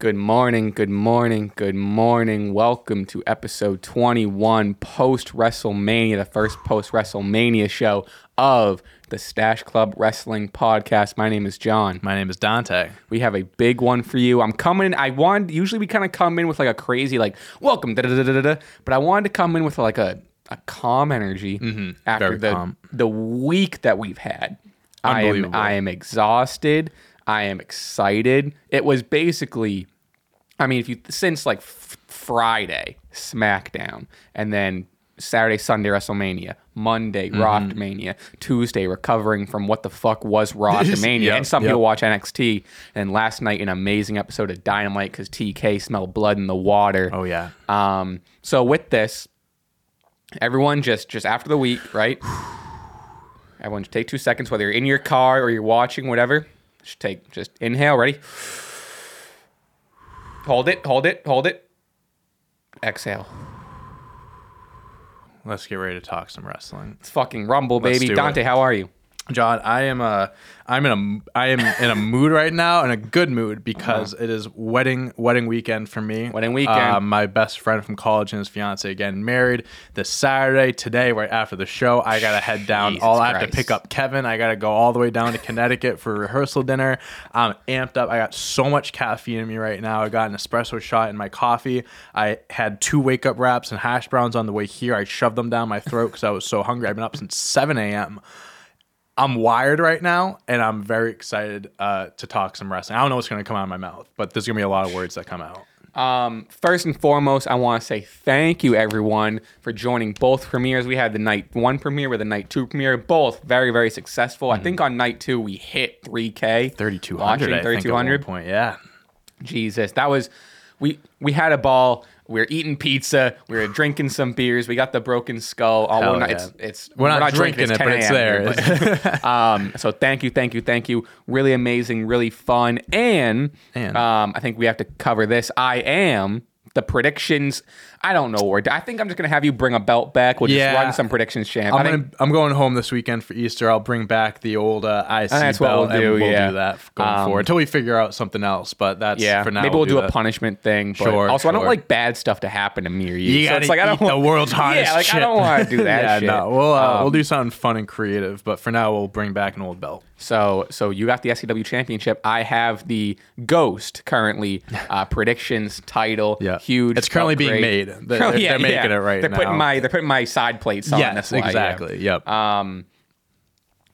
Good morning, good morning, good morning. Welcome to episode 21 post WrestleMania, the first post WrestleMania show of the Stache Club Wrestling Podcast. My name is John. My name is Dante. We have a big one for you. I'm coming. I wanted. Usually we kind of come in with like a crazy like welcome, da da da da da. But I wanted to come in with like a a calm energy after Mm-hmm. Very the calm. the week that we've had. I am I am exhausted. I am excited. It was basically, I mean, if you since like f- Friday SmackDown, and then Saturday Sunday WrestleMania, Monday Mm-hmm. Raw Mania, Tuesday recovering from what the fuck was Raw Mania, Yep, and some yep. people watch NXT, and last night an amazing episode of Dynamite because TK smelled blood in the water. Oh yeah. Um, so with this, everyone just just after the week, right? Everyone just take two seconds, whether you're in your car or you're watching, whatever. Just take just inhale, ready? Hold it, hold it, hold it. Exhale. Let's get ready to talk some wrestling. It's fucking rumble, Let's baby. do Dante, it. how are you? John, I am uh I'm in a I am in a mood right now, in a good mood because it is wedding wedding weekend for me. Uh-huh. Wedding weekend. Uh, my best friend from college and his fiance getting married this Saturday. Today, right after the show, I gotta head down. Jesus all I have to pick up Kevin. I gotta go all the way down to Connecticut for rehearsal dinner. I'm amped up. I got so much caffeine in me right now. I got an espresso shot in my coffee. I had two wake up wraps and hash browns on the way here. I shoved them down my throat because I was so hungry. I've been up since 7 a.m. I'm wired right now, and I'm very excited uh, to talk some wrestling. I don't know what's going to come out of my mouth, but there's going to be a lot of words that come out. Um, first and foremost, I want to say thank you everyone for joining both premieres. We had the night one premiere with the night two premiere, both very very successful. I think on night two we hit 3K. 3,200, Watching I think, at one 3,200. point. Yeah. Jesus, that was we we had a ball. We were eating pizza. We're drinking some beers. We got the broken skull. Oh, we're not, yeah. it's it's We're not drinking it, but it's 10 a.m. there. here, but- um, so thank you, thank you, thank you. Really amazing, really fun, and, And- um, I think we have to cover this. I am the predictions. I don't know where. I think I'm just gonna have you bring a belt back. We'll Yeah. just run some predictions, champ. I I'm, think, gonna, I'm going home this weekend for Easter. I'll bring back the old uh, IC that's what we'll do, and we'll yeah. do that going Um, forward until we figure out something else. But that's yeah, for now. maybe we'll, do, a punishment thing. But Sure, also, I don't like bad stuff to happen to me or you. You so it's like I don't eat the want- world's hottest Yeah, like I don't want to do that yeah, shit. no, we'll uh, Um, we'll do something fun and creative. But for now, we'll bring back an old belt. So, so you got the SCW championship. I have the Ghost currently uh, predictions title. Yeah. Huge. It's currently felt being made. They're- they're- they're making it right they're Putting now. my they're putting my side plates on. yes, yeah. exactly. Yep. Um,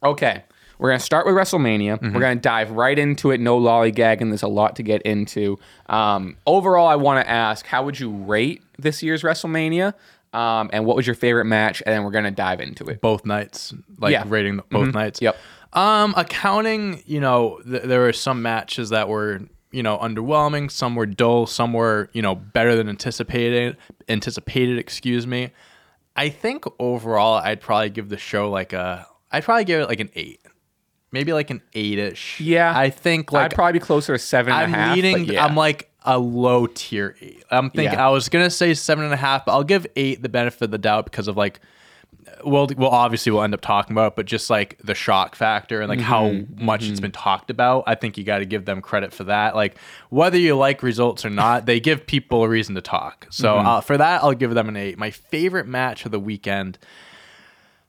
okay, we're gonna start with WrestleMania. Mm-hmm. We're gonna dive right into it. No lollygagging. There's a lot to get into. Um, overall, I want to ask, how would you rate this year's WrestleMania? Um, and what was your favorite match? And then we're gonna dive into it. both nights, like Yeah. Mm-hmm. rating both nights. Yep. Um, accounting, you know, th- there were some matches that were, you know, underwhelming. Some were dull. Some were, you know, better than anticipated. Anticipated, excuse me. I think overall, I'd probably give the show like a. I'd probably give it like an eight, maybe like an eight-ish. Yeah, I think like I'd probably be closer to seven and a I'm half, leaning. yeah. I'm like a low tier eight. I'm thinking. Yeah. I was gonna say seven and a half, but I'll give eight the benefit of the doubt because of like. Well, well, obviously we'll end up talking about, it, but just like the shock factor and like how Mm-hmm. much it's been talked about, I think you got to give them credit for that. Like whether you like results or not, they give people a reason to talk. So Mm-hmm. uh, for that, I'll give them an eight. My favorite match of the weekend,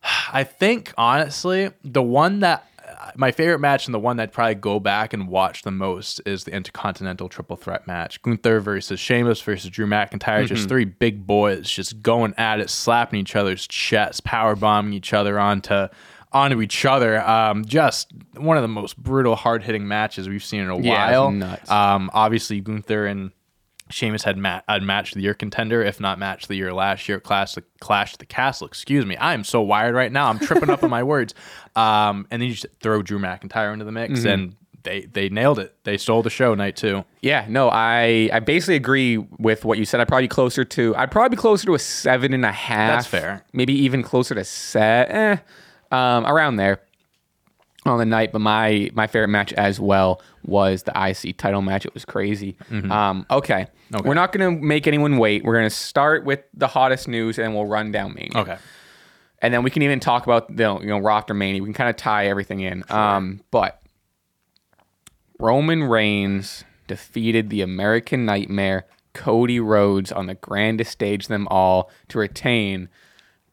I think honestly, the one that my favorite match and the one that I'd probably go back and watch the most is the Intercontinental Triple Threat match. Gunther versus Sheamus versus Drew McIntyre. Mm-hmm. Just three big boys just going at it, slapping each other's chests, power bombing each other onto onto each other. Um, just one of the most brutal, hard hitting matches we've seen in a Yeah, while. Um, obviously Gunther and Sheamus had ma- had match the year contender, if not match the year last year. Clash, Clash the Castle. Excuse me, I am so wired right now. I'm tripping up on my words. Um, and then you just throw Drew McIntyre into the mix, Mm-hmm. and they they nailed it. They stole the show night two. Yeah, no, I I basically agree with what you said. I'd probably be closer to I'd probably be closer to a seven and a half. That's fair. Maybe even closer to set, eh, um, around there on the night. But my my favorite match as well was the IC title match. It was crazy. Um, okay. we're not gonna make anyone wait. We're gonna start with the hottest news, and we'll run down Mania. Okay. and then we can even talk about the you know Raw after Mania. We can kind of tie everything in. Um, but Roman Reigns defeated the American Nightmare, Cody Rhodes, on the grandest stage of them all to retain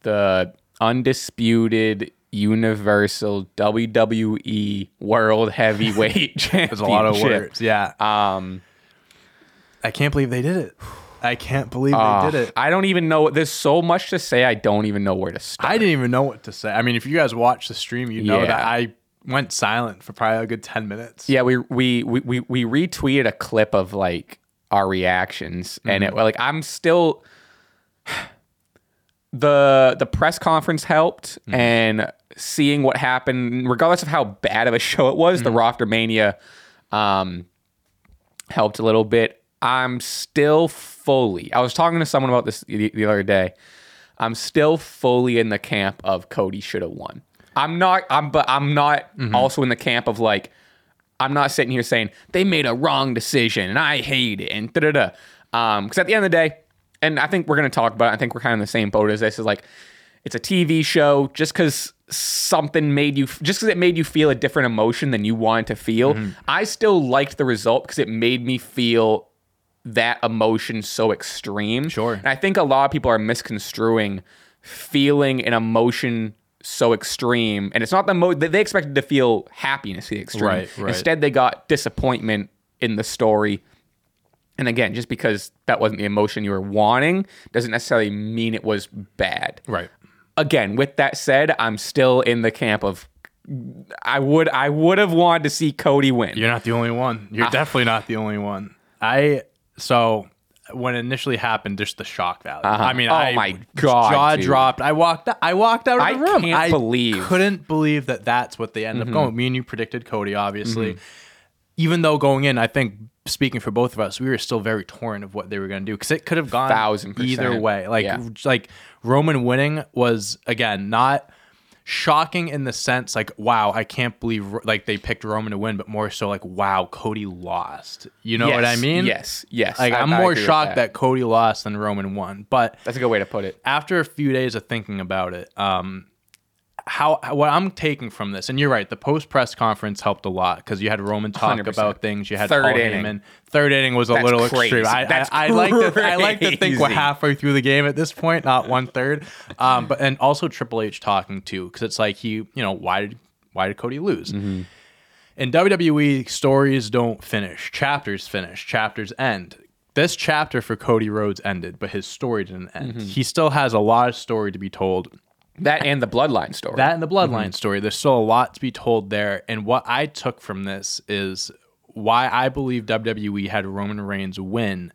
the undisputed Universal WWE World Heavyweight Championship. There's a lot of words. Yeah. Um, I can't believe they did it. I can't believe uh, they did it. I don't even know. There's so much to say. I don't even know where to start. I didn't even know what to say. I mean, if you guys watch the stream, you know Yeah. that I went silent for probably a good 10 minutes. Yeah, we we we we, we retweeted a clip of like our reactions, and Mm-hmm. it like I'm still the the press conference helped, Mm-hmm. and seeing what happened, regardless of how bad of a show it was, the Mm-hmm. Raw after Mania um, helped a little bit. I'm still fully. I was talking to someone about this the, the other day. I'm still fully in the camp of Cody should have won. I'm not. I'm but I'm not Mm-hmm. also in the camp of like I'm not sitting here saying they made a wrong decision and I hate it and da da da. Um, because at the end of the day, and I think we're gonna talk about. it, I think we're kind of in the same boat as this. Is like it's a TV show. Just because something made you, just because it made you feel a different emotion than you wanted to feel, Mm-hmm. I still liked the result because it made me feel that emotion so extreme. Sure. And I think a lot of people are misconstruing feeling an emotion so extreme. And it's not the mo they they expected to feel happiness the extreme. Right, right. Instead they got disappointment in the story. And again, just because that wasn't the emotion you were wanting doesn't necessarily mean it was bad. Right. Again, with that said, I'm still in the camp of I would I would have wanted to see Cody win. You're not the only one. Ah. You're definitely not the only one. I so when it initially happened, just the shock value. I mean, Oh I my God, jaw dude. dropped. I walked. I walked out of I the room. can't I believe. Mm-hmm. couldn't believe that that's what they ended up going. Me and you predicted Cody, obviously. Even though going in, I think speaking for both of us, we were still very torn of what they were going to do because it could have gone Thousand either way. Like Yeah. like Roman winning was again not shocking in the sense like wow I can't believe like they picked Roman to win, but more so like wow Cody lost. You know what I mean? Yes, yes. Like I- I'm I more shocked that. Cody lost than Roman won. But That's a good way to put it. after a few days of thinking about it, um, how what I'm taking from this, and you're right, the post press conference helped a lot because you had Roman talk 100%. about things. You had Third Paul inning. Heyman. Third inning was a That's little crazy. extreme. I, That's I, I like to I like to think we're halfway through the game at this point, not one third. Um, but and also Triple H talking too, because it's like he, you know, why did why did Cody lose? Mm-hmm. In WWE, stories don't finish. Chapters finish. Chapters end. This chapter for Cody Rhodes ended, but his story didn't end. Mm-hmm. He still has a lot of story to be told. That and the bloodline story. That and the bloodline story. There's still a lot to be told there. And what I took from this is why I believe WWE had Roman Reigns win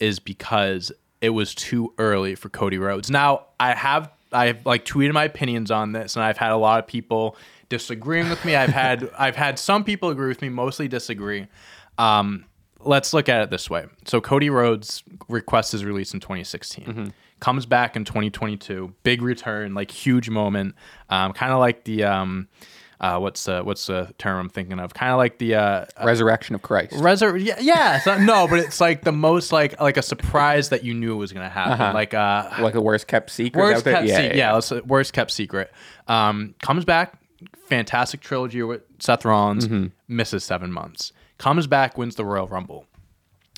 is because it was too early for Cody Rhodes. Now I have I've like tweeted my opinions on this, and I've had a lot of people disagreeing with me. I've had I've had some people agree with me, mostly disagree. Um, let's look at it this way. So Cody Rhodes requests his release in 2016. Comes back in 2022. Big return, like huge moment. Um, kind of like the um, uh, what's the what's the term I'm thinking of? Kind of like the uh, Resurrection of Christ. Resur- yeah, yeah. So, no, but it's like the most like like a surprise that you knew was gonna happen. Like uh, like a worst kept secret. worst kept secret. Yeah, let's worst kept secret. Um, comes back, fantastic trilogy with Seth Rollins. Mm-hmm. Misses seven months. Comes back, wins the Royal Rumble.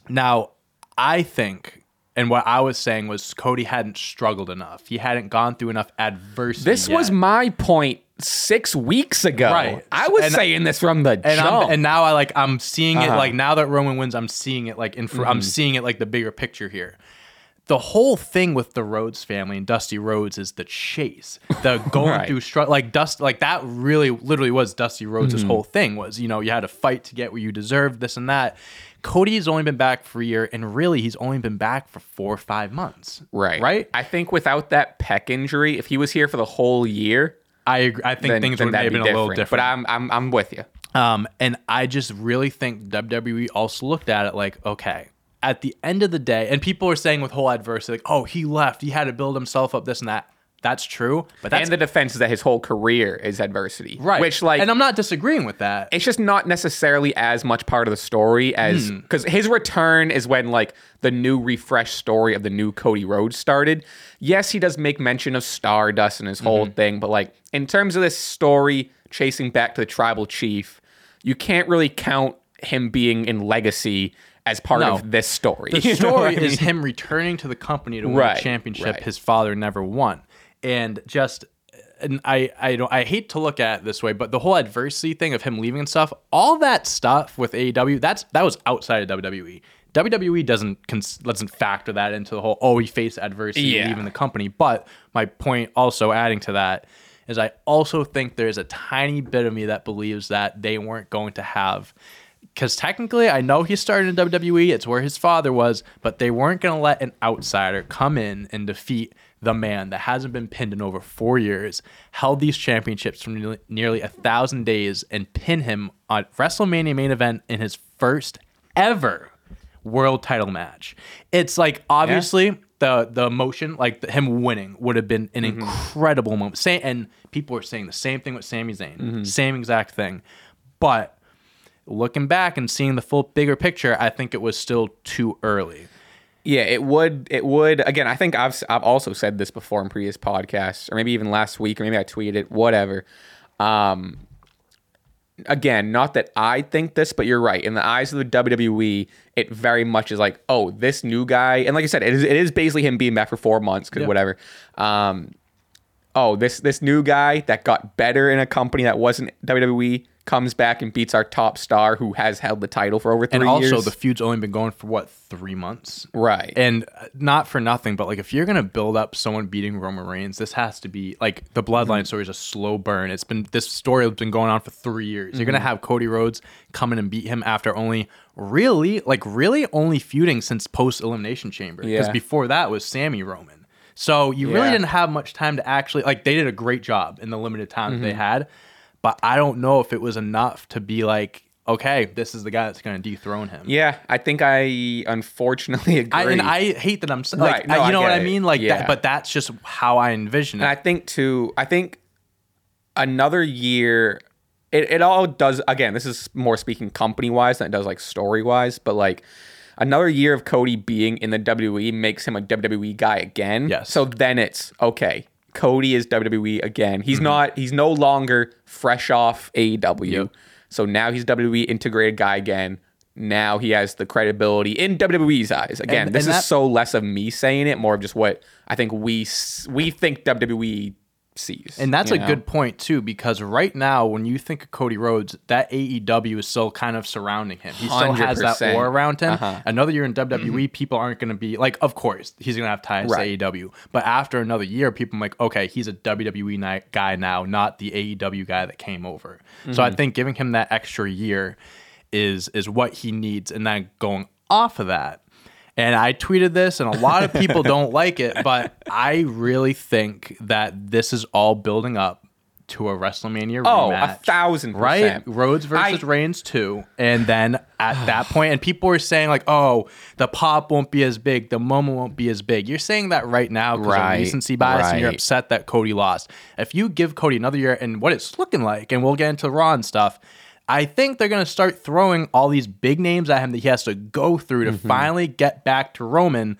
Now, I think, and what I was saying was Cody hadn't struggled enough. He hadn't gone through enough adversity. This was my point six weeks ago. Right. I was And- saying this from the and jump. I'm, and now I like I'm seeing it Uh-huh. like now that Roman wins, I'm seeing it like in fr- Mm-hmm. I'm seeing it like the bigger picture here. The whole thing with the Rhodes family and Dusty Rhodes is the chase, the going Right. through struggle. Like Dust, like that really, literally was Dusty Rhodes' Mm-hmm. whole thing. Was you know you had to fight to get what you deserved, this and that. Cody's only been back for a year, and really he's only been back for four or five months. right. right. I think without that pec injury, if he was here for the whole year, I agree. I think then, things then would have been a little different. But I'm I'm I'm with you. Um, and I just really think WWE also looked at it like, okay, at the end of the day, and people were saying with whole adversity, like, oh, he left, he had to build himself up, this and that. That's true, but that's and the defense is that his whole career is adversity. right. Which like and I'm not disagreeing with that. it's just not necessarily as much part of the story as hmm. because his return is when like the new refresh story of the new Cody Rhodes started. Yes, he does make mention of Stardust and his whole mm-hmm. thing, but like in terms of this story chasing back to the tribal chief, you can't really count him being in legacy as part No. of this story. The You know what story I is him returning to the company to win Right, a championship right. his father never won. And just and I I don't I hate to look at it this way, but the whole adversity thing of him leaving and stuff, all that stuff with AEW, that's that was outside of WWE. WWE doesn't cons- doesn't factor that into the whole oh he faced adversity Yeah. leaving the company. But my point also adding to that is I also think there's a tiny bit of me that believes that they weren't going to have because technically I know he started in WWE, it's where his father was, but they weren't going to let an outsider come in and defeat the man that hasn't been pinned in over four years, held these championships for nearly, nearly a thousand days, and pin him on WrestleMania main event in his first ever world title match. It's like obviously the the emotion, like the, him winning, would have been an mm-hmm. incredible moment. Say, and people were saying the same thing with Sami Zayn, mm-hmm. same exact thing, but looking back and seeing the full bigger picture, I think it was still too early. Yeah, it would. It would. Again, I think I've I've also said this before in previous podcasts, or maybe even last week, or maybe I tweeted it. Whatever. Um, again, not that I think this, but you're right. In the eyes of the WWE, it very much is like, oh, this new guy, and like I said, it is it is basically him being back for four months because Yeah. whatever. Um, oh, this this new guy that got better in a company that wasn't WWE comes back and beats our top star who has held the title for over three And also, years. the feud's only been going for what three months, right. And uh, not for nothing, but like if you're gonna build up someone beating Roman Reigns, this has to be like the Bloodline mm-hmm. story is a slow burn. It's been this story has been going on for three years. You're gonna mm-hmm. have Cody Rhodes come in and beat him after only really, like really only feuding since post Elimination Chamber. Because Yeah. before that was Sami Roman. So you really didn't have much time to actually like they did a great job in the limited time that they mm-hmm. had, but I don't know if it was enough to be like, okay, this is the guy that's gonna dethrone him. Yeah, I think I unfortunately agree. I, and I hate that I'm like, Right, no, I- you I know what get I mean, like Yeah. that. But that's just how I envision it. And I think too, I think another year, it, it all does, again, this is more speaking company wise than it does like story wise, but like another year of Cody being in the WWE makes him a WWE guy again. Yes. So then it's okay. Cody is WWE again. Mm-hmm. He's not, he's no longer fresh off AEW. Yep. So now he's WWE integrated guy again. Now he has the credibility in WWE's eyes. Again, And- this and is that- so less of me saying it, more of just what I think we we think WWE sees. and that's a know? good point too, because right now, when you think of Cody Rhodes, that AEW is still kind of surrounding him. He still has that 100%. aura around him. Uh-huh. Another year in WWE, people aren't going to be like, of course, he's going to have ties Right. to AEW. But after another year, people are like, okay, he's a WWE guy now, not the AEW guy that came over. So Mm-hmm. I think giving him that extra year is is what he needs, and then going off of that. And I tweeted this, and a lot of people don't like it, but I really think that this is all building up to a WrestleMania Oh, a rematch. thousand Right? percent. Rhodes versus I- Reigns too. And then at that point, and people were saying, like, oh, the pop won't be as big, the moment won't be as big. You're saying that right now because Right, of recency bias, and you're upset that Cody lost. If you give Cody another year and what it's looking like, and we'll get into Raw and stuff, I think they're going to start throwing all these big names at him that he has to go through to Mm-hmm. finally get back to Roman.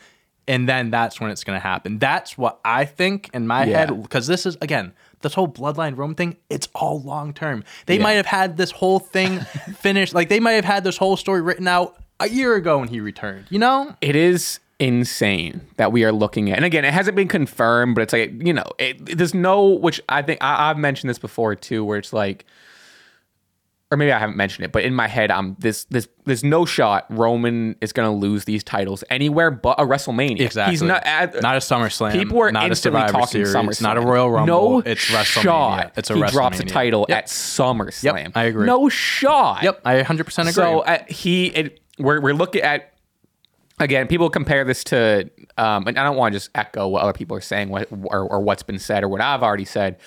And then that's when it's going to happen. That's what I think in my Yeah. head. Because this is, again, this whole bloodline Roman thing, it's all long term. They Yeah. might have had this whole thing finished. Like, they might have had this whole story written out a year ago when he returned, you know? It is insane that we are looking at, and again, it hasn't been confirmed, but it's like you know, it, there's no which I think I, I've mentioned this before too, where it's like, or maybe I haven't mentioned it, but in my head, I'm this this there's no shot Roman is gonna lose these titles anywhere but a WrestleMania. Exactly. He's not at, Not a SummerSlam. People are not a instantly Survivor talking Series, SummerSlam. Not a Royal Rumble. No it's WrestleMania. shot. It's a WrestleMania. he WrestleMania. drops a title Yep. at SummerSlam. Yep, I agree. No shot. Yep, I 100% agree. So uh, he, it, we're we're looking at again. People compare this to, um, and I don't want to just echo what other people are saying, what or, or what's been said, or what I've already said.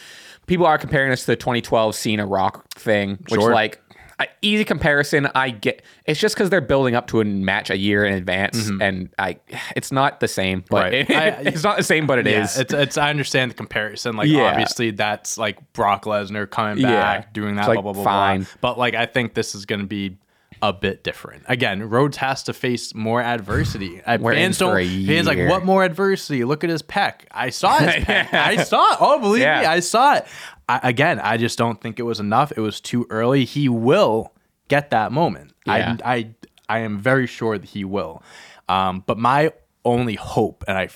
People are comparing this to the 2012 Cena Rock thing, which Sure. like. a easy comparison. I get it's just because they're building up to a match a year in advance, and I it's not the same. But Mm-hmm. Right. it- I- it's not the same, but it yeah, is. it's it's I understand the comparison. Like Yeah. obviously that's like Brock Lesnar coming Yeah. back, doing that, It's like, blah blah blah. fine. Blah. But like I think this is gonna be a bit different. Again, Rhodes has to face more adversity. Uh, fans don't. Fans like what more adversity? Look at his pec. I saw his pec. I saw it. Oh, believe me, I saw it. I, again, I just don't think it was enough. It was too early. He will get that moment. Yeah. I I I am very sure that he will. Um, but my only hope, and I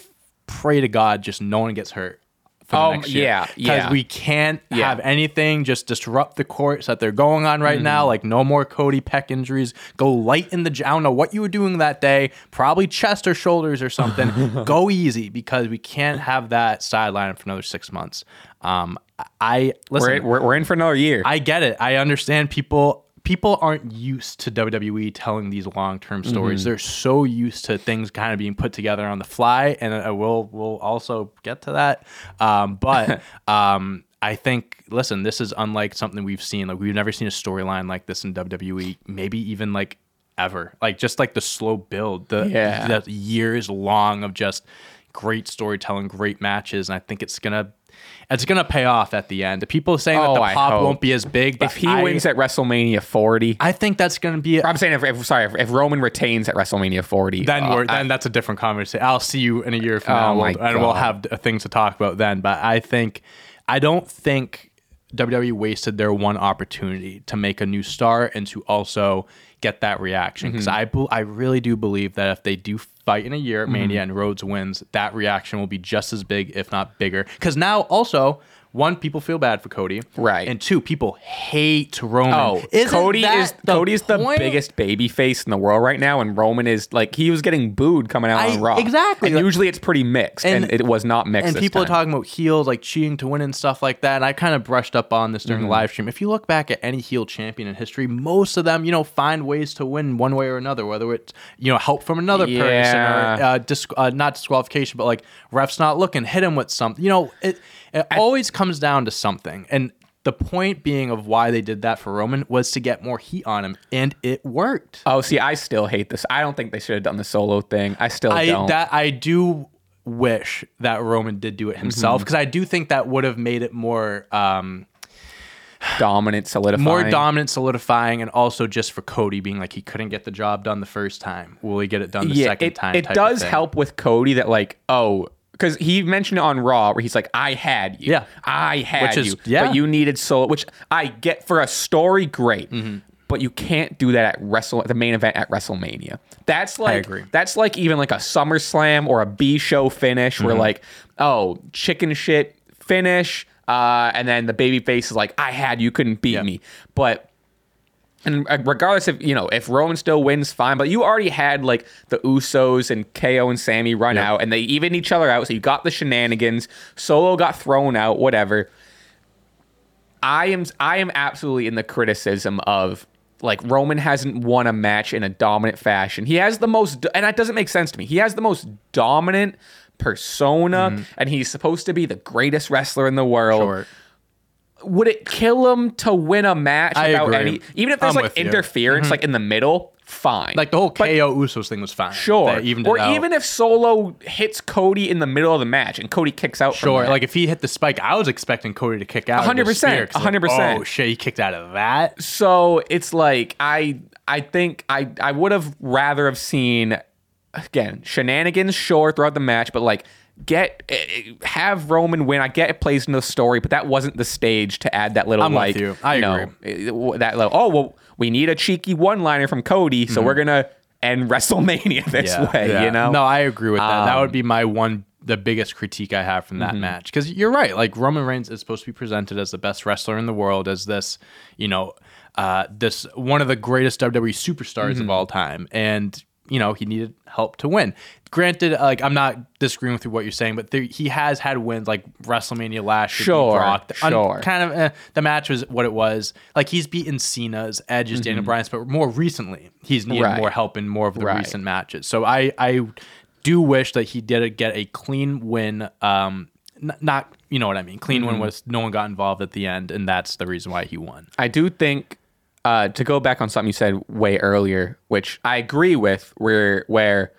pray to God, just no one gets hurt. For the Um, next year. yeah, yeah. we can't Yeah. have anything just disrupt the courts that they're going on right now. Mm-hmm. Like no more Cody Pec injuries. Go light in the. I don't know what you were doing that day. Probably chest or shoulders or something. Go easy because we can't have that sideline for another six months. Um, I listen. We're, we're, we're in for another year. I get it. I understand people people aren't used to WWE telling these long-term stories. They're so used to things kind of being put together on the fly and I will we'll also get to that. Um, but um, I think listen, this is unlike something we've seen. Like we've never seen a storyline like this in WWE, maybe even like ever. Like just like the slow build, the, Yeah. the years long of just great storytelling, great matches, and I think it's gonna it's gonna pay off at the end. The people saying that Oh, the I pop hope. won't be as big, if he I, wins at WrestleMania 40, I think that's gonna be. I'm saying if, if sorry, if, if Roman retains at WrestleMania 40, then uh, we're I- then that's a different conversation. I'll see you in a year from Oh now, and we'll have things to talk about then. But I think I don't think WWE wasted their one opportunity to make a new star and to also get that reaction because Mm-hmm. I I really do believe that if they do fight in a year at Mm-hmm. Mania and Rhodes wins, that reaction will be just as big, if not bigger. Because now also. One, people feel bad for Cody, Right. And two, people hate Roman. Oh, Isn't Cody that is Cody is the point? biggest baby face in the world right now, and Roman is like he was getting booed coming out I- on Raw. exactly. And usually it's pretty mixed, and, And- it was not mixed. and this people are talking about heels like cheating to win and stuff like that. And I kind of brushed up on this Mm-hmm. during the live stream. If you look back at any heel champion in history, most of them, you know, find ways to win one way or another, whether it's you know help from another Yeah. person or uh, dis- uh, not disqualification, but like refs not looking, hit him with something. You know, it it always comes down to something. And the point being of why they did that for Roman was to get more heat on him, and it worked. Oh, see, I still hate this. I don't think they should have done the solo thing. I still I don't. that I do wish that Roman did do it Mm-hmm. himself because I do think that would have made it more um, dominant, solidifying. more dominant, solidifying, and also just for Cody being like he couldn't get the job done the first time. Will he get it done the yeah, second it, time? it does help with Cody that like oh because he mentioned it on Raw where he's like I had you, Yeah. I had Which is- you, yeah. but you needed solo, which I get for a story, great. Mm-hmm. But you can't do that at Wrestle the main event at WrestleMania. That's like agree. that's like even like a SummerSlam or a B show finish where Mm-hmm. like oh chicken shit finish, uh, and then the baby face is like I had you, couldn't beat Yeah. me, but and uh, regardless if you know if Roman still wins, fine. But you already had like the Usos and KO and Sami run Yep. out, and they even each other out. So you got the shenanigans. Solo got thrown out. Whatever. I am I am absolutely in the criticism of like Roman hasn't won a match in a dominant fashion. He has the most, and that doesn't make sense to me. He has the most dominant persona, Mm-hmm. and he's supposed to be the greatest wrestler in the world Sure. Would it kill him to win a match I without agree. any even if there's I'm like you. Mm-hmm. interference like in the middle fine Like the whole But KO Usos thing was fine. sure evened or even if solo hits cody in the middle of the match and cody kicks out Sure, like if he hit the spike, I was expecting Cody to kick out. 100%, spear, 'cause 100%. Oh shit, he kicked out of that. so it's like i i think i i would have rather have seen again shenanigans sure throughout the match but like get eh, have roman win i get it plays into the story but that wasn't the stage to add that little I'm with like you. I know, eh, that little oh well we need a cheeky one liner from cody so we're gonna end wrestlemania this way yeah. you know No, I agree with that. that Um, would be my one the biggest critique I have from that Mm-hmm. match. Because you're right, like Roman Reigns is supposed to be presented as the best wrestler in the world, as this, you know, uh, this one of the greatest WWE superstars Mm-hmm. of all time, and you know he needed help to win. Granted, like I'm not disagreeing with what you're saying, but there, he has had wins like WrestleMania last year. Sure, Brock. Un- sure. kind of eh, the match was what it was. Like he's beaten Cena's, Edge's, Daniel Bryan's, but more recently he's needed Mm-hmm. Right. more help in more of the Right. recent matches. So I I do wish that he did get a clean win. Um, n- not you know what I mean. Clean Mm-hmm. win was no one got involved at the end, and that's the reason why he won. I do think uh, to go back on something you said way earlier, which I agree with, where where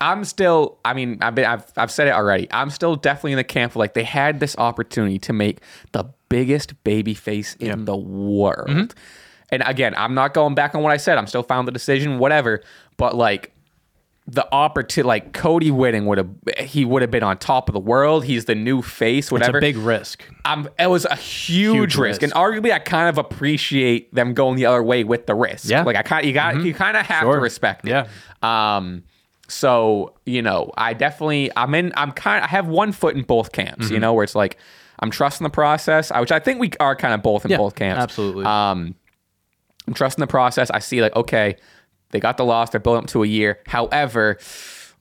I'm still. I mean, I've been, I've I've said it already. I'm still definitely in the camp of like they had this opportunity to make the biggest baby face in the world. And again, I'm not going back on what I said. I'm still found the decision, whatever. But like, the opportunity, like Cody winning would have, he would have been on top of the world. He's the new face, It's whatever. a big risk. um, it was a huge, Huge risk. risk. and arguably, I kind of appreciate them going the other way with the risk. Yeah. like I kind, you got, you kind of have to respect it. Yeah. Um, so you know, I definitely, I'm in, I'm kind, I have one foot in both camps. Mm-hmm. You know, where it's like I'm trusting the process, I- which I think we are kind of both in Yeah, both camps. absolutely. Um, I'm trusting the process. I see like, okay, they got the loss. They're building up to a year. However,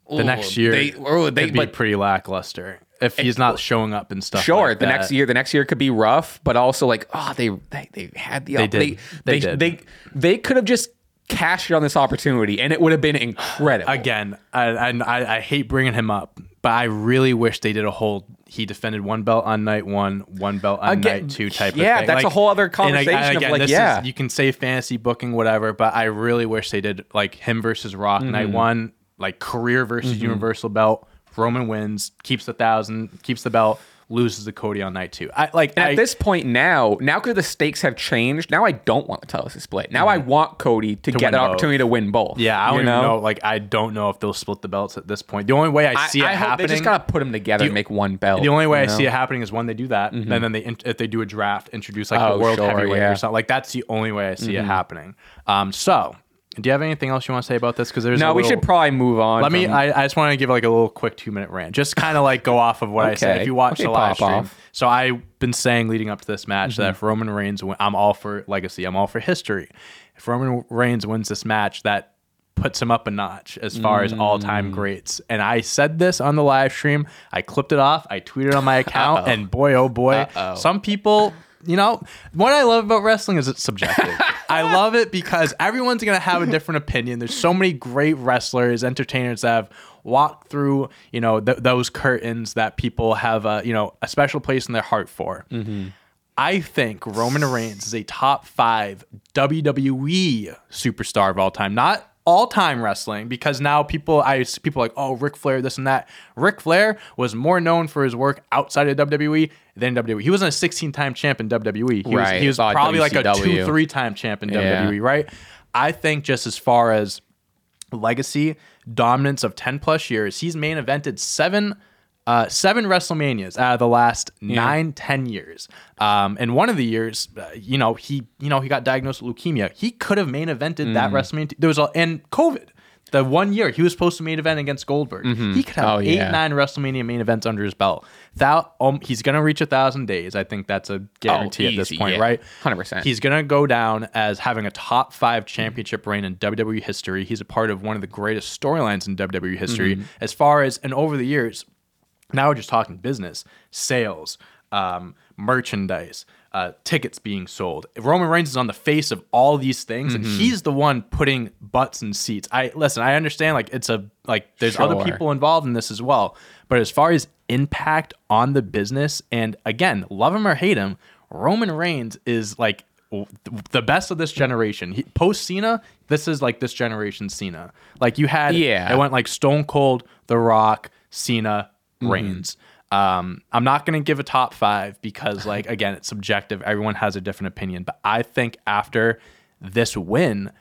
The next year, they, oh, they could be pretty lackluster if he's not showing up and stuff. Sure, like the next year, the next year could be rough, but also like, oh, they they, they had the They they did. they They they, did. they, they could have just cashed on this opportunity, and it would have been incredible. Again, I, I I hate bringing him up, but I really wish they did a whole. He defended one belt on night one, one belt on Again, night two type yeah, of thing. that's a whole other conversation of, like, yeah. is, you can say fantasy booking, whatever, but I really wish they did like him versus Rock Mm-hmm. night one, like career versus Universal belt. Roman wins, keeps the thousand, keeps the belt, loses to Cody on night two. I like And I, at this point now, now because the stakes have changed, now I don't want the title to split. Now I mm-hmm. want Cody to, get win an both. opportunity to win both. Yeah, I don't even know. Like, I don't know if they'll split the belts at this point. The only way I I, see it I hope happening, they just gotta put them together and make one belt. the only way you I see it happening is when they do that, mm-hmm. and then they if they do a draft, introduce like Oh, the world sure, heavyweight yeah. or something. Like that's the only way I see it mm-hmm. happening. Um, so do you have anything else you want to say about this? Because there's No, a we should probably move on. Let me. I, I just want to give like a little quick two minute rant, just kind of like go off of what I said. If you watch Okay, the live stream, off. so I've been saying leading up to this match that Mm-hmm. if Roman Reigns, win, I'm all for legacy. I'm all for history. If Roman Reigns wins this match, that puts him up a notch as far as all Mm. time greats. And I said this on the live stream. I clipped it off. I tweeted on my account, and boy, oh boy, Uh-oh. some people. You know, what I love about wrestling is it's subjective. I love it because everyone's going to have a different opinion. There's so many great wrestlers, entertainers that have walked through, you know, th- those curtains that people have, a, you know, a special place in their heart for. Mm-hmm. I think Roman Reigns is a top five WWE superstar of all time, not all time wrestling, because now people, I see people like, oh, Ric Flair, this and that. Ric Flair was more known for his work outside of WWE than WWE. He wasn't a 16 time champ in WWE. He Right, was, he was probably like a two, three time champ in Yeah. WWE, right? I think just as far as legacy, dominance of 10 plus years, he's main evented seven. Uh, seven WrestleManias out of the last nine, ten years. Um, and one of the years, uh, you know, he, you know, he got diagnosed with leukemia. He could have main evented that Mm. WrestleMania. There was a, and COVID. The one year he was supposed to main event against Goldberg, he could have Oh, eight, yeah. nine WrestleMania main events under his belt. Thou, um, he's gonna reach a thousand days. I think that's a guarantee at this Oh, point, yeah. right? 100%. He's gonna go down as having a top five championship reign in WWE history. He's a part of one of the greatest storylines in WWE history. Mm-hmm. As far as and over the years, now we're just talking business, sales, um, merchandise, uh, tickets being sold. Roman Reigns is on the face of all these things, and Mm-hmm. he's the one putting butts in seats. I listen. I understand, like it's a like there's other people involved in this as well, but as far as impact on the business, and again, love him or hate him, Roman Reigns is like the best of this generation. He, Post Cena, this is like this generation Cena. Like you had, Yeah. it went like Stone Cold, The Rock, Cena, Reigns. Um, I'm not gonna give a top five because, like, again, it's subjective. Everyone has a different opinion. But I think after this win,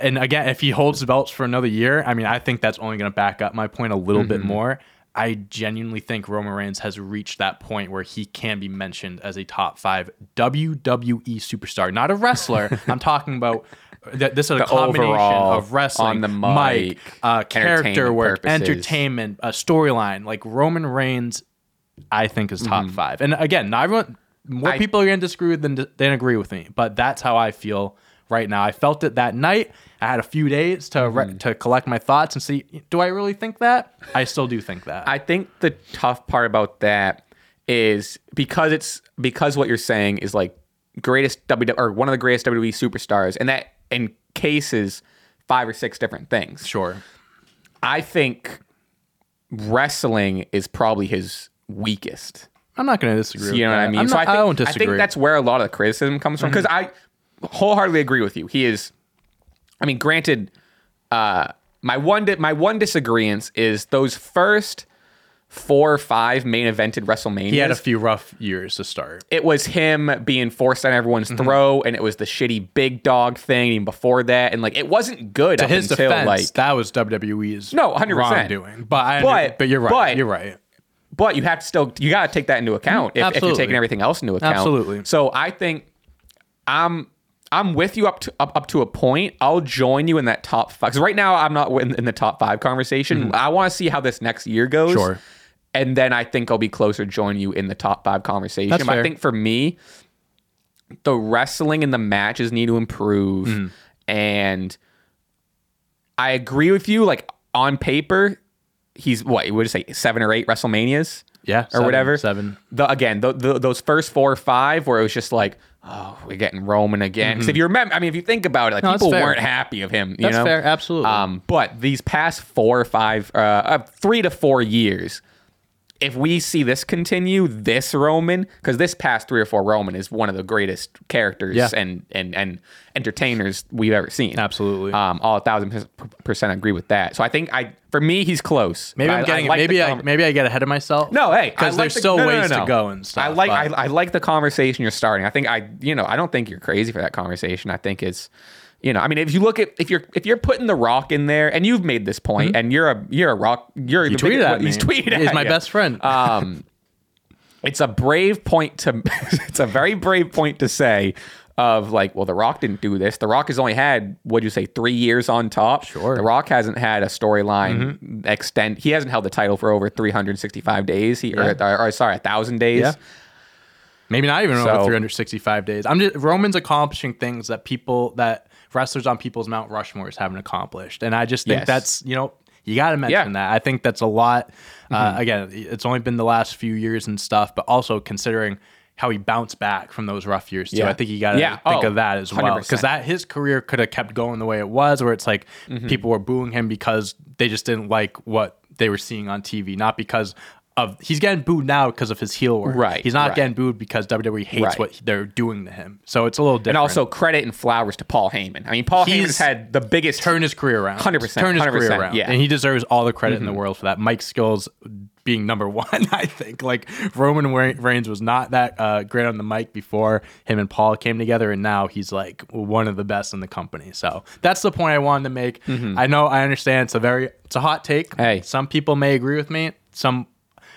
and again, if he holds the belts for another year, I mean, I think that's only gonna back up my point a little bit more. I genuinely think Roman Reigns has reached that point where he can be mentioned as a top five WWE superstar, not a wrestler. I'm talking about th- this is a The combination of wrestling, on the mic, mic, uh, character entertainment work, purposes. entertainment, a storyline. Like Roman Reigns, I think is top five. And again, not everyone, more Mm-hmm. I- people are going to disagree with than, than agree with me, but that's how I feel right now. I felt it that night. I had a few days to re- Mm-hmm. to collect my thoughts and see, do I really think that? I still do think that. I think the tough part about that is because it's because what you're saying is like greatest WWE or one of the greatest WWE superstars, and that encases five or six different things. sure. I think wrestling is probably his weakest. I'm not going to disagree. You know with what I mean? I'm so I think, I won't I think that's where a lot of the criticism comes from because I wholeheartedly agree with you. He is. I mean, granted, uh, my one di- my one disagreement is those first four or five main evented WrestleMania. He had a few rough years to start. it was him being forced on everyone's Mm-hmm. throw, and it was the shitty big dog thing even before that, and like it wasn't good To up his until defense, like. that was WWE's No, 100%. wrongdoing. But I, But- but, you're right. but- you're right. But you have to still you got to take that into account if, if you're taking everything else into account. Absolutely. So I think I'm I'm with you up to up, up to a point. I'll join you in that top five because right now I'm not in, in the top five conversation. I want to see how this next year goes. Mm-hmm. Sure. And then I think I'll be closer to join you in the top five conversation. That's I fair. think for me, the wrestling and the matches need to improve. Mm-hmm. And I agree with you. Like on paper, he's what would you would say seven or eight WrestleManias Yeah, or seven- whatever. seven. The, again, the, the, those first four or five where it was just like, oh, we're getting Roman again. 'Cause if you remember, I mean, if you think about it, like Mm-hmm. No, people weren't happy of him. You That's know? fair, absolutely. Um, but these past four or five, uh, uh, three to four years, if we see this continue, this Roman, because this past three or four Roman is one of the greatest characters Yeah. and, and and entertainers we've ever seen. Absolutely. Um, all a thousand percent agree with that. So I think I, for me, he's close. Maybe I'm I- getting I like maybe I maybe I get ahead of myself. no, hey, because like there's the- still no, ways no, no. to go and stuff. I like I, I like the conversation you're starting. I think I you know I don't think you're crazy for that conversation. I think it's you know I mean if you look at if you're if you're putting the Rock in there and you've made this point mm-hmm. and you're a you're a Rock you're he the big- tweeted at me. he's tweeted He's at my you. best friend. Um, it's a brave point to it's a very brave point to say of like, well, The Rock didn't do this. The Rock has only had what do you say three years on top. Sure. The Rock hasn't had a storyline mm-hmm. extend. He hasn't held the title for over 365 days. He or, or, uh, or sorry, a thousand days. Yeah. Maybe not even So- over 365 days. I'm just Roman's accomplishing things that people that wrestlers on people's Mount Rushmores haven't accomplished, and I just think Yes. that's you know you got to mention Yeah. Mm-hmm. that. I think that's a lot. Uh, again, it's only been the last few years and stuff, but also considering how he bounced back from those rough years too. Yeah. I think you got to Yeah. think Oh, of that as well 100%. because that his career could have kept going the way it was, where it's like Mm-hmm. people were booing him because they just didn't like what they were seeing on TV, not because. Of, he's getting booed now because of his heel work. Right, He's not right. getting booed because WWE hates Right. what they're doing to him. So it's a little different. And also credit and flowers to Paul Heyman. I mean, Paul He's Heyman's had the biggest turn his career around. 100%, Turn his career 100%, around. yeah. Mm-hmm. And he deserves all the credit in the world for that. Mic Skills being number one, I think. Like Roman Reigns was not that uh, great on the mic before him and Paul came together, and now he's like one of the best in the company. So that's the point I wanted to make. I know I understand it's a very it's a hot take. Mm-hmm. Hey. some people may agree with me. Some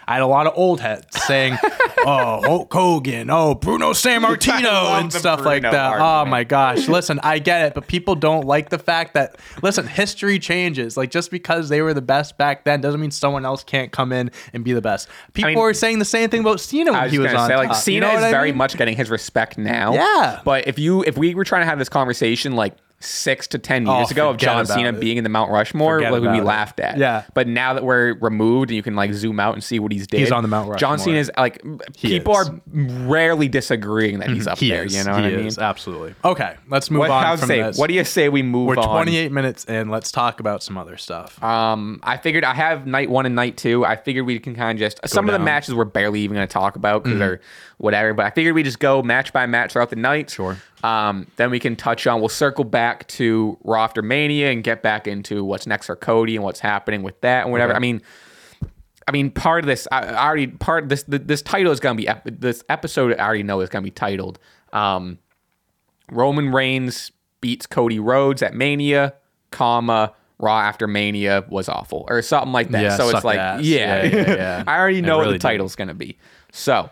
I had a lot of old heads saying, "Oh, Hulk Hogan, oh Bruno Sammartino, and stuff like that." Oh my gosh, listen, I get it, but people don't like the fact that listen, history changes. Like just because they were the best back then doesn't mean someone else can't come in and be the best. People mean- were saying the same thing about Cena when I was he was on say, like top. Cena You know is I very much getting his respect now. Yeah. But if you if we were trying to have this conversation like six to ten years ago of John Cena it. being in the Mount Rushmore, Forget like, we it. laughed at. Yeah. But now that we're removed and you can like zoom out and see what he's did, He's on the Mount Rushmore. John. Cena is like people is. Mm-hmm. are rarely disagreeing that he's up He there. is. You know he what I mean? absolutely. Okay, let's move What, on from say, this. what do you say we move on? We're on? 28 minutes in. Let's talk about some other stuff. Um, I figured I have night one and night two. I figured we can kind of just some of the matches we're barely even going to talk about because they're whatever. But I figured we just go match by match throughout the night. Sure. Um, then we can touch on. We'll circle back to Raw after Mania and get back into what's next for Cody and what's happening with that and whatever. Okay. I mean. I mean, part of this, I, I already part this. This title is gonna be ep- this episode. I already know is gonna be titled um, Roman Reigns beats Cody Rhodes at Mania, comma Raw after Mania was awful or something like that. Yeah, so it's like, yeah, Yeah, yeah, yeah. I already know what really the did. title's gonna be. So,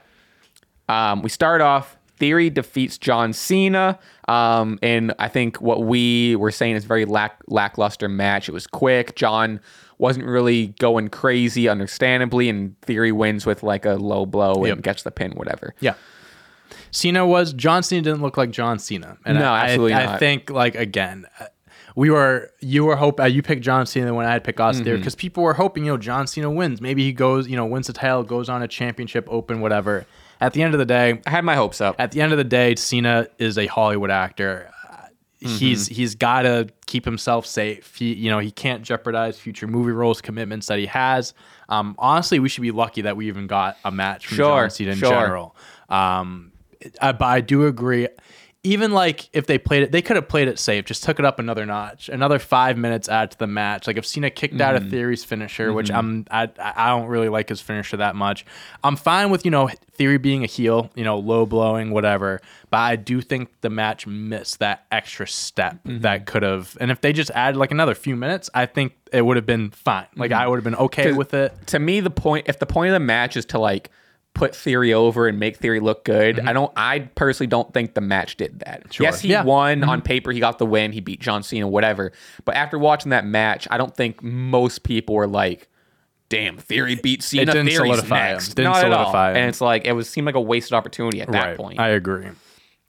um, we start off. Theory defeats John Cena, um, and I think what we were saying is very lack lackluster match. It was quick. John wasn't really going crazy, understandably, and Theory wins with like a low blow and Yep. gets the pin, whatever. Yeah. Cena was John Cena didn't look like John Cena. And No, I, absolutely I, I think like again, uh, we were you were hope uh, you picked John Cena when I had picked Austin Mm-hmm. because people were hoping you know John Cena wins. Maybe he goes you know wins the title, goes on a championship, open whatever. At the end of the day, I had my hopes up. at the end of the day, Cena is a Hollywood actor. Uh, He's Mm-hmm. he's got to keep himself safe. He you know he can't jeopardize future movie roles, commitments that he has. Um, honestly, we should be lucky that we even got a match from Sure, John Cena in sure. general. Um, I, but I do agree. Even like if they played it, they could have played it safe, just took it up another notch, another five minutes add to the match. Like if Cena kicked out Mm-hmm. of Theory's finisher, which I'm I I don't really like his finisher that much. I'm fine with you know Theory being a heel, you know low blowing whatever, but I do think the match missed that extra step Mm-hmm. that could have. And if they just added like another few minutes, I think it would have been fine. Like Mm-hmm. I would have been okay with it. to me the point if the point of the match is to like put theory over and make theory look good mm-hmm. i don't i personally don't think the match did that yes he Yeah. won mm-hmm. on paper he got the win he beat john cena whatever but after watching that match i don't think most people were like damn theory beat cena didn't Theory's solidify him. Didn't Not at all. solidify him. and it's like it was seemed like a wasted opportunity at that right. point I agree.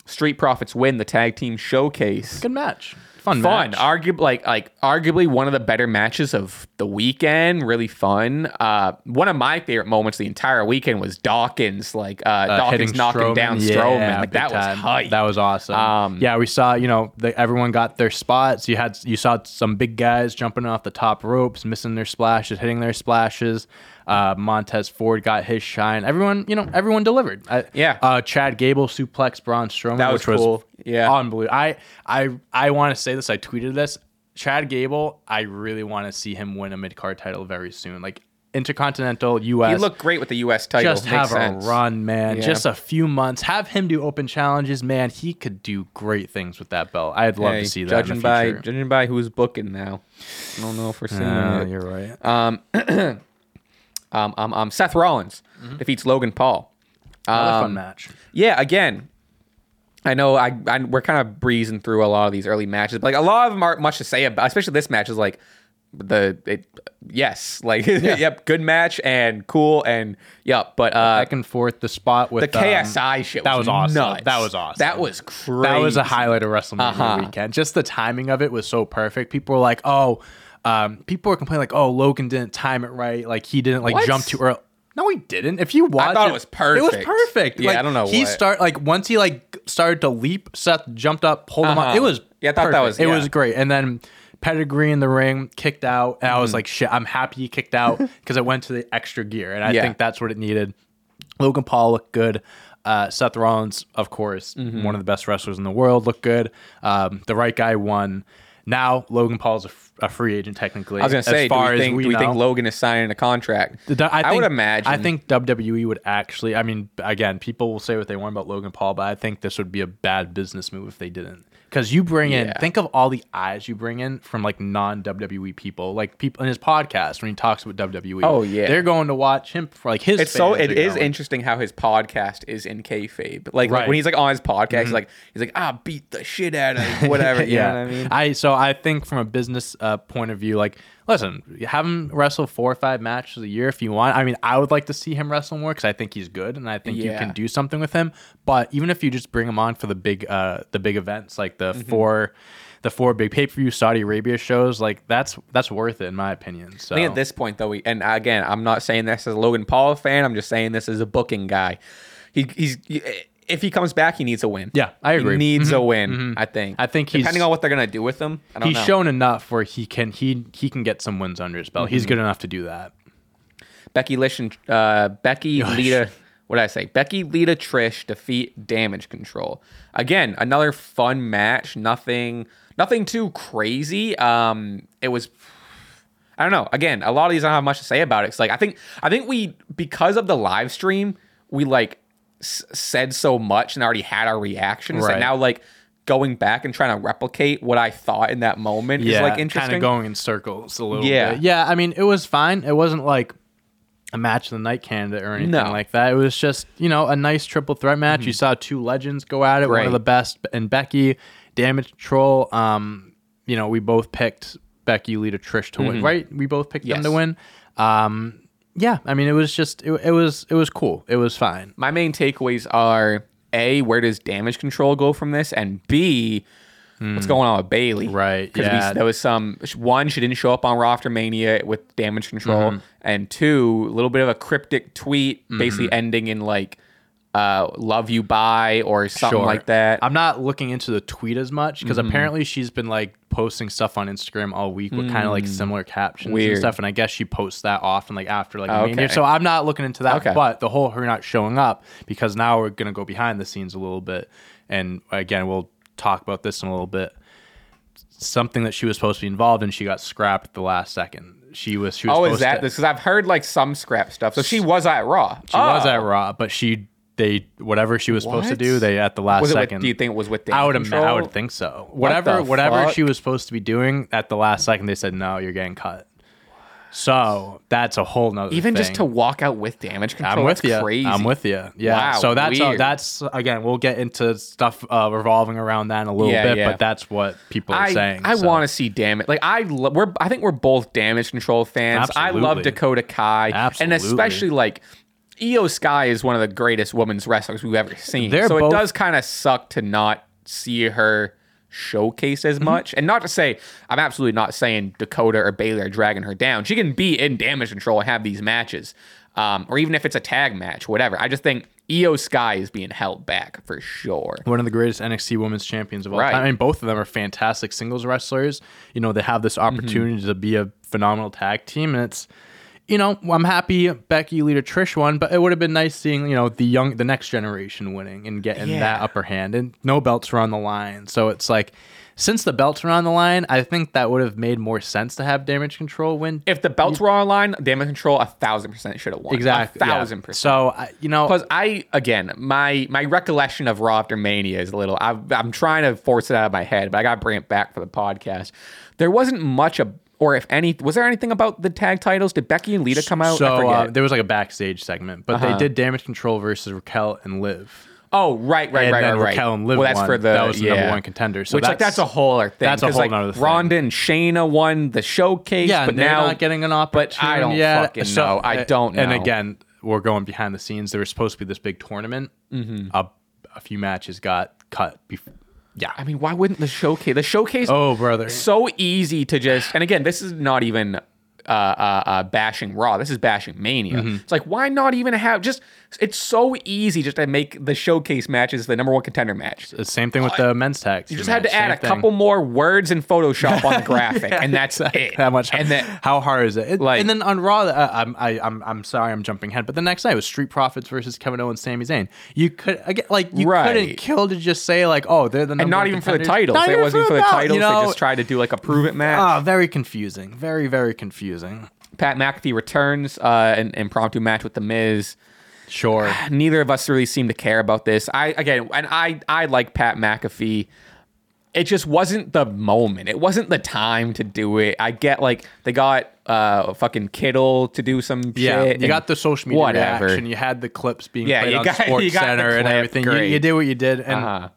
street profits win the tag team showcase Good match. Fun. fun match. arguably like like arguably one of the better matches of the weekend really fun uh one of my favorite moments the entire weekend was dawkins like uh, dawkins knocking Strowman. down Yeah, strowman like big that was hype That was awesome. Um, yeah, we saw you know the, everyone got their spots. You had you saw some big guys jumping off the top ropes, missing their splashes, hitting their splashes. Uh, Montez Ford got his shine. Everyone, you know, everyone delivered. I, Yeah. Uh, Chad Gable suplex Braun Strowman, That was which was cool. Yeah. unbelievable. I I I want to say this. I tweeted this. Chad Gable. I really want to see him win a mid card title very soon. Like Intercontinental U.S. he looked great with the us title just Makes have sense. a run, man. Yeah. Just a few months. Have him do open challenges, man. He could do great things with that belt. I'd love Hey, to see that. judging in the by judging by who's booking now i don't know if we're seeing Uh, it you're right. um um um, um seth rollins defeats logan paul Another um, fun match. yeah, again, I know I, I we're kind of breezing through a lot of these early matches, but like a lot of them aren't much to say about. Especially this match is like the it, yes, like yep, good match and cool and yep. But uh, Back and forth, the spot with the um, KSI shit that was, was awesome. nuts. That was awesome. That was crazy. That was a highlight of WrestleMania Uh-huh. weekend. Just the timing of it was so perfect. People were like, "Oh, um, people were complaining like, oh, Logan didn't time it right. Like he didn't like What? jump too early." No, he didn't. If you watch, thought it was perfect. It was perfect. Yeah, like, I don't know He what. start like once he like started to leap. Seth jumped up, pulled him Uh-huh. up. It was Yeah, I thought that perfect. was- it yeah. was great. And then pedigree in the ring, kicked out, and Mm-hmm. I was like, shit, I'm happy he kicked out because it went to the extra gear, and I Yeah. think that's what it needed. Logan Paul looked good. Uh, Seth Rollins, of course, Mm-hmm. one of the best wrestlers in the world, looked good. Um, the right guy won. Now Logan Paul's a, f- a free agent technically. I was gonna say, as far do we as think, we do we think. Logan is signing a contract? The- I, think, would imagine. I think WWE would actually. I mean, again, people will say what they want about Logan Paul, but I think this would be a bad business move if they didn't. Because you bring in, Yeah. think of all the eyes you bring in from like non WWE people, like people in his podcast when he talks about WWE. Oh, yeah. they're going to watch him for like his. It's so it is going. interesting how his podcast is in kayfabe. Like, like when he's like on his podcast, he's like he's like ah beat the shit out of whatever. You know what I mean? I so I think from a business uh, point of view, like listen, have him wrestle four or five matches a year if you want. I mean, I would like to see him wrestle more because I think he's good and I think you can do something with him. But even if you just bring him on for the big uh the big events like the Mm-hmm. four the four big pay per view Saudi Arabia shows, like that's that's worth it in my opinion. So I think at this point, though, we, and again, I'm not saying this as a Logan Paul fan. I'm just saying this as a booking guy. He, he's if he comes back, he needs a win. Yeah, I agree. He needs a win. I think. I think he's- depending on what they're gonna do with him. I don't he's know. shown enough where he can he he can get some wins under his belt. Mm-hmm. He's good enough to do that. Becky Lish and uh, Becky Lita. What did I say? Becky Lita Trish defeat Damage Control. Again, another fun match. Nothing, nothing too crazy. Um, it was. I don't know. Again, a lot of these I don't have much to say about it. It's like I think I think we because of the live stream we like s- said so much and already had our reactions Right. that now like going back and trying to replicate what I thought in that moment is like interesting. kind of going in circles a little Yeah. bit. Yeah, I mean, it was fine. It wasn't like a match of the night candidate or anything No. Mm-hmm. like that. It was just, you know, a nice triple threat match. You saw two legends go at it, one of the best and Becky, Damage Control. Um, you know, we both picked Becky, Lita, Trish to win, right? We both picked them Mm-hmm. To win. Um, yeah, I mean, it was just, it, it was, it was cool. It was fine. my main takeaways are a where does damage control go from this and b what's going on with Bayley Hmm. Right, because yeah. there was some one she didn't show up on raw after mania with damage control Mm-hmm. and two a little bit of a cryptic tweet basically ending in like uh, "Love You Bye" or something Sure. like that. I'm not looking into the tweet as much because Mm-hmm. apparently she's been like posting stuff on Instagram all week with kind of like similar captions Mm. Weird. and stuff. And I guess she posts that often, like after like a Okay. So I'm not looking into that. Okay. But the whole her not showing up because now we're gonna go behind the scenes a little bit. And again, we'll talk about this in a little bit. Something that she was supposed to be involved in, she got scrapped at the last second. She was. She was oh, is that to- this? Because I've heard like some scrap stuff. So she was at Raw. She was Oh. at Raw, but she they whatever she was supposed to do, they at the last it? With, second. do you think it was with? I would Damage I would think so. Whatever the whatever fuck? she was supposed to be doing at the last second, they said no, you're getting cut. So that's a whole nother. Even just to walk out with damage control. I'm with you. Crazy. I'm with you. Yeah. Wow, so that's uh, that's again. We'll get into stuff uh, revolving around that in a little Yeah, bit, yeah. but that's what people are I, saying. I so. want to see damage. Like I, lo- we're I think we're both damage control fans. I love Dakota Kai, and especially like Iyo Sky is one of the greatest women's wrestlers we've ever seen. They're so both- it does kind of suck to not see her showcased Mm-hmm. as much. And not to say I'm absolutely not saying Dakota or Bayley are dragging her down. She can be in damage control and have these matches, um, or even if it's a tag match, whatever. I just think Iyo Sky is being held back for sure. one of the greatest NXT women's champions of all Right. time. I mean, both of them are fantastic singles wrestlers. You know, they have this Mm-hmm. opportunity to be a phenomenal tag team, and it's, you know, I'm happy Becky, Lita Trish won, but it would have been nice seeing you know the young, the next generation winning and getting Yeah. that upper hand, and no belts were on the line, so it's like. Since the belts were on the line, I think that would have made more sense to have damage control win. If the belts were on the line, damage control a thousand percent should have won. exactly, a yeah. thousand percent. So I, you know, Because I again, my my recollection of Raw after Mania is a little. I've, I'm trying to force it out of my head, but I got to bring it back for the podcast. There wasn't much of, or if any, was there anything about the tag titles? Did Becky and Lita come out? So uh, there was like a backstage segment, but Uh-huh. they did damage control versus Raquel and Liv. oh, right, right, and right, then right, right. Raquel and Liv well, that's won. for the that was the yeah. number one contender. So Which like that's a whole other thing. that's a whole like, nother thing. Ronda and Shayna won the showcase, yeah, but now not getting an opportunity. But I don't yet. fucking So- know. I don't know. And again, we're going behind the scenes. There was supposed to be this big tournament. Mm-hmm. A, a few matches got cut. Before. Yeah. I mean, why wouldn't the showcase? The showcase. Oh, brother. so easy to just and again this is not even uh, uh, uh, bashing raw this is bashing mania Mm-hmm. it's like why not even have just it's so easy just to make the showcase matches the number one contender match The same thing with the men's tag. you just had to add a couple more words in photoshop on the graphic and that's it How much? and then how hard is it? It- Like- and then on Raw, uh, I'm I, I'm I'm sorry, I'm jumping ahead. But the next night was Street Profits versus Kevin Owens, and Sami Zayn. You could again, like you Right. couldn't kill to just say like, oh, they're the number and not one even for the contenders. titles Not it even wasn't for the belt, titles You know? they just tried to do like a prove it match Ah, very confusing. Very very confusing. pat mcafee returns uh an impromptu match with the miz Sure. neither of us really seem to care about this. I again, and I I like Pat McAfee. It just wasn't the moment. It wasn't the time to do it. I get like they got uh fucking Kittle to do some Yeah, shit. you got the social media whatever. reaction. You had the clips being Yeah, played you on got- Sports Center and everything. You, you did what you did, and Uh-huh.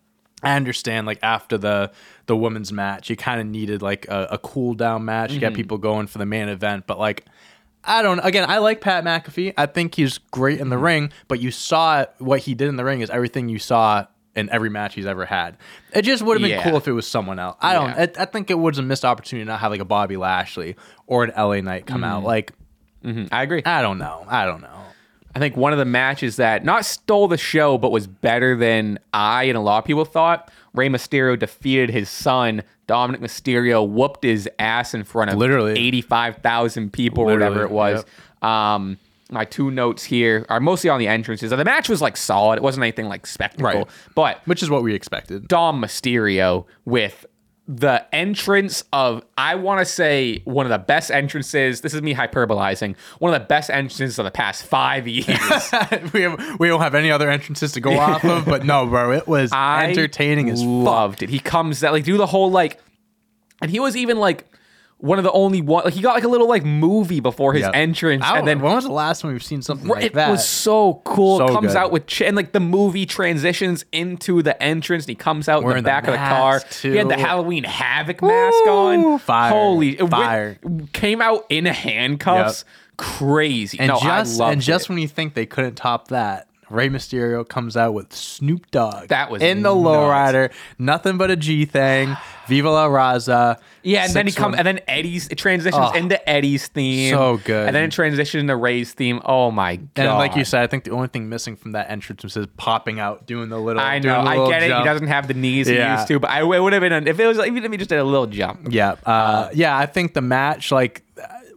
I understand. Like after the the women's match, you kind of needed like a, a cool down match to Mm-hmm. get people going for the main event. But like, I don't. Again, I like Pat McAfee. I think he's great in the Mm-hmm. ring. But you saw it, what he did in the ring is everything you saw in every match he's ever had. It just would have been Yeah. cool if it was someone else. I don't. Yeah. I, I think it was a missed opportunity to not have like a Bobby Lashley or an LA Knight come Mm-hmm. out. Like Mhm, I agree. I don't know. I don't know. I think one of the matches that not stole the show, but was better than I and a lot of people thought. Rey Mysterio defeated his son, Dominic Mysterio, whooped his ass in front of Literally. 85,000 people, or whatever it Literally, was. Um, my two notes here are mostly on the entrances. The match was like solid. It wasn't anything like spectacle, Right. but Which is what we expected. Dom Mysterio with the entrance of I want to say one of the best entrances. This is me hyperbolizing. One of the best entrances of the past five years. we have, we don't have any other entrances to go off of, but no, bro, it was I entertaining as fuck. loved it. He comes that like do the whole like, and he was even like one of the only one. Like, he got like a little like movie before his Yep. entrance, and then when was the last time we've seen something like it that? It was so cool. So comes good. out with ch- and like the movie transitions into the entrance. And he comes out in Wearing the the back of the car. mask, He had the. Halloween Havoc mask on. Fire. Holy it went- Fire. came out in handcuffs. Crazy. and no, just and just it. when you think they couldn't top that, Rey Mysterio comes out with Snoop Dogg. That was in the nuts. lowrider. Nothing but a G thing. Viva la Raza. Yeah, and then he Six come and then Eddie's it transitions Oh, into Eddie's theme. so good. And then it transitions into Rey's theme. Oh my god. And like you said, I think the only thing missing from that entrance was his popping out, doing the little. I know, I get it. He doesn't have the knees he used to, but I would have been if it was even if he just did a little jump. Yeah, uh, yeah. I think the match, like,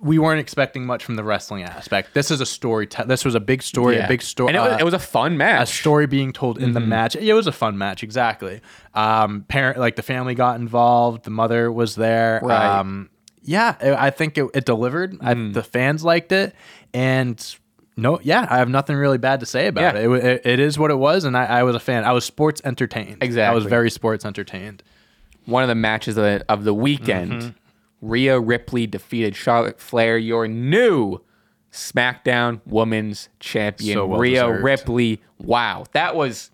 we weren't expecting much from the wrestling aspect. This is a story. Te- this was a big story, Yeah. a big story. and it was, uh, it was a fun match. a story being told in the Mm-hmm. match. It was a fun match, exactly. Um, parent, like the family got involved. The mother was there. Right. Um, yeah, I I think it, it delivered. I, Mm. the fans liked it, and no, yeah, I have nothing really bad to say about Yeah. it. It, it. It is what it was, and I, I was a fan. I was sports entertained. Exactly. I was very sports entertained. One of the matches of the, of the weekend. Mm-hmm. Rhea Ripley defeated Charlotte Flair, your new SmackDown Women's Champion. So well Rhea deserved. Ripley. Wow, that was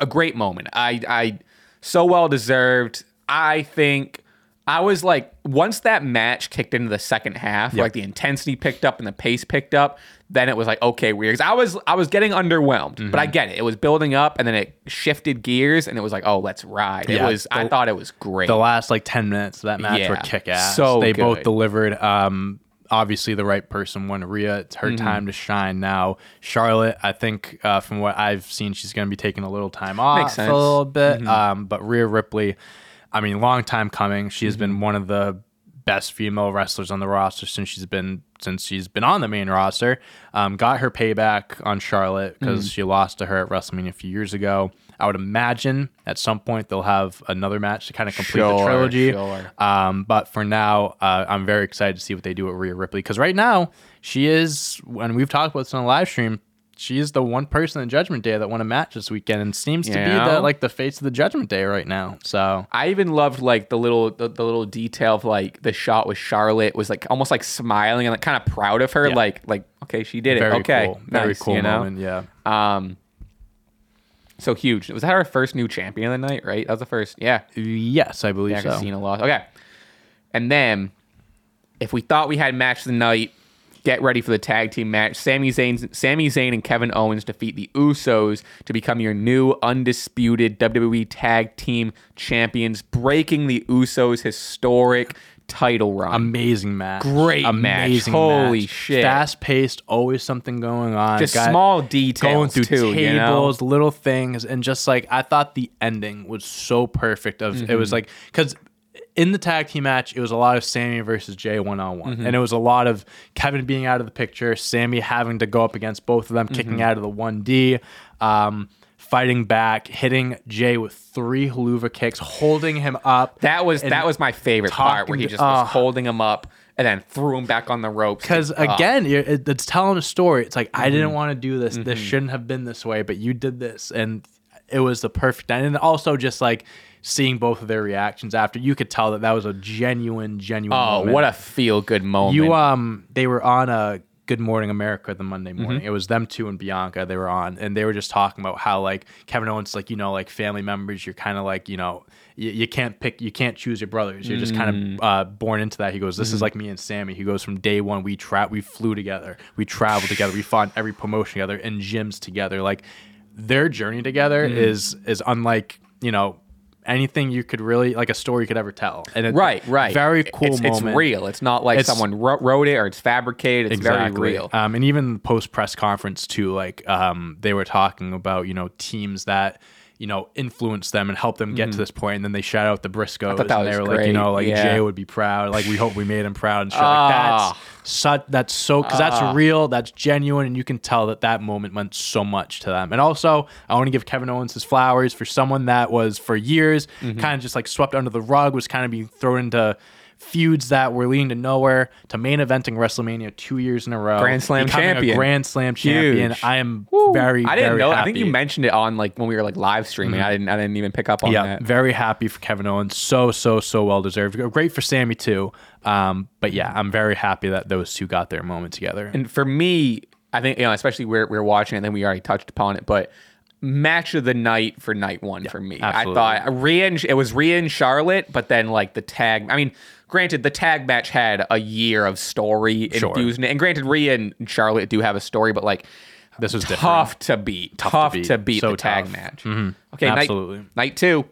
a great moment. I, I so well deserved. I think I was like, once that match kicked into the second half, like the intensity picked up and the pace picked up, then it was like, okay, weird. I was I was getting underwhelmed, but I Mm-hmm. get it. It was building up and then it shifted gears and it was like, oh, let's ride. It Yeah, was. I thought it was great. The last like ten minutes of that match Yeah, were kick ass. so they both delivered. Um, obviously the right person won Rhea. It's Mm-hmm. her time to shine now. Charlotte, I think uh, from what I've seen, she's going to be taking a little time off Makes sense. a little bit. Mm-hmm. Um, but Rhea Ripley, I mean, long time coming. She has Mm-hmm. been one of the best female wrestlers on the roster since she's been since she's been on the main roster. Um, got her payback on Charlotte because Mm. she lost to her at WrestleMania a few years ago. I would imagine at some point they'll have another match to kind of complete the trilogy. sure. Um, but for now, uh, I'm very excited to see what they do with Rhea Ripley because right now she is, and we've talked about this on the live stream. She is the one person in Judgment Day that won a match this weekend and seems to be the like the face of the Judgment Day right now. So I even loved like the little the, the little detail of like the shot with Charlotte was like almost like smiling and like kind of proud of her, Yeah. like like okay, she did it. very okay, cool, very nice, cool you know? moment. Yeah, Um, so huge. Was that our first new champion of the night? Right, that was the first. Yeah, yes, I believe yeah. so. Casino lost. Okay, and then if we thought we had match of the night, get ready for the tag team match. Sami Zayn, Sami Zayn and Kevin Owens defeat the Usos to become your new undisputed WWE Tag Team Champions, breaking the Usos' historic title run. Amazing match, Great match. amazing Holy match. shit. fast paced, always something going on. Just Got- small going through too, you know? tables, little things, and just like I thought the ending was so perfect. Of it Mm-hmm. was like because in the tag team match, it was a lot of Sami versus Jay one on Mm-hmm. one, and it was a lot of Kevin being out of the picture, Sami having to go up against both of them, Mm-hmm. kicking out of the one D. Um, Fighting back, hitting Jay with three Helluva kicks, holding him up. That was that was my favorite part where he just was holding him up and then threw him back on the ropes. Because again, you're- it, it's telling a story. It's like I Mm-hmm. didn't want to do this. This shouldn't have been this way, but you did this, and it was the perfect. And also just like seeing both of their reactions after, you could tell that that was a genuine, genuine. oh, moment. what a feel good moment. you um, they were on a Good Morning America the Monday Mm-hmm. morning. It was them two and Bianca. They were on, and they were just talking about how like Kevin Owens, like you know, like family members. You're kind of like you know. You, you can't pick, you can't choose your brothers. You're just kind Mm. of uh, born into that. He goes, "This Mm-hmm. is like me and Sami." He goes, "From day one, we tra- we flew together, we traveled together, we fought every promotion together, in gyms together. Like their journey together Mm-hmm. is is unlike you know anything you could really like a story you could ever tell. And it, right, right. very cool It's, moment. it's real. It's not like It's- someone wrote, it or it's fabricated. It's very real. Um, and even post press conference too, like um, they were talking about you know teams that you know influence them and help them get to this point, and then they shout out the Briscoes, Mm-hmm. that and they was were like, you know, like yeah. Jay would be proud, like we hope we made him proud and shit. Ah. like that's such that's so because that's real, that's genuine, and you can tell that that moment meant so much to them. And also, I want to give Kevin Owens his flowers for someone that was for years Mm-hmm. kind of just like swept under the rug, was kind of being thrown into feuds that were leading to nowhere to main eventing WrestleMania two years in a row. Grand Slam champion. Grand Slam champion. Huge. I am Woo. very, I didn't very know. Happy. I think you mentioned it on like when we were like live streaming. I didn't. I didn't even pick up on Yeah, that. very happy for Kevin Owens. So, so, so well deserved. Great for Sami too. Um, but yeah, I'm very happy that those two got their moment together. And for me, I think you know, especially we're we're watching it, and then we already touched upon it, but match of the night for night one for me. absolutely. I thought Rhea and, it was Rhea and Charlotte, but then like the tag. I mean, granted, the tag match had a year of story Sure. infused in it, and granted, Rhea and Charlotte do have a story, but like. This was different. tough to beat. Tough, to to beat. beat, So the tag tough. match. Mhm. Okay, Absolutely. Night, night two.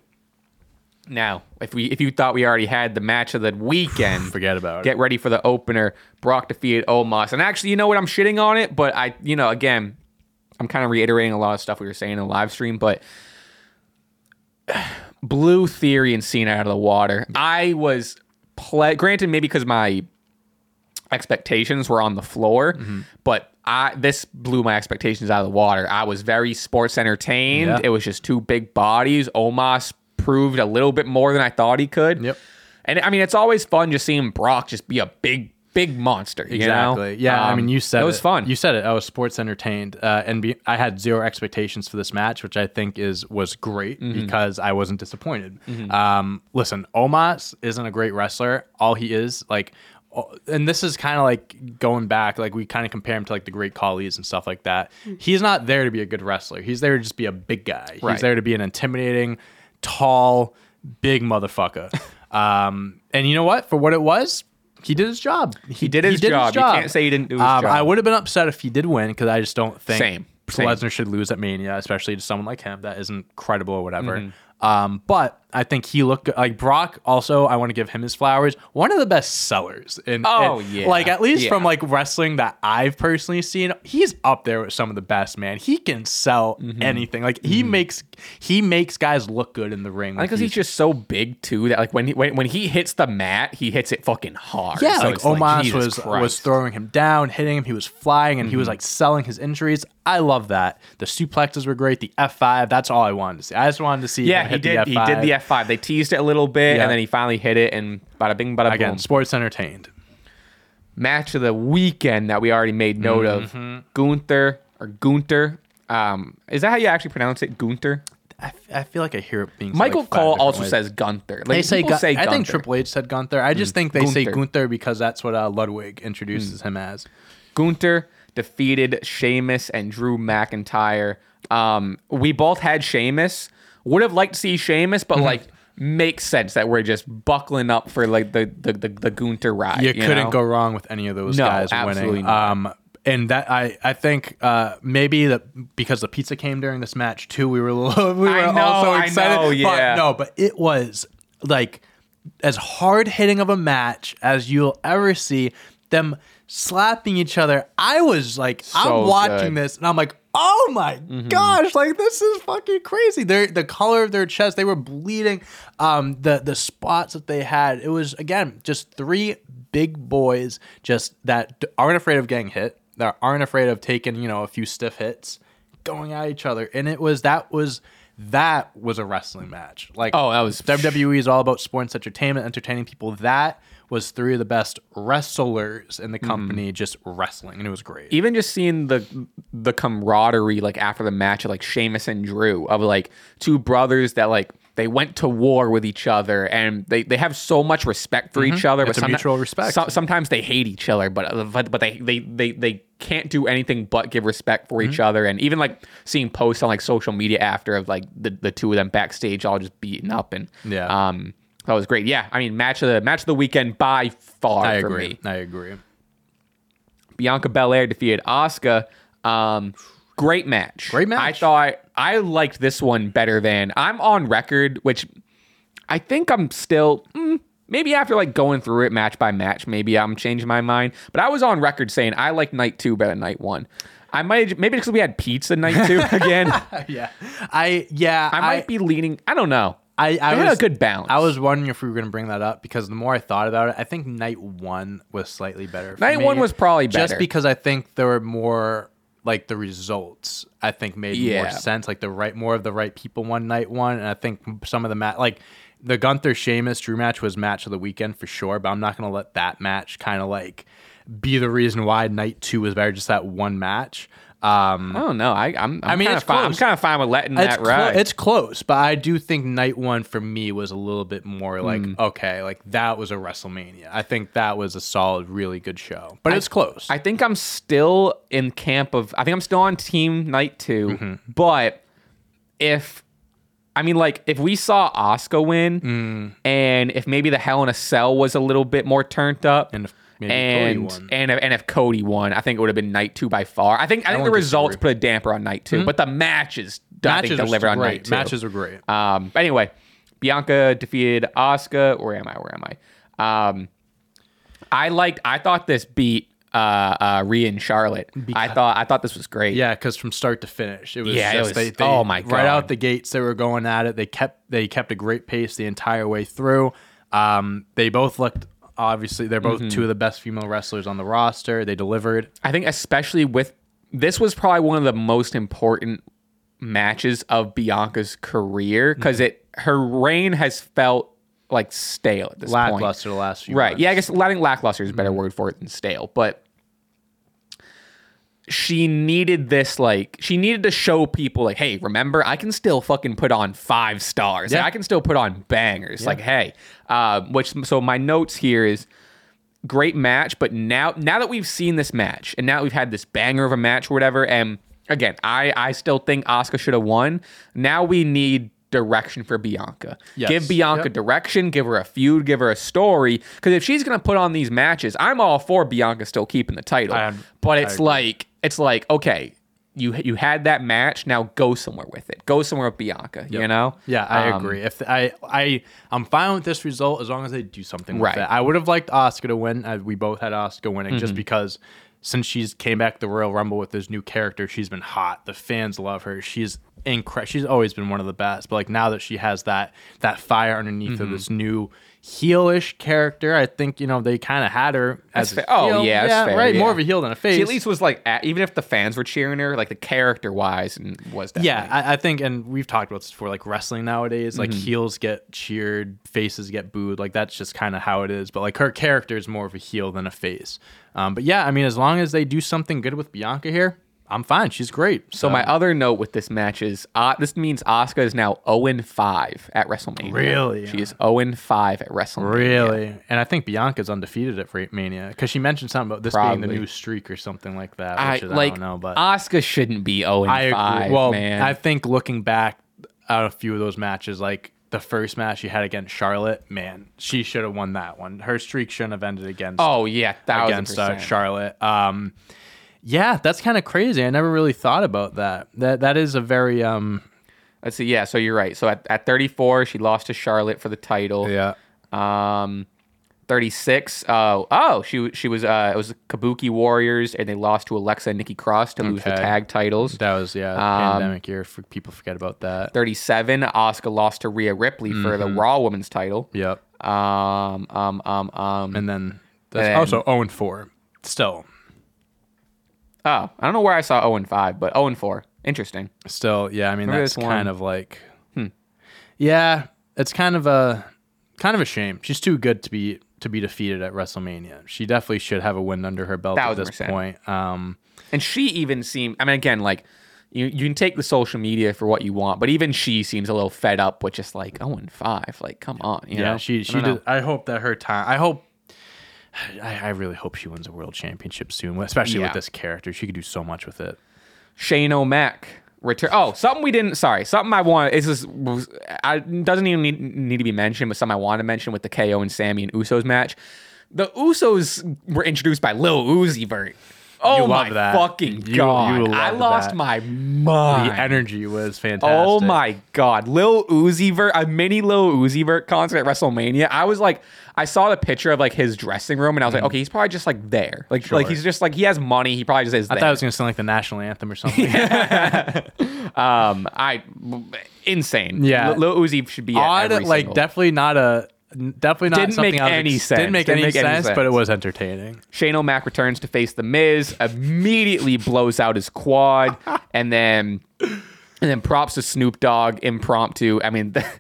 Now, if we if you thought we already had the match of the weekend, Forget about get it. Get ready for the opener. Brock defeated Omos, and actually, you know what? I'm shitting on it, but I, you know, again, I'm kind of reiterating a lot of stuff we were saying in the live stream, but blew Theory and Cena out of the water. I was ple- granted maybe because my expectations were on the floor, Mm-hmm. but I this blew my expectations out of the water. I was very sports entertained. Yeah. It was just two big bodies. Omos proved a little bit more than I thought he could. Yep. And I mean, it's always fun just seeing Brock just be a big, big monster. You know? Exactly. Yeah. I Um, mean, you said it was fun. You said it. I was sports entertained, uh, and be, I had zero expectations for this match, which I think is was great Mm-hmm. because I wasn't disappointed. Um, listen, Omos isn't a great wrestler. All he is like. And this is kind of like going back, like we kind of compare him to like the great Khali's and stuff like that. He's not there to be a good wrestler. He's there to just be a big guy. Right. He's there to be an intimidating, tall, big motherfucker. um, and you know what? For what it was, he did his job. He, did his job. You can't say he didn't do his um, job. I would have been upset if he did win because I just don't think Same. Same. Lesnar should lose at Mania, especially to someone like him that isn't credible or whatever. Mm-hmm. Um, but I think he looked good. like Brock. Also, I want to give him his flowers. One of the best sellers in Oh, in- yeah. like at least Yeah. from like wrestling that I've personally seen. He's up there with some of the best. Man, he can sell Mm-hmm. anything. Like he makes he makes guys look good in the ring. Because he's just so big too that like when he when, when he hits the mat, he hits it fucking hard. Yeah, So like Omos Jesus was was Christ. Mm-hmm. throwing him down, hitting him. He was flying, and he was like selling his injuries. I love that. The suplexes were great. The F five. That's all I wanted to see. I just wanted to see. Yeah, he did. The he F5. did the F five. They teased it a little bit, Yeah. and then he finally hit it, and bada bing, bada again. boom. Sports entertained. Match of the weekend that we already made note Mm-hmm. of: Gunther or Gunter. Um, is that how you actually pronounce it, Gunter? I, f- I feel like I hear it being Michael like, Cole also ways. says Gunther. Like They say, Gun- say I think Gunther. Triple H said Gunther. I just think they say Gunther. Gunther because that's what uh, Ludwig introduces him as. Gunther defeated Sheamus and Drew McIntyre. Um, we both had Sheamus. Would have liked to see Sheamus, Mm-hmm. but like makes sense that we're just buckling up for like the the the, the Gunter ride. You, couldn't know? go wrong with any of those No, guys absolutely winning. not. Um, and that I I think uh, maybe that because the pizza came during this match too, we were a little, we were I know, also I excited. know, yeah. But no, but it was like as hard hitting of a match as you'll ever see. Them slapping each other. I was like, So I'm watching good. Mm-hmm. this and I'm like, oh my gosh, like this is fucking crazy. Their the color of their chest, they were bleeding. Um, the the spots that they had, it was again just three big boys just that aren't afraid of getting hit, that aren't afraid of taking you know a few stiff hits, going at each other, and it was that was that was a wrestling match. Like Oh, that was- WWE is all about sports entertainment, entertaining people. That was three of the best wrestlers in the Mm-hmm. company just wrestling, and it was great. even just seeing the the camaraderie like after the match of like Sheamus and Drew of like two brothers that like they went to war with each other and they, they have so much respect for each other. Mm-hmm. It's a someti- mutual respect. so- sometimes they hate each other, but but, but they, they they they can't do anything but give respect for Mm-hmm. each other. And even like seeing posts on like social media after of like the, the two of them backstage all just beaten up and Yeah. um that was great. Yeah, I mean match of the match of the weekend by far I for agree. me. I agree. Bianca Belair defeated Asuka. Um, great match. Great match. I thought I liked this one better than I'm on record, which I think I'm still mm, maybe after like going through it match by match, maybe I'm changing my mind. But I was on record saying I like night two better than night one. I might maybe because we had pizza night two again. yeah, I yeah I might be leaning. I don't know. I, I had was a good balance. I was wondering if we were going to bring that up because the more I thought about it, I think night one was slightly better. Night me. one was probably better. just because I think there were more like the results. I think made more sense. Like the right more of the right people won night one, and I think some of the match like. The Gunther Sheamus Drew match was match of the weekend for sure, but I'm not gonna let that match kind of like be the reason why night two was better. Just that one match. Um, I don't know. I I'm, I'm I mean, kind of fine. I'm kind of fine with letting it's that clo- ride. it's close, but I do think night one for me was a little bit more like Hmm. okay, like that was a WrestleMania. I think that was a solid, really good show, but it's close. I think I'm still in camp of. I think I'm still on team night 2 Mm-hmm. But if I mean, like, if we saw Asuka win, Mm. and if maybe the Hell in a Cell was a little bit more turned up, And if- Maybe and Cody won. and if, and if Cody won, I think it would have been night two by far. I think I think the results put a damper on night 2 but the matches, I think Matches delivered on night two. Matches are great. Um, anyway, Bianca defeated Asuka. Where am I? Where am I? Um, I liked. I thought this beat uh, uh, Rhea and Charlotte. I thought. I thought this was great. Yeah, because from start to finish, it was Yeah, it was- they, they oh my god! right out the gates they were going at it. They kept they kept a great pace the entire way through. Um, they both looked obviously they're both Mm-hmm. two of the best female wrestlers on the roster. They delivered. I think especially with this was probably one of the most important matches of Bianca's career because it her reign has felt like stale at this point. Lackluster the last few Right. months. Yeah, I guess I think lackluster is a better word for it than stale, but she needed this like she needed to show people like, hey, remember I can still fucking put on five stars. Like, Yeah. I can still put on bangers. Like, hey, uh, which so my notes here is great match, but now now that we've seen this match and now we've had this banger of a match or whatever, and again, I I still think Asuka should have won. Now we need direction for Bianca. Yes. Give Bianca Yep. direction, give her a feud, give her a story. Because if she's gonna put on these matches, I'm all for Bianca still keeping the title. I- but it's like it's like okay. You, you had that match. Now go somewhere with it. Go somewhere with Bianca. You know. Yeah, I Um, agree. If I I I'm fine with this result as long as they do something with Right. it. I would have liked Asuka to win. Uh, we both had Asuka winning just Mm-hmm. because since she's came back the Royal Rumble with this new character, she's been hot. The fans love her. She's incredible. She's always been one of the best. But like now that she has that that fire underneath Mm-hmm. of this new heelish character, I think you know they kind of had her as That's a fair. Oh, yeah, that's fair, right. More of a heel than a face. She at least was like, even if the fans were cheering her, like the character wise, and was that. Yeah, I, I think, and we've talked about this before. Like wrestling nowadays, like Mm-hmm. heels get cheered, faces get booed. Like that's just kind of how it is. But like her character is more of a heel than a face. Um, but yeah, I mean, as long as they do something good with Bianca here, I'm fine. She's great. So my other note with this match is uh, this means Asuka is now 0 5 at WrestleMania. Really? She is 0 5 at WrestleMania. really, and I think Bianca's undefeated at Mania because she mentioned something about this being the new streak or something like that. I is, like I don't know, but Asuka shouldn't be 0 I 5. agree. Well, man. I think looking back at a few of those matches, like the first match she had against Charlotte, man, she should have won that one. Her streak shouldn't have ended against oh yeah, against uh. Charlotte. Um, yeah, that's kind of crazy. I never really thought about that. That that is a very um. Let's see. Yeah, so you're right. So at, at 34, she lost to Charlotte for the title. Yeah. Um, 36. Oh, oh, she she was uh, it was Kabuki Warriors, and they lost to Alexa and Nikki Cross to lose the Okay. tag titles. That was yeah, Um, pandemic year. For people forget about that. 37, Asuka lost to Rhea Ripley for the Raw Women's title. Yep. Um, um, um, um. And then that's And- also 0 and 4. Still, Oh, I don't know where I saw 0 and 5, but 0 and 4. Interesting. still, yeah. I mean, Remember that's this kind of like, yeah, it's kind of a kind of a shame. She's too good to be to be defeated at WrestleMania. She definitely should have a win under her belt at this point. Um, And she even seemed, I mean, again, like, you, you can take the social media for what you want, but even she seems a little fed up with just like 0 and 5. Like, come on. You yeah, know? she she know. did. I hope that her time. I hope. I, I really hope she wins a world championship soon, especially Yeah. with this character. She could do so much with it. Shane O'Mac return. Oh, something we didn't. Sorry, something I want. This is I doesn't even need, need to be mentioned, but something I want to mention with the KO and Sami and Usos match. The Usos were introduced by Lil Uzi Vert. Oh You my that. fucking You- god! you I lost that. my mind. The energy was oh fantastic. Oh my god, Lil Uzi Vert, a mini Lil Uzi Vert concert at WrestleMania. I was like, I saw the picture of like his dressing room, and I was like, okay, he's probably just like there, like. Sure. like he's just like he has money. He probably just is I there. thought it was gonna sound like the national anthem or something. Um, I insane. Yeah. Lil Uzi should be at Odd, like single- definitely not a definitely not Didn't something make any ex- sense. Didn't make, Didn't any, make any sense, but it was entertaining. Shane O'Mac returns to face the Miz, immediately blows out his quad, and then and then props to Snoop Dogg impromptu. I mean. The,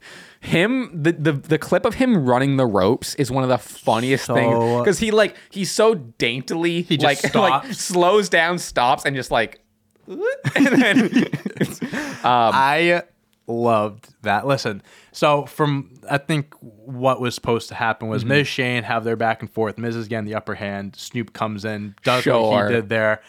him the, the the clip of him running the ropes is one of the funniest So- things because he like he's so daintily he just like like stops. slows down stops and just like and then I loved that. Listen, so from I think what was supposed to happen Mm-hmm. was Miz Shane have their back and forth. Miz is getting the upper hand. Snoop comes in, does Sure. what he did there.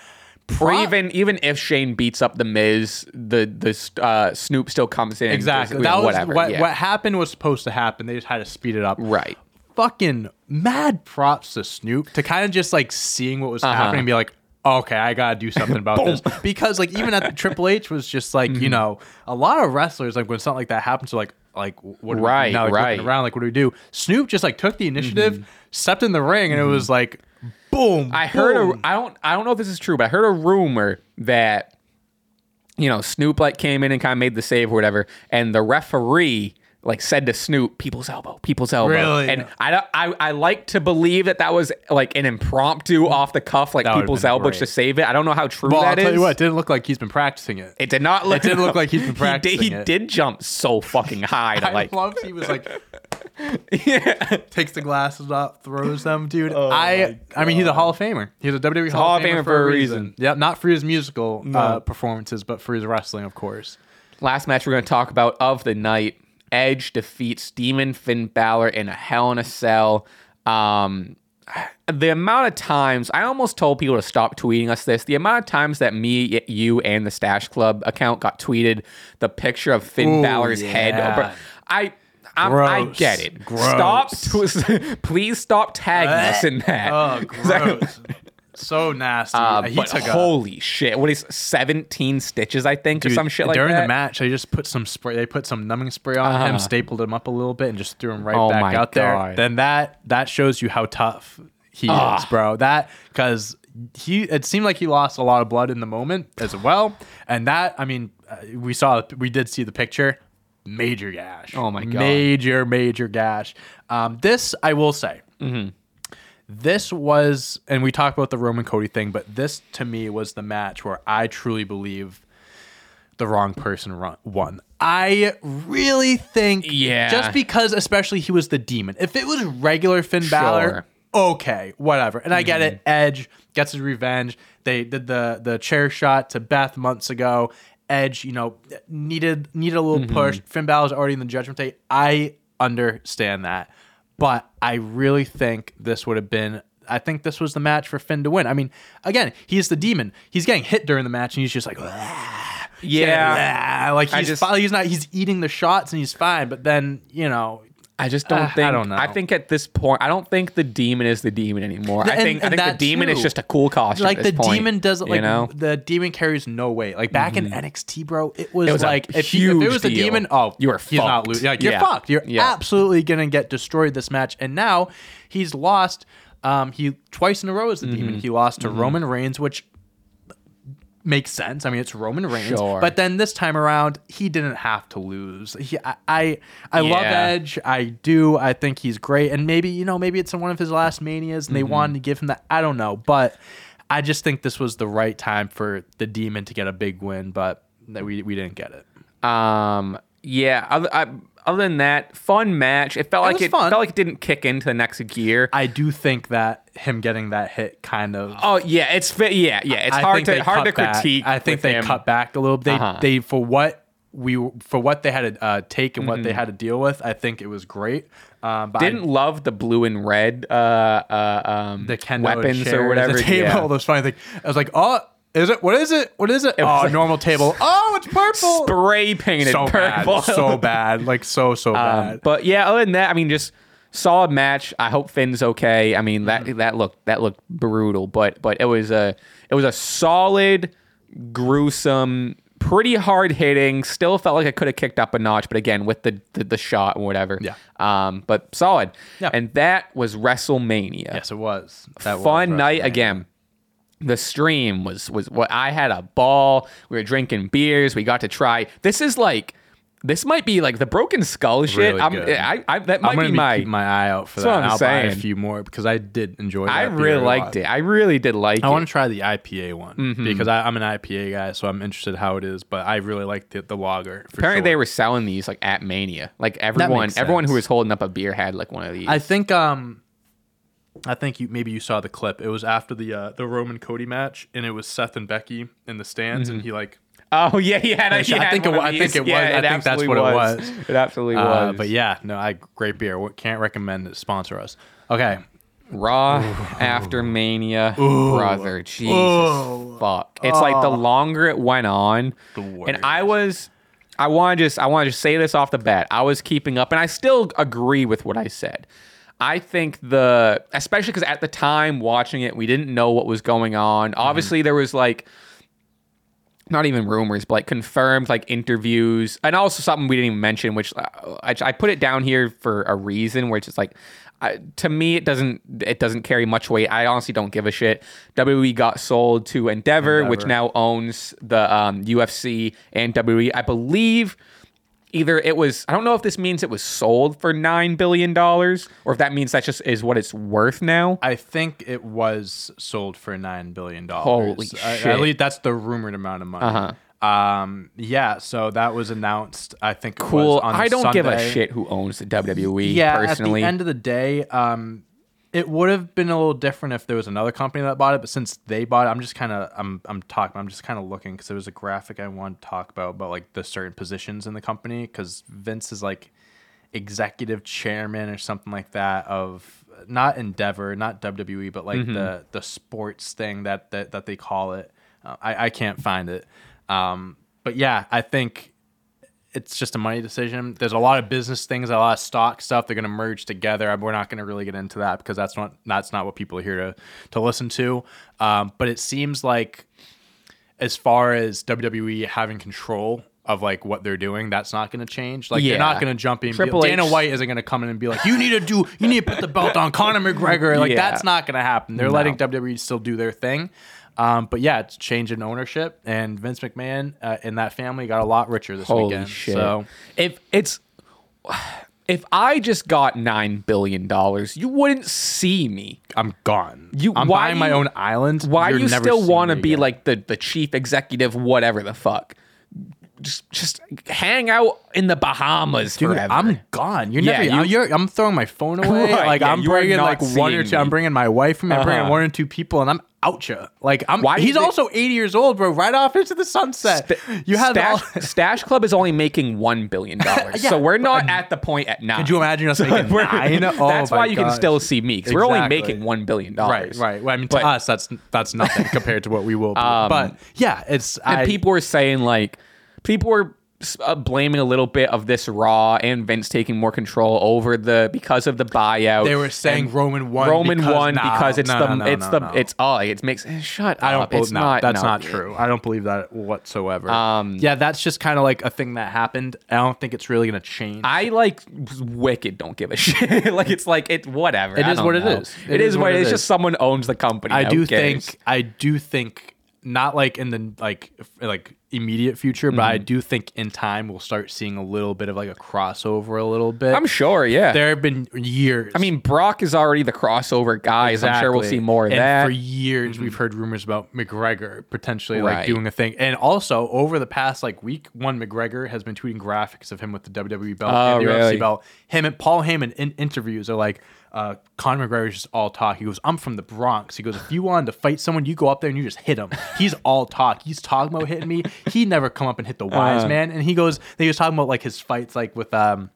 Or Pro- even even if Shane beats up the Miz, the the uh, Snoop still comes in. exactly Just- that was whatever. what yeah. what happened was supposed to happen. They just had to speed it up. right. fucking mad props to Snoop to kind of just like seeing what was Uh-huh. happening and be like, okay, I gotta do something about this because like even at the Triple H was just like Mm-hmm. you know a lot of wrestlers like when something like that happens, are like like what do we Right, do now? Like, right. Mm-hmm. around like what do we do? Snoop just like took the initiative, stepped in the ring, and it was like, boom. I heard boom. a I don't I don't know if this is true, but I heard a rumor that you know Snoop like came in and kind of made the save or whatever, and the referee like said to Snoop, "People's elbow, people's elbow." Really? And I I I like to believe that that was like an impromptu off the cuff like That would've people's been elbow great. to save it. I don't know how true Well, I'll that tell is. you what, it didn't look like he's been practicing it. It did not look. It didn't look like he's been He did- practicing He it. did jump so fucking high to I like. loved he was like takes the glasses off, throws them, dude. I I mean he's a Hall of Famer. He's a WWE Hall, of Famer, for a reason. Yep, not for his musical uh, performances, but for his wrestling, of course. Last match we're going to talk about of the night: Edge defeats Demon Finn Balor in a Hell in a Cell. Um, the amount of times I almost told people to stop tweeting us this. The amount of times that me, you, and the Stache Club account got tweeted the picture of Finn Ooh, Balor's yeah. head. Over, I. I get it. Gross. Stop. please stop tagging us in that. Oh, gross. so nasty. Uh, he but took a holy shit! What is 17 stitches? I think or some shit like during that. During the match, they just put some spray. They put some numbing spray on him, stapled him up a little bit, and just threw him right Oh back out there. Then that that shows you how tough he Ah. is, bro. That because he it seemed like he lost a lot of blood in the moment as well, and that I mean uh, we saw we did see the picture. Major gash. Oh my God. Major major gash. Um, this I will say Mm-hmm. this was, and we talked about the Roman Cody thing, but this to me was the match where I truly believe the wrong person run, won. I really think, Yeah. just because, especially he was the demon. If it was regular Finn Balor, okay, whatever. And I get it. Mm-hmm. Edge gets his revenge. They did the the chair shot to Beth months ago. Edge, you know, needed needed a little Mm-hmm. push. Finn Balor's already in the Judgment Day. I understand that, but I really think this would have been. I think this was the match for Finn to win. I mean, again, he's the demon. He's getting hit during the match, and he's just like, yeah, "Ah," like he's just- he's not he's eating the shots and he's fine. But then you know, I just don't Uh, think. I don't know. I think at this point, I don't think the demon is the demon anymore. I And- think. I think the demon is just a cool costume. like the point, demon doesn't like you know. Mm-hmm. the demon carries no weight. Like back in NXT, bro, it was, It was a like if, he, if it was the deal. demon, oh, You were he's not losing. Like, you're Yeah. fucked. You're Yeah. absolutely gonna get destroyed this match. And now he's lost. Um, he twice in a row as the Mm-hmm. demon. He lost to Roman Reigns, which makes sense. I mean, it's Roman Reigns, Sure. but then this time around, he didn't have to lose. He, I, I, I love Edge. I do. I think he's great, and maybe you know, maybe it's in one of his last manias, and they Mm-hmm. wanted to give him that. I don't know, but I just think this was the right time for the Demon to get a big win, but we we didn't get it. Um. Yeah. Other, I, other than that, fun match. It felt like it fun. felt like it didn't kick into the next gear. I do think that him getting that hit kind of. oh yeah, it's fi- yeah yeah. It's I hard to they hard to back. critique. I think they him. cut back a little. Bit. They Uh-huh. they for what we for what they had to uh, take and what they Mm-hmm. had to deal with. I think it was great. Um, but Didn't I, love the blue and red uh, uh, um, the kendo weapons or whatever. The table, yeah. those funny thing. I was like, oh, is it? What is it? What is it? oh, like- normal table. Oh, it's purple. Spray painted so purple. bad, so bad, like so so Um, bad. but yeah, other than that, I mean, just solid match. I hope Finn's okay. I mean, that Mm-hmm. that looked that looked brutal, but but it was a it was a solid, gruesome, pretty hard hitting. Still felt like I could have kicked up a notch, but again with the the, the shot and whatever. Yeah. Um, but solid. Yeah. And that was WrestleMania. yes, it was. That was Fun night again. The stream was was what I had a ball. We were drinking beers. We got to try. This is like this might be like the broken skull shit. Really I'm. I, I that might I'm gonna be be my. keeping my eye out for that. I'm I'll buy a few more because I did enjoy. I really liked it. I really did like it. I it. want to try the IPA one Mm-hmm. because I, I'm an IPA guy, so I'm interested how it is. But I really liked the, the lager. Apparently, sure. they were selling these like at Mania. Like everyone, everyone who was holding up a beer had like one of these. I think um I think you maybe you saw the clip. It was after the uh, the Roman Cody match, and it was Seth and Becky in the stands, and he like oh yeah, he had. A, he I had think it I think it was- Yeah, I think that's what it was. It absolutely Uh, was. but yeah, no, I great beer. Can't recommend it. Sponsor us. Okay, Raw after Mania, brother, Jesus fuck! It's like the longer it went on, and I was, I want to just, I want to just say this off the bat. I was keeping up, and I still agree with what I said. I think the especially because at the time watching it, we didn't know what was going on. Mm-hmm. Obviously, there was like not even rumors, but like confirmed like interviews, and also something we didn't even mention, which uh, I, I put it down here for a reason, where it's just like. I, to me, it doesn't it doesn't carry much weight. I honestly don't give a shit. WWE got sold to Endeavor, which now owns the um, UFC and WWE. I believe either it was I don't know if this means it was sold for nine billion dollars or if that means that just is what it's worth now. I think it was sold for nine billion dollars. Holy At shit. least that's the rumored amount of money. Uh-huh. Um. Yeah. So that was announced. I think. Cool. I don't give a shit who owns the WWE Yeah. personally. At the end of the day, um, it would have been a little different if there was another company that bought it. But since they bought it, I'm just kind of I'm I'm talking. I'm just kind of looking because there was a graphic I wanted to talk about about like the certain positions in the company because Vince is like executive chairman or something like that of not Endeavor, not WWE, but like the the sports thing that that, that they call it. Uh, I I can't find it. Um, but yeah, I think it's just a money decision. There's a lot of business things, a lot of stock stuff. They're going to merge together. We're not going to really get into that because that's not that's not what people are here to to listen to. Um, but it seems like as far as WWE having control of like what they're doing, that's not going to change. Like Yeah. they're not going to jump in. Triple Dana H- White isn't going to come in and be like, "You need to do, you need to put the belt on Conor McGregor." Like Yeah. that's not going to happen. They're letting WWE still do their thing. Um, but yeah, it's change in ownership, and Vince McMahon uh, and that family got a lot richer this Holy weekend. shit! So if it's if I just got nine billion dollars, you wouldn't see me. I'm gone. You- I'm why buying my own island. Why You're do you still want to be again. like the the chief executive, whatever the fuck? Just just hang out in the Bahamas Dude, forever. I'm gone. You're Yeah, never. you- I'm, you're, I'm throwing my phone away. Right, like yeah, I'm bringing like one or two. I'm bringing my wife. I'm bringing Uh-huh. one or two people, and I'm out ya. Like I'm. Why he's also 80 years old, bro. Right off into the sunset. you have Stache, all. Stache Club is only making one billion dollars, Yeah, so we're not but- at the point at nine. Could you imagine us making nine? Oh that's why you can still see me because we're only making one billion dollars. right. Well, I mean, But- to us, that's that's nothing compared to what we will. Be. Um, but yeah, it's And I, people were saying like, people were uh, blaming a little bit of this Raw and Vince taking more control over the because of the buyout. They were saying Roman won. Roman because, won nah, because it's no, the no, no, it's no, the no. it's oh it makes shut I don't up. believe it's no, not that's no. not true. I don't believe that whatsoever. Um, yeah, that's just kind of like a thing that happened. I don't think it's really gonna change. I like wicked. Don't give a shit. like it's like it whatever. It I is don't what it know. is. it is, what it is. Just someone owns the company. I do cares? think I do think not like in the like like immediate future, but Mm-hmm. I do think in time we'll start seeing a little bit of like a crossover a little bit. I'm sure. Yeah. there have been years. I mean, Brock is already the crossover guy. So I'm sure we'll see more of and that. Mm-hmm. For years, we've heard rumors about McGregor potentially like doing a thing, and also over the past like week, one McGregor has been tweeting graphics of him with the WWE belt Oh, and the really? UFC belt. Him and Paul Heyman in interviews are like. Uh, Conor McGregor's just all talk. He goes, "I'm from the Bronx." He goes, "If you wanted to fight someone, you go up there and you just hit him." He's all talk. He's talking about hitting me. He never come up and hit the wise Uh. man. And he goes, he was talking about like his fights, like with um,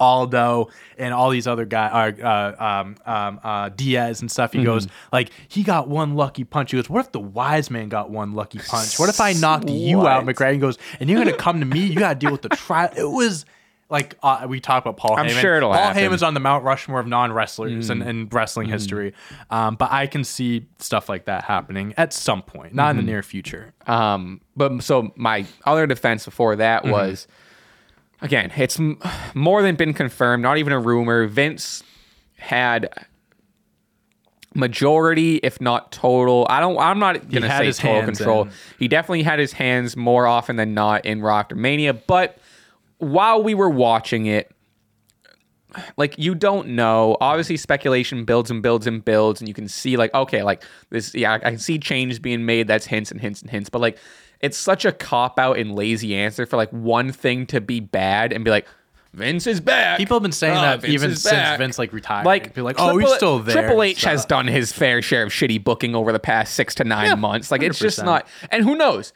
Aldo and all these other guys, uh, uh, um, um, uh, Diaz and stuff. He Mm-hmm. goes like, he got one lucky punch. He goes, what if the wise man got one lucky punch? What if I knocked you out? McGregor? He goes, and you're gonna come to me? You gotta deal with the trial. It was. Like uh, we talk about Paul I'm Heyman. sure it'll Paul happen. Mm. Heyman's on the Mount Rushmore of non wrestlers and in, wrestling history, um, but I can see stuff like that happening at some point, not in the Mm-hmm. near future. Um, but so my other defense before that Mm-hmm. was, again, it's m- more than been confirmed, not even a rumor. Vince had majority, if not total. I don't. I'm not gonna say his total control. in. He definitely had his hands more often than not in after Mania. But while we were watching it. Like you don't know. Obviously, speculation builds and builds and builds, and you can see like, okay, like this. Yeah, I can see changes being made. That's hints and hints and hints. But like, it's such a cop out and lazy answer for like one thing to be bad and be like, Vince is back. People have been saying Ah, that Vince even since back. Vince like retired. Like, be like, oh, he's still there. Triple H has done his fair share of shitty booking over the past six to nine Yeah, months. Like, it's just not. And who knows?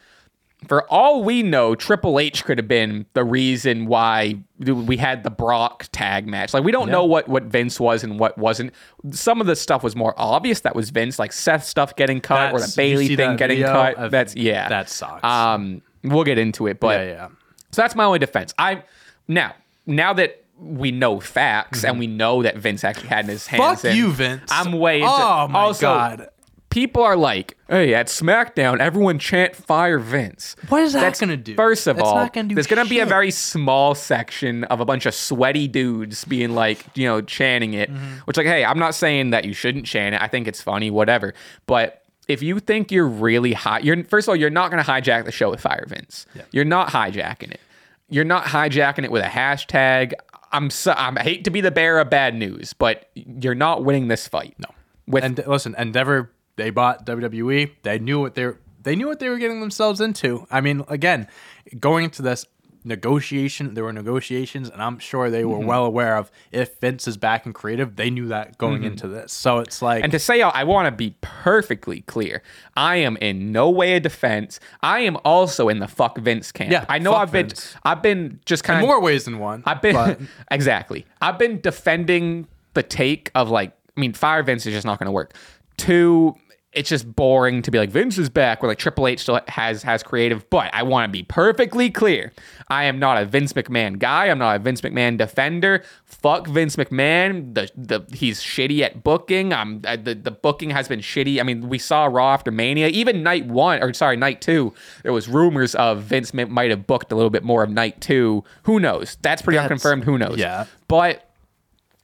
For all we know, Triple H could have been the reason why we had the Brock tag match. Like, we don't know what what Vince was and what wasn't. Some of the stuff was more obvious. That was Vince, like Seth stuff getting cut or the Bayley thing getting cut. of- That's yeah, that sucks. Um, we'll get into it, but yeah, yeah. so that's my only defense. I now now that we know facts and we know that Vince actually had in his hands. Fuck you, Vince. I'm way into Oh my also, God. People are like, hey, at SmackDown, everyone chant fire Vince. What is that That's gonna do? First of That's all, gonna there's gonna be a very small section of a bunch of sweaty dudes being like, you know, chanting it. Mm-hmm. Which, like, hey, I'm not saying that you shouldn't chant it. I think it's funny, whatever. But if you think you're really hot, you're first of all, you're not gonna hijack the show with fire Vince. You're not hijacking it. You're not hijacking it with a hashtag. I'm so, I'm, I hate to be the bearer of bad news, but you're not winning this fight. No. With And listen, Endeavor, they bought WWE. They knew what they're they knew what they were getting themselves into. I mean, again, going into this negotiation, there were negotiations, and I'm sure they were Mm-hmm. well aware of if Vince is back in creative, they knew that going into this. So it's like And to say, I want to be perfectly clear. I am in no way a defense. I am also in the fuck Vince camp. Yeah, I know I've been, I've been just kind of more ways than one. I've been but exactly. I've been defending the take of like, I mean, fire Vince is just not going to work. Two, it's just boring to be like Vince is back, where like Triple H still has has creative. But I want to be perfectly clear. I am not a Vince McMahon guy. I'm not a Vince McMahon defender. Fuck Vince McMahon. The the he's shitty at booking. I'm uh, the the booking has been shitty. I mean, we saw Raw after Mania. Even night one or sorry, night two. There was rumors of Vince might have booked a little bit more of night two. Who knows? That's pretty That's- unconfirmed. Who knows? yeah. But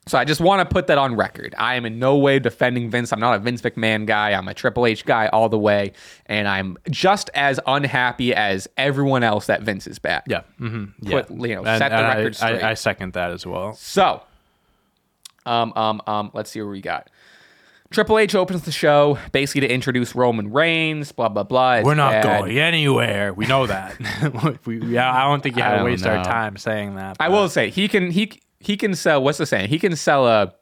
so I just want to put that on record. I am in no way defending Vince. I'm not a Vince McMahon guy. I'm a Triple H guy all the way, and I'm just as unhappy as everyone else that Vince is back. yeah, mm-hmm. yeah. You know, set the I- record straight. I, I second that as well. So, um, um, um, let's see what we got. Triple H opens the show basically to introduce Roman Reigns. Blah blah blah. It's We're not bad. going anywhere. We know that. we, yeah, I don't think you I had to waste our time saying that. I will say he can he he can sell what's the saying? He can sell a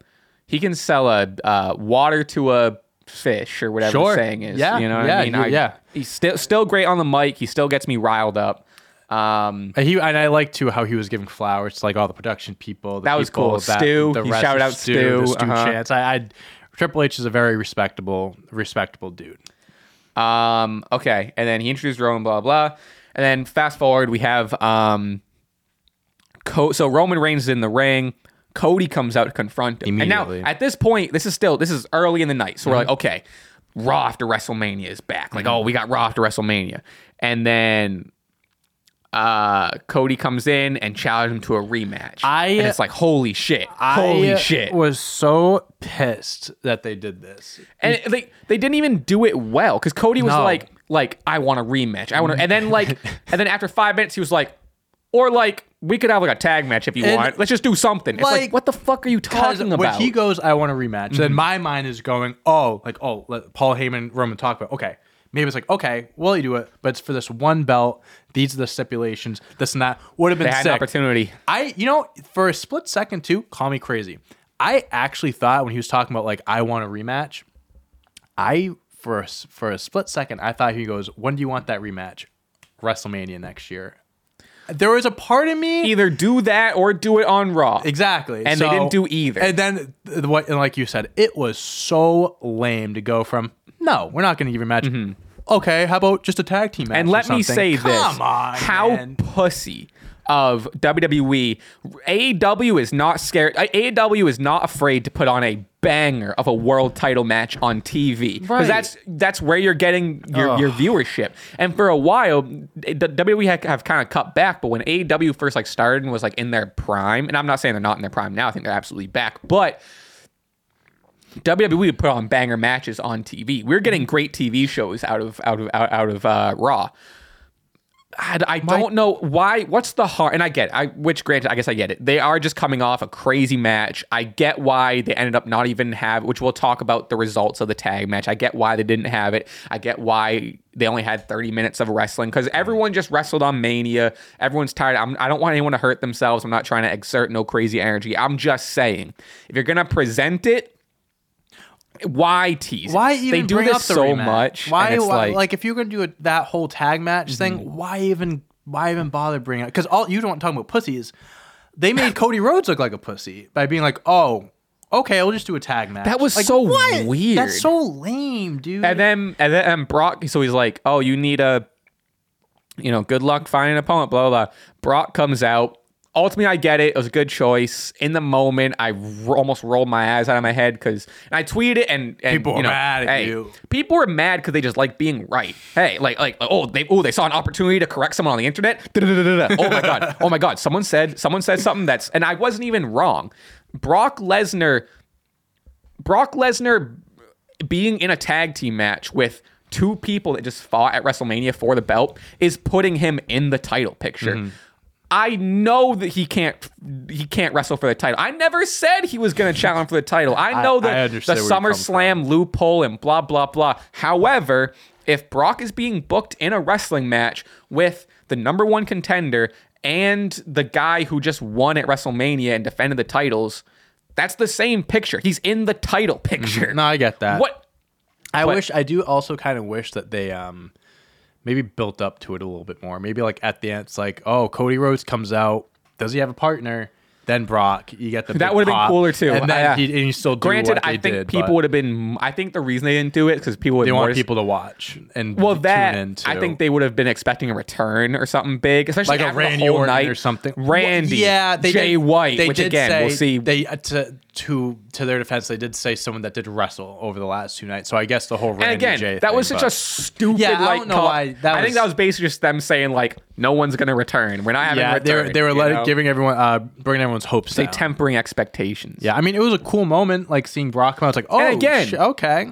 he can sell a uh, water to a fish or whatever Sure. the saying is. Yeah, you know what yeah, I mean? I, yeah. He's still still great on the mic. He still gets me riled up. Um, And He and I like too how he was giving flowers to like all the production people. the That was people cool. Stu, the he shouted out Stu, the Stu uh-huh. chants. I, I Triple H is a very respectable, respectable dude. um, okay, and then he introduced Roman, blah blah, and then fast forward we have um, Co- so Roman Reigns is in the ring. Cody comes out to confront him. And now at this point, this is still this is early in the night, so we're like, Mm-hmm. okay, Raw after WrestleMania is back. Like, oh, we got Raw after WrestleMania, and then uh Cody comes in and challenges him to a rematch. I- and it's like, holy shit, holy I shit. was so pissed that they did this. and they they didn't even do it well because Cody was No. like like I want a rematch. I want to, and then like and then after five minutes he was like, or like we could have like a tag match if you And, want. Let's just do something. It's like, like, what the fuck are you talking about? Mm-hmm. he goes, I want a rematch. Then my mind is going, oh, like oh, let Paul Heyman, Roman talk about. Okay, maybe it's like okay, well you do it, but it's for this one belt. These are the stipulations. This and that would have been they sick. an opportunity. I, you know, for a split second too, call me crazy. I actually thought when he was talking about like I want a rematch, I for a, for a split second I thought he goes, when do you want that rematch? WrestleMania next year. There was a part of me Either do that or do it on Raw. exactly, And they didn't do either. And then what? And like you said, it was so lame to go from no, we're not going to give you a match. Okay, how about just a tag team match? Mm-hmm. And let me say this: Come on, how man. pussy of WWE, AEW is not scared. AEW is not afraid to put on a banger of a world title match on TV because Right. that's that's where you're getting your, your viewership. And for a while, WWE have, have kind of cut back. But when AEW first like started and was like in their prime, and I'm not saying they're not in their prime now. I think they're absolutely back, but. WWE would put on banger matches on TV. We're getting great TV shows out of out of out, out of uh, Raw. I, I don't know why. What's the heart? And I get, it. I which granted, I guess I get it. They are just coming off a crazy match. I get why they ended up not even have. Which we'll talk about the results of the tag match. I get why they didn't have it. I get why they only had 30 minutes of wrestling because everyone just wrestled on Mania. Everyone's tired. I'm, I don't want anyone to hurt themselves. I'm not trying to exert no crazy energy. I'm just saying, if you're gonna present it. Why tease? Why even they do bring this up the so rematch? much? Why, why like, like, if you're gonna do a, that whole tag match mm-hmm. thing, why even why even bother bringing it? Because all you don't want to talk about pussies. They made Cody Rhodes look like a pussy by being like, oh, okay, we'll just do a tag match. That was Like, so what? weird. That's so lame, dude. And then and then and Brock, so he's like, "Oh, you need a, you know, good luck finding an opponent." Blah blah. blah. Brock comes out ultimately, I get it. It was a good choice. In the moment, I r- almost rolled my eyes out of my head because I tweeted it and, and People you were know, mad at hey, you. People were mad because they just like being right. Hey, like like oh they oh they saw an opportunity to correct someone on the internet. Oh my god. Oh my god. Someone said someone said something that's and I wasn't even wrong. Brock Lesnar Brock Lesnar being in a tag team match with two people that just fought at WrestleMania for the belt is putting him in the title picture. Mm-hmm. I know that he can't he can't wrestle for the title. I never said he was going to challenge for the title. I know that the understand where you come SummerSlam loophole and blah blah blah. However, if Brock is being booked in a wrestling match with the number one contender and the guy who just won at WrestleMania and defended the titles, that's the same picture. He's in the title picture. No, I get that. What? I But- wish I do also kind of wish that they um maybe built up to it a little bit more. Maybe like at the end it's like, oh, Cody Rhodes comes out. Does he have a partner? Then Brock, you get the That would've been cooler, too. And then Yeah. he, and you still do Granted, I think did, people would have been. I think the reason they didn't do it because people would they want people to watch and Well, that I think they would have been expecting a return or something big, especially like a after Randy the whole Orton night or something. Randy, yeah, they Jay did, White, They which did again say, we'll see. They uh, to to to their defense, they did say someone that did wrestle over the last two nights. So I guess the whole Randy and again, Jay that thing, was such but- a stupid Yeah, I like. don't know call. why that I think that was basically just them saying like, no one's gonna return. We're not having yeah. a They were they were letting, giving everyone uh bringing everyone's hopes they down. tempering expectations. Yeah, I mean, it was a cool moment, like seeing Brock come out. It's like, oh, And again- sh- okay.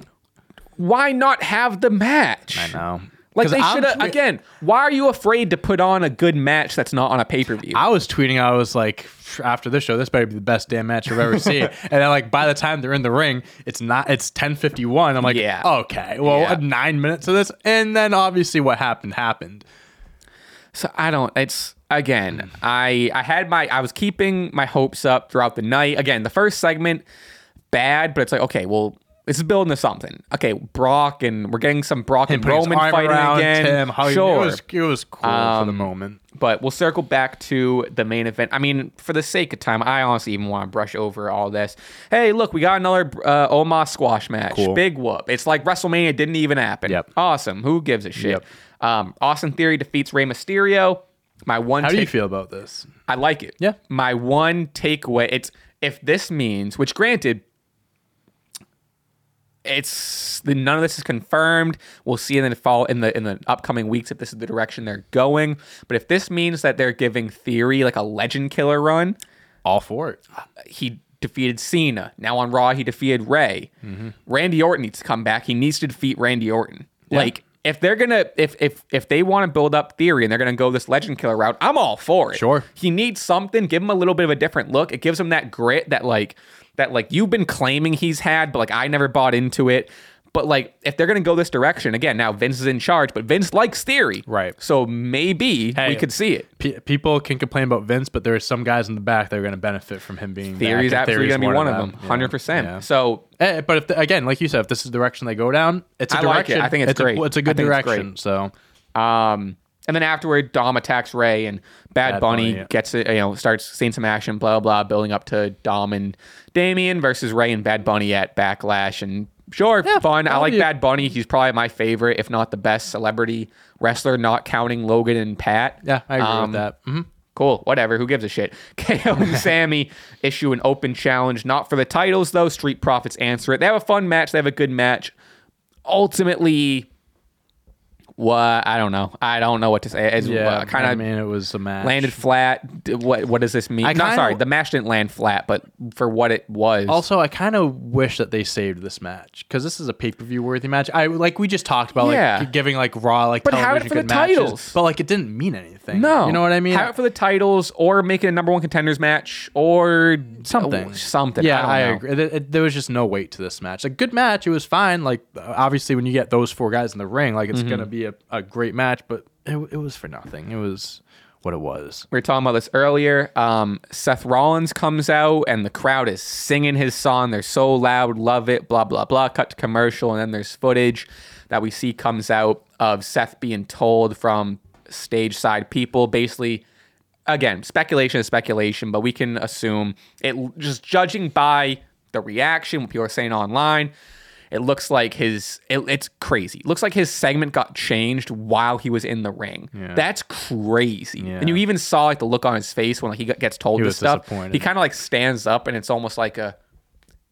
Why not have the match? I know. Like they should have again. Why are you afraid to put on a good match that's not on a pay per view? I was tweeting, I was like, after this show, this better be the best damn match I've ever seen. and then, like, by the time they're in the ring, it's not, it's 10:51. I'm like, Yeah. okay, well, Yeah. nine minutes of this, and then obviously what happened happened. So I don't. It's again. I I had my. I was keeping my hopes up throughout the night. Again, the first segment bad, but it's like okay, well, this is building to something. Okay, Brock and we're getting some Brock and his Roman fighting around again. Tim, sure, it was it was cool for the moment. but we'll circle back to the main event. I mean, for the sake of time, I honestly even want to brush over all this. Hey, look, we got another uh, Omos squash match. Cool. Big whoop. It's like WrestleMania didn't even happen. Yep. Awesome. Who gives a shit? Yep. Um, Austin Theory defeats Rey Mysterio. My one How do you take- feel about this? I like it. Yeah. My one takeaway, it's if this means, which granted, it's the none of this is confirmed. We'll see in the fall in the in the upcoming weeks if this is the direction they're going. But if this means that they're giving Theory like a legend killer run, All for it. he defeated Cena. Now on Raw, he defeated Rey. Mm-hmm. Randy Orton needs to come back. He needs to defeat Randy Orton. Like if they're gonna if if if they want to build up Theory and they're gonna go this legend killer route, I'm all for it. Sure. He needs something. Give him a little bit of a different look. It gives him that grit that like that like you've been claiming he's had, but like I never bought into it. But like if they're gonna go this direction again, now Vince is in charge, but Vince likes Theory, Right. So maybe we could see it. P- people can complain about Vince, but there are some guys in the back that are to benefit from him being Theory's back, and absolutely gonna be one of them, hundred percent. Yeah. So Eh, but if the, again, like you said, if this is the direction they go down, it's a I like it. direction. I think it's a- great. it's a good it's direction. So Um, and then afterward, Dom attacks Rey, and Bad, Bad Bunny, Bunny, yeah. gets it. You know, starts seeing some action, blah blah, building up to Dom and Damian versus Rey and Bad Bunny at Backlash. And sure, fun. I like be- Bad Bunny. He's probably my favorite, if not the best celebrity wrestler, not counting Logan and Pat. yeah, I agree Um, with that. Mm-hmm. Cool, whatever. Who gives a shit? KO and Sami issue an open challenge, not for the titles though. Street Profits answer it. They have a fun match. They have a good match. Ultimately, what I don't know. I don't know what to say. It's Yeah, kind of. I mean, it was a match. landed flat. What what does this mean? I no, sorry, the match didn't land flat, but for what it was. Also, I kind of wish that they saved this match because this is a pay per view worthy match. I like we just talked about Yeah. like giving like Raw like But have it television the good matches, titles. but like it didn't mean anything. no, you know what I mean? Have it for the titles, or make it a number one contenders match, or something, oh, something. Yeah, I, I, agree. It- it- there was just no weight to this match. A good match. It was fine. Like obviously, when you get those four guys in the ring, like it's Mm-hmm. gonna be a, a great match. But it, it was for nothing. It was what it was. we were talking about this earlier. Um, Seth Rollins comes out and the crowd is singing his song. They're so loud, love it, blah, blah, blah. Cut to commercial, and then there's footage that we see comes out of Seth being told from stage side people basically. Again, speculation is speculation, but we can assume it just judging by the reaction, what people are saying online. It looks like his it, it's crazy. It looks like his segment got changed while he was in the ring. Yeah. That's crazy. Yeah. And you even saw like the look on his face when like he gets told He this was stuff. disappointed. He kind of like stands up and it's almost like a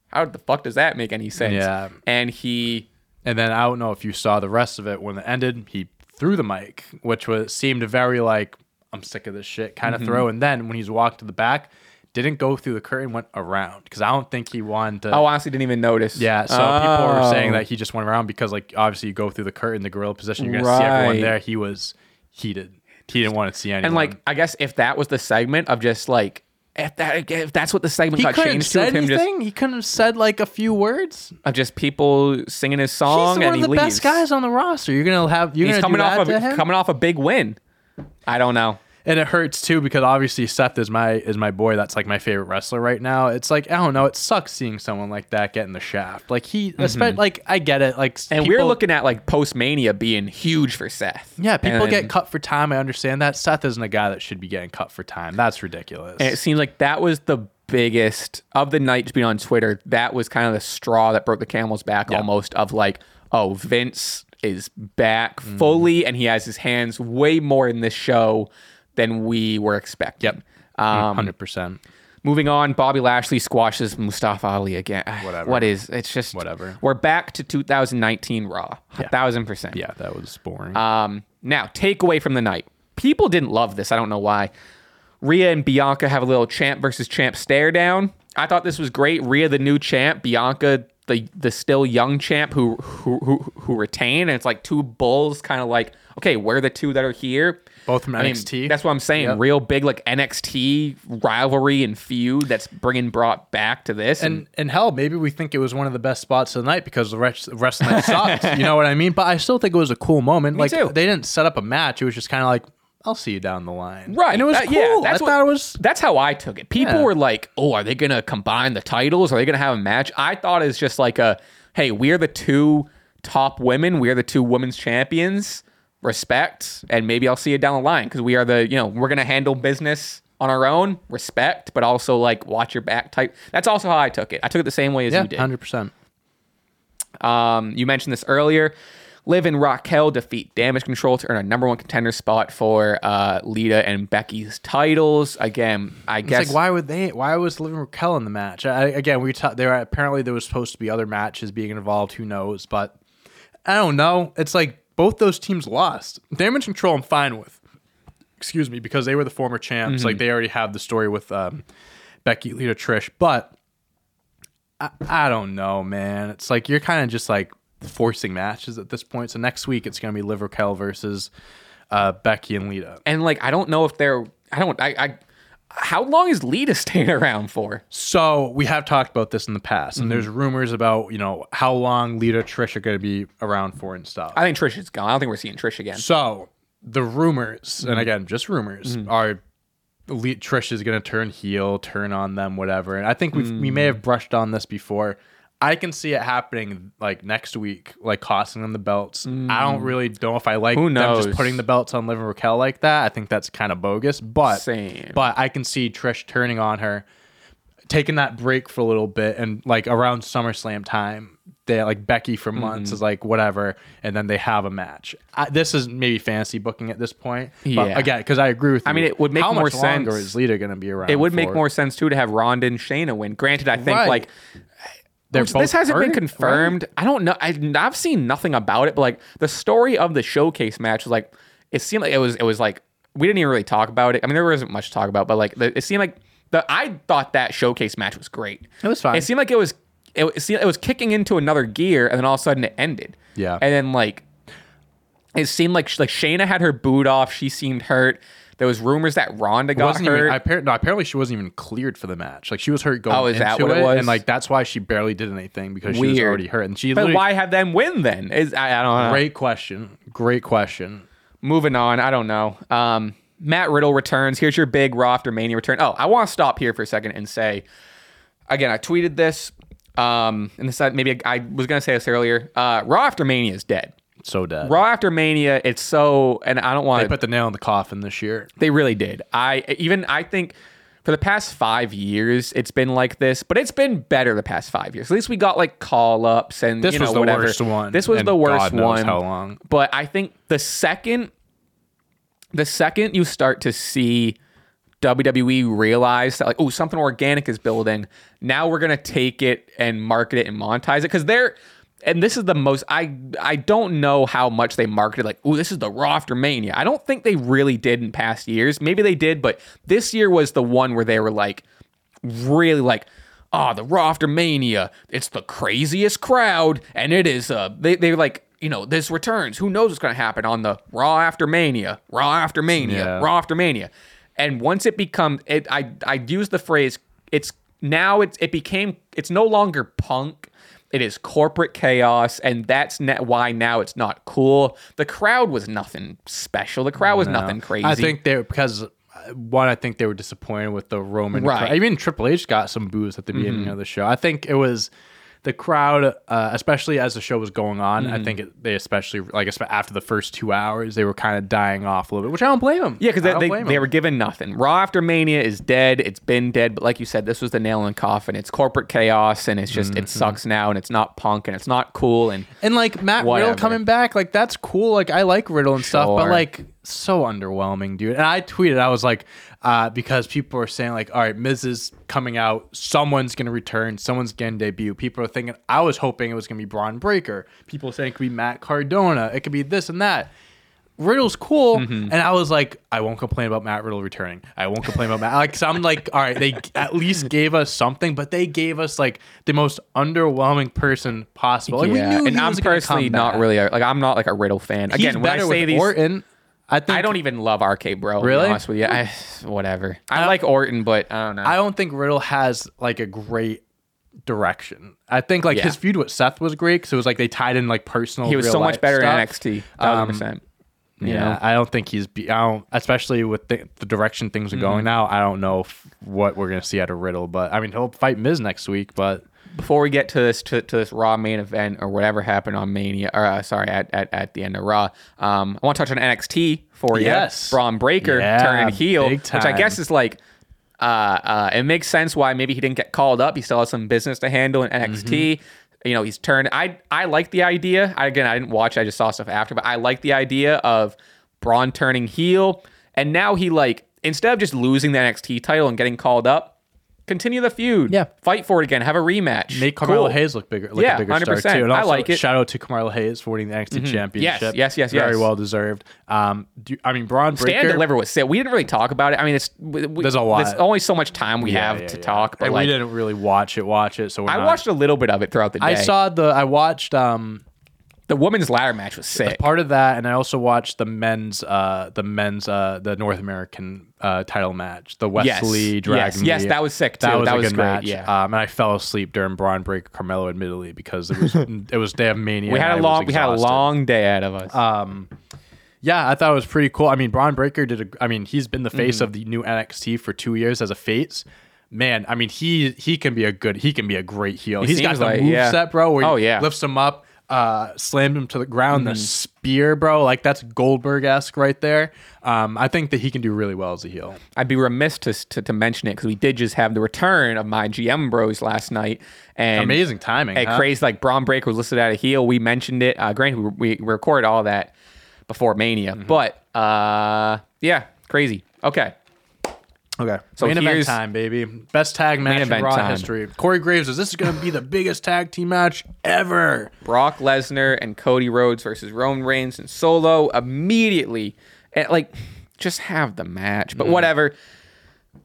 how the fuck does that make any sense? Yeah. And he And then I don't know if you saw the rest of it when it ended. He threw the mic, which was seemed very like I'm sick of this shit kind Mm-hmm. of throw. And then when he's walked to the back, didn't go through the curtain, went around because I don't think he wanted to. oh honestly didn't even notice. yeah, so people were saying Oh. that he just went around because like obviously you go through the curtain, the gorilla position, you're gonna see everyone there. He was heated. He didn't want to see anyone. And like I guess if that was the segment of just like if that if that's what the segment he got changed to him just he couldn't have said like a few words. of just people singing his song He's and one of the leaves. best guys on the roster. You're gonna have you're He's coming off that to of him? coming off a big win. I don't know. And it hurts too because obviously Seth is my is my boy. That's like my favorite wrestler right now. It's like I don't know. It sucks seeing someone like that get in the shaft. Like he, espe- like I get it. Like Mm-hmm. And we're looking at like post mania being huge for Seth. Yeah, people and, get cut for time. I understand that. Seth isn't a guy that should be getting cut for time. That's ridiculous. And it seems like that was the biggest of the night just being on Twitter. That was kind of the straw that broke the camel's back Yeah. almost of like, oh, Vince is back Mm-hmm. fully and he has his hands way more in this show than we were expecting. Yep. Um, Hundred percent. Moving on, Bobby Lashley squashes Mustafa Ali again. Whatever. What is? It's just Whatever. We're back to 2019 Raw. A Yeah. thousand percent. Yeah, that was boring. Um, now, takeaway from the night. People didn't love this. I don't know why. Rhea and Bianca have a little champ versus champ stare down. I thought this was great. Rhea, the new champ, Bianca, the the still young champ who who who, who retain, and it's like two bulls, kind of like okay, we're the two that are here. Both from I mean, NXT. that's what I'm saying. Yep. Real big like NXT rivalry and feud that's bringing brought back to this. and and hell, maybe we think it was one of the best spots of the night because the rest rest of the night sucked. You know what I mean? But I still think it was a cool moment. like too. they didn't set up a match. It was just kind of like, I'll see you down the line. Right. And it was Uh, cool. yeah, that's I what- thought it was That's how I took it. People Yeah. were like, "Oh, are they going to combine the titles? Are they going to have a match?" I thought it's just like a, "Hey, we're the two top women. We're the two women's champions. Respect, and maybe I'll see you down the line because we are the, you know, we're going to handle business on our own. Respect, but also like watch your back type. That's also how I took it. I took it the same way as yeah, you did. hundred percent. Um, you mentioned this earlier. Liv and Raquel defeat Damage Control to earn a number one contender spot for uh, Lita and Becky's titles. Again, I It's guess like why would they? Why was Liv and Raquel in the match? I, again, we ta- there apparently there was supposed to be other matches being involved. Who knows? But I don't know. It's like both those teams lost. Damage Control, I'm fine with. Excuse me, because they were the former champs. Like they already have the story with um, Becky, Lita, Trish. But I, I don't know, man. It's like you're kind of just like forcing matches at this point. So next week it's gonna be Liv Raquel versus uh, Becky and Lita. and like I don't know if they're I don't I, I how long is Lita staying around for? So we have talked about this in the past, and Mm-hmm. there's rumors about you know how long Lita Trish are going to be around for and stuff. I think Trish is gone. I don't think we're seeing Trish again. so the rumors, Mm-hmm. and again, just rumors, are Le- Trish is going to turn heel, turn on them, whatever. And I think we we Mm. may have brushed on this before. I can see it happening like next week, like costing them the belts. I don't really know if I like Mm. Who them just putting the belts on Liv and Raquel like that. I think that's kind of bogus. But Same. but I can see Trish turning on her, taking that break for a little bit, and like around SummerSlam time, they like Becky for Mm-hmm. months is like whatever, and then they have a match. I, this is maybe fancy booking at this point. But Yeah. again, because I agree with you. I mean, it would make How more much longer sense- is Lita going to be around? It would make more sense too to have Ronda and Shayna win. Granted, I think Right. like Which- this hasn't been confirmed. I don't know. I, I've seen nothing about it, but like the story of the showcase match was like it seemed like it was it was like we didn't even really talk about it. I mean, there wasn't much to talk about, but like the, it seemed like the I thought that showcase match was great. It was fine. It seemed like it was it, it seemed it was kicking into another gear, and then all of a sudden it ended. Yeah. and then like it seemed like like Shayna had her boot off. She seemed hurt. There was rumors that Ronda got wasn't hurt. even. I, no, apparently she wasn't even cleared for the match. Like she was hurt going Oh, is into that what it it, was? and like that's why she barely did anything because she was already hurt. And she but why have them win then? Is I, I don't know. Great question. Great question. moving on. I don't know. Um, Matt Riddle returns. Here's your big Raw after Mania return. Oh, I want to stop here for a second and say, again, I tweeted this. Um, and this maybe I, I was gonna say this earlier. Uh, Raw after Mania is dead. So dead. Raw after Mania, it's so, and I don't want They to. put the nail in the coffin this year. They really did. I even I think for for the past five years, it's been like this, but it's been better the past five years. At least we got like call ups and This you know, was the whatever. worst one, This was and the worst God knows one. how long. But I think the second, the second you start to see WWE realize that like, oh, something organic is building. Now we're gonna take it and market it and monetize it because they're. And this is the most I I don't know how much they marketed like oh this is the Raw after Mania. I don't think they really did in past years. Maybe they did, but this year was the one where they were like really like oh the Raw after Mania. It's the craziest crowd and it is uh they they were like you know this returns. Who knows what's gonna happen on the Raw after Mania, Raw after Mania, Yeah. Raw after Mania. And once it becomes it I I use the phrase it's now it's it became it's no longer punk it is corporate chaos, and that's ne- why now it's not cool. The crowd was nothing special. The crowd was nothing crazy. I think they because uh, one, I think they were disappointed with the Roman. Right. Mm-hmm. crowd. Even Triple H got some boos at the beginning of the show. I think it was the crowd, uh, especially as the show was going on. Mm-hmm. I think it, they especially like after the first two hours, they were kind of dying off a little bit, which I don't blame them. Yeah, because they, they, they were given nothing. Raw after Mania is dead. It's been dead. But like you said, this was the nail in the coffin. It's corporate chaos, and it's just Mm-hmm. it sucks now, and it's not punk, and it's not cool. And And like Matt Whatever. Riddle coming back, like that's cool. Like I like Riddle and stuff, but like so underwhelming, dude. And I tweeted, I was like, uh, because people are saying like, all right, Miz is coming out, someone's gonna return, someone's gonna debut. People are thinking, I was hoping it was gonna be Bron Breakker. People saying it could be Matt Cardona, it could be this and that. Riddle's cool, Mm-hmm. and I was like, I won't complain about Matt Riddle returning. I won't complain about Matt. Like, so I'm like, all right, they at least gave us something, but they gave us like the most underwhelming person possible. Like, we yeah, knew and he I'm was personally not back. really a, like I'm not like a Riddle fan. He's Again, when I better say with these, Orton. I think I don't even love RK Bro. Really? To be honest with you, I, whatever. I, like Orton, but I don't know. I don't think Riddle has like a great direction. I think like Yeah. his feud with Seth was great because it was like they tied in like personal. he was so much better stuff. in NXT. Thousand percent. You Yeah, know? I don't think he's. Be, I don't, especially with the, the direction things are Mm-hmm. going now. I don't know if, what we're gonna see out of Riddle, but I mean he'll fight Miz next week. But before we get to this to, to this Raw main event or whatever happened on Mania, or uh, sorry, at, at, at the end of Raw, um, I want to touch on NXT for you. Yes. Bron Breakker Yeah, turning heel, which I guess is like, uh, uh, it makes sense why maybe he didn't get called up. He still has some business to handle in NXT. Mm-hmm. You know, he's turned. I I like the idea. I, again, I didn't watch. I just saw stuff after, but I like the idea of Bron turning heel, and now he like instead of just losing the NXT title and getting called up. Continue the feud. Yeah. Fight for it again. Have a rematch. make Carmelo Cool. Hayes look bigger, like Yeah, a bigger 100%. too. And I like it. Mm-hmm. Shout out to Carmelo Hayes for winning the NXT championship. yes, yes, very yes. Very well deserved. Um, do, I mean Braun Stand deliver was sick. We didn't really talk about it. I mean, it's we, we- There's a lot. There's only so much time we Yeah, have yeah, to yeah. talk, but And like we didn't really watch it. Watch it. So we're I not- watched a little bit of it throughout the day. I saw the. I watched um the women's ladder match was sick. part of that, and I also watched the men's uh the men's uh the North American uh title match, the Yes. Wes Lee Dragon. Yes, yes, that was sick, too. That was That a was good great, match. yeah. Um, and I fell asleep during Bron Breakker Carmelo, admittedly, because it was it was damn mania. we had a long we had a long day ahead of us. Um, yeah, I thought it was pretty cool. I mean, Bron Breakker did. A, I mean, he's been the face Mm-hmm. of the new NXT for two years as a face. Man, I mean, he he can be a good. He can be a great heel. He He's got the like- move yeah. set, bro. Where Oh, yeah. lifts him up, uh, slammed him to the ground, Mm-hmm. the spear, bro. Like that's Goldberg esque right there. Um, I think that he can do really well as a heel. I'd be remiss to to, to mention it because we did just have the return of my GM Bros last night, and Amazing timing. Hey, huh? crazy like Bron Breakker was listed at a heel. We mentioned it. Uh, granted, we, we recorded all that before Mania, Mm-hmm. but uh, yeah, crazy. Okay, Okay, So so main event time, baby. Best tag match in Raw time. history. Corey Graves says this is going to be the biggest tag team match ever. Brock Lesnar and Cody Rhodes versus Roman Reigns and Solo immediately. And like, just have the match. Mm. But whatever.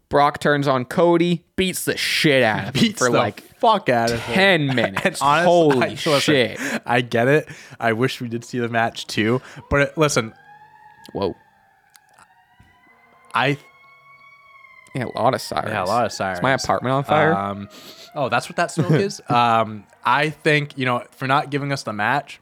Brock turns on Cody, beats the shit out of him Beats for the like fuck out of him. 10 minutes. And honestly, Holy I- listen, shit. I get it. I wish we did see the match too. But it, listen, Whoa. I Yeah, a lot of sirens. yeah, a lot of sirens. Is my apartment on fire? Um, oh, that's what that smoke is. Um, I think you know for not giving us the match.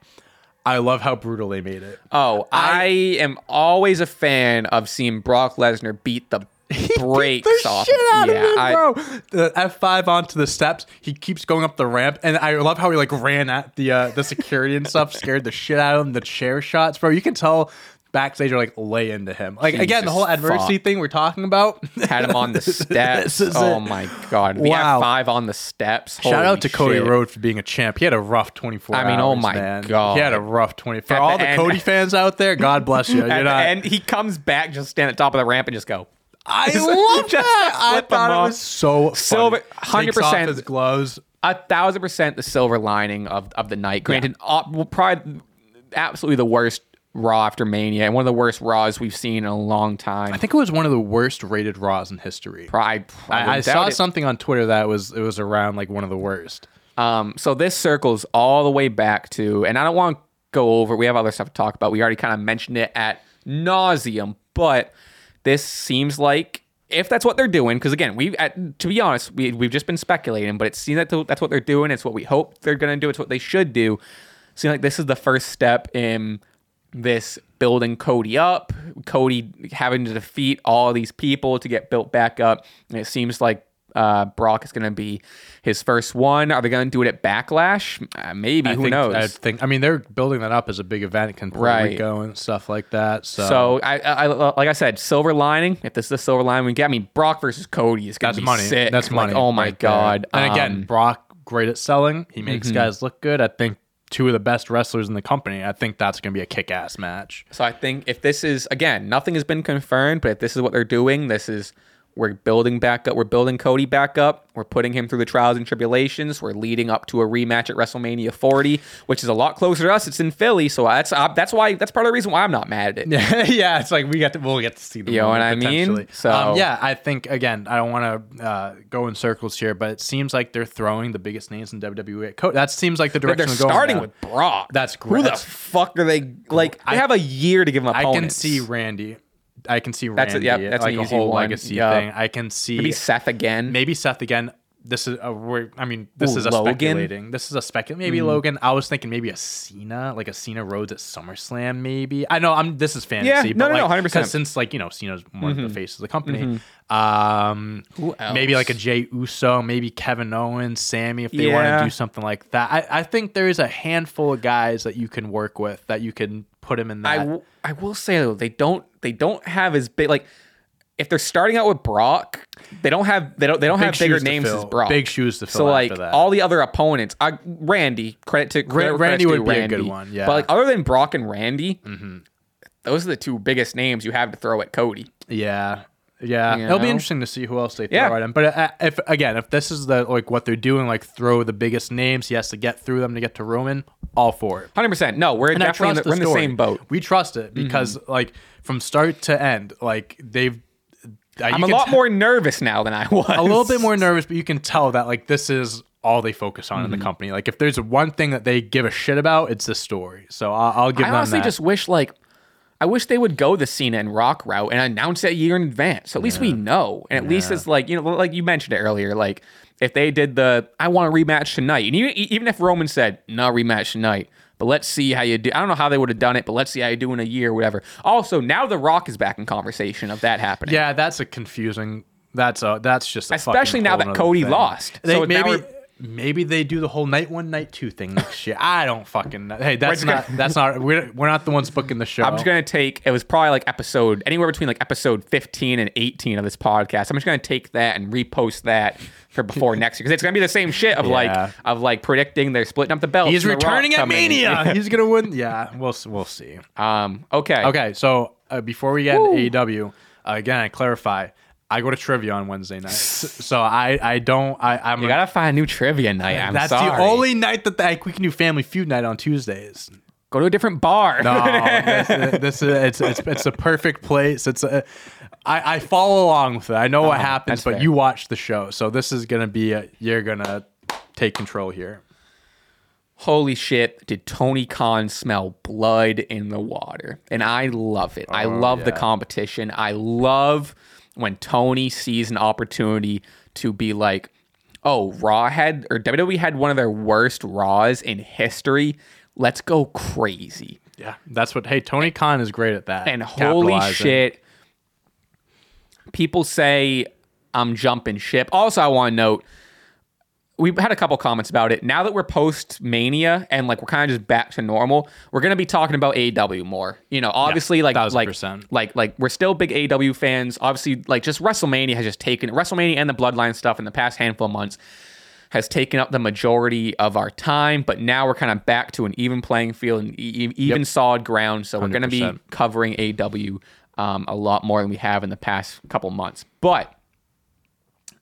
I love how brutal they made it. oh, I, am always a fan of seeing Brock Lesnar beat the brakes the off. shit out yeah, of him, I- bro. The F five onto the steps. He keeps going up the ramp, and I love how he like ran at the uh, the security and stuff, scared the shit out of him. The chair shots, bro. You can tell backstage are like lay into him. Like again, the whole adversity fuck. thing we're talking about. Had him on the steps. Oh it. my god. The Wow. F5 on the steps. Shout out to Cody. Rhodes for being a champ. He had a rough 24 I mean, oh my man. God. He had a rough 20. For At all the the Cody fans out there, God bless you. You're At not, end, he comes back, just stand at the top of the ramp and just go. I love that. I thought it off. was so Silver-. Takes 100%. his gloves. a thousand percent the silver lining of, of the night. Granted, uh, well, probably absolutely the worst Raw after Mania and one of the worst Raws we've seen in a long time. I think it was one of the worst rated Raws in history. I, I, I, saw it. something on Twitter that was it was around like one of the worst. Um, so this circles all the way back to, and I don't want to go over. We have other stuff to talk about. We already kind of mentioned it at nauseum, but this seems like if that's what they're doing, because again, we at, to be honest, we we've just been speculating, but it seems that that's what they're doing. It's what we hope they're gonna do. It's what they should do. Seems like this is the first step in this building Cody up, Cody having to defeat all these people to get built back up. And it seems like uh, Brock is going to be his first one. Are they going to do it at Backlash? Uh, maybe. I Who think, knows? I think. I mean, they're building that up as a big event can Right. Rico and stuff like that. So, so I, I, like I said, silver lining. If this is the silver lining we get, I mean, Brock versus Cody is going to be money. sick. That's money. Like, oh my right there. god! And again, Um, mm-hmm. Brock great at selling. He makes guys look good. I think two of the best wrestlers in the company. I think that's going to be a kick-ass match. So I think if this is again, nothing has been confirmed, but if this is what they're doing, this is we're building back up. We're building Cody back up. We're putting him through the trials and tribulations. We're leading up to a rematch at WrestleMania 40, which is a lot closer to us. It's in Philly, so that's uh, that's why that's part of the reason why I'm not mad at it. Yeah, it's like we get to we'll get to see the You know what I mean? So- um, yeah, I think again, I don't want to uh, go in circles here, but it seems like they're throwing the biggest names in WWE. at Co- that seems like the direction they're starting with Brock. That's great. Who the fuck are they like? They I- have a year to give them I opponents. can see Randy. I can see That's a- Randy. yep, that's like a whole one. legacy thing. I can see maybe Seth again. maybe Seth again. This is a we're, I mean, this Ooh, is a Logan? Mm-hmm. speculating. This is a spec. Maybe Logan. I was thinking maybe a Cena, like a Cena Rhodes at SummerSlam. Maybe I know. I'm. This is fantasy. Yeah, no, but no, no, like, 100%. 'cause Since like you know, Cena's one of the faces of the company. Um, Who maybe like a else? Jey Uso, maybe Kevin Owens, Sami, if they want to do something like that. I, I think there's a handful of guys that you can work with that you can put him in that. I, I will say though they don't they don't have as big like if they're starting out with Brock they don't have they don't they don't Big have bigger names as Brock. Big shoes to fill so like all the other opponents I, Randy credit to credit, Randy credit's would due be a good one, yeah. but like other than Brock and Randy mm-hmm. those are the two biggest names you have to throw at Cody. Yeah. Yeah, You it'll be interesting to see who else they throw Yeah. at him. But uh, if again, if this is the like what they're doing, like throw the biggest names, he has to get through them to get to Roman. All for it. 100% no we're And definitely in the, we're in the same boat Mm-hmm. We trust it because like from start to end, like they've. Uh, I'm a lot te- more nervous now than I was a little bit more nervous, but you can tell that like this is all they focus on Mm-hmm. in the company. Like if there's one thing that they give a shit about, it's the story. So I'll, I'll give I honestly just wish like I wish they would go the Cena and Rock route and announce it a year in advance. So at least we know. And at least it's like, you know, like you mentioned it earlier, like if they did the I want a rematch tonight. And even, even if Roman said, no rematch tonight, but let's see how you do. I don't know how they would have done it, but let's see how you do in a year or whatever. Also, now the Rock is back in conversation of that happening. Yeah, that's a confusing. That's a that's just a Especially now that Cody thing. lost. They, So maybe maybe they do the whole night one night two thing next year. I don't fucking know. Hey, that's not that's not we're, we're not the ones booking the show. I'm just gonna take it was probably like episode anywhere between like episode 15 and 18 of this podcast. I'm just gonna take that and repost that for before next year because it's gonna be the same shit of Yeah. like of like predicting they're splitting up the belt. He's and The Rock returning at. Mania. He's gonna win. Yeah, we'll we'll see. Um. Okay. Okay, so uh, before we get into AEW, uh, again, I clarify. I go to trivia on Wednesday night, so I I don't I I'm You gotta find a new trivia night. I'm that's sorry. the only night that like, we can do Family Feud night on Tuesdays. Go to a different bar. No, this, this is it's it's it's a perfect place. It's a I, I follow along with it. I know what uh-huh, happens, that's but fair. you watch the show, so this is gonna be a, you're gonna take control here. Holy shit! Did Tony Khan smell blood in the water? And I love it. I Oh, love the yeah. competition. I love when Tony sees an opportunity to be like, "Oh, Raw had or WWE had one of their worst Raws in history. Let's go crazy." Yeah, that's what. Hey, Tony Khan is great at that. And holy shit, people say I'm jumping ship. Also, I want to note we had a couple comments about it. Now that we're post Mania and like we're kind of just back to normal, we're gonna be talking about AEW more. You know, obviously like like 1000%. like like we're still big AEW fans. Obviously, like just WrestleMania has just taken WrestleMania and the Bloodline stuff in the past handful of months has taken up the majority of our time, but now we're kind of back to an even playing field and e- even solid ground. So we're going to be covering AEW um, a lot more than we have in the past couple months. But,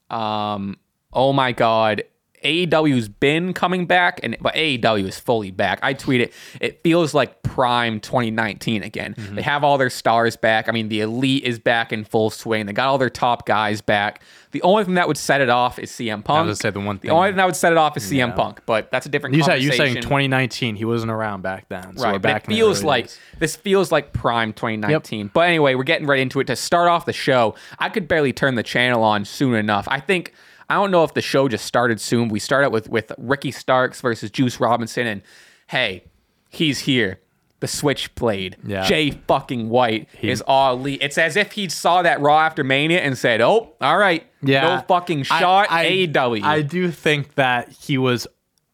um, oh my God, AEW's been coming back, and but AEW is fully back. I tweeted, it It feels like prime 2019 again. Mm-hmm. They have all their stars back. I mean, the elite is back in full swing. They got all their top guys back. The only thing that would set it off is CM Punk. gonna say the one Thing. The only thing that would set it off is CM Punk, but that's a different. You said you saying 2019. He wasn't around back then. So Right, we're but back it feels like days. this feels like prime 2019. But anyway, we're getting right into it. To start off the show, I could barely turn the channel on soon enough. I think I don't know if the show just started soon. We start out with with Ricky Starks versus Juice Robinson, and hey, he's here. The Switchblade, Yeah. Jay fucking White is all elite. It's as if he saw that Raw after Mania and said, "Oh, all right, yeah, no fucking shot." I, AEW. I do think that he was.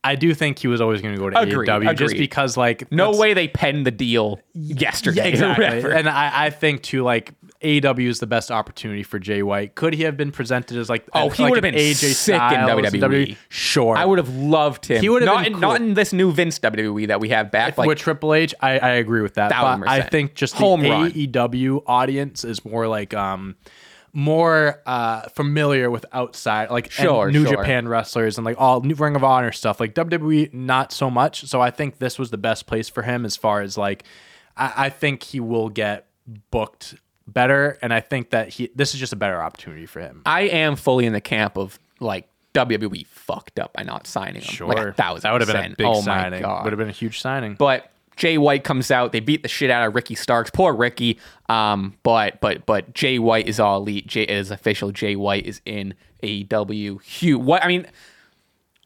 I do think he was always going to go to Agreed, AEW just because, like, no way they penned the deal yesterday. Yeah, exactly. and I, I think too, like AEW is the best opportunity for Jay White. Could he have been presented as like Oh, he like would have been AJ sick in Styles WWE. Sure, I would have loved him. He would have not been in, cool. not in this new Vince WWE that we have back. Like with Triple H, I, I agree with that. But I think just the Home run. AEW audience is more like um more uh familiar with outside like Sure, New sure. Japan wrestlers and like all New Ring of Honor stuff. Like WWE, not so much. So I think this was the best place for him as far as like I, I think he will get booked better, and I think that he this is just a better opportunity for him. I am fully in the camp of like WWE fucked up by not signing him. like a thousand. that would have been a big oh signing. Would have been a huge signing. But Jay White comes out. They beat the shit out of Ricky Starks. Poor Ricky. Um, but but but Jay White is all elite. Jay is official. Jay White is in AEW. Huge. What I mean,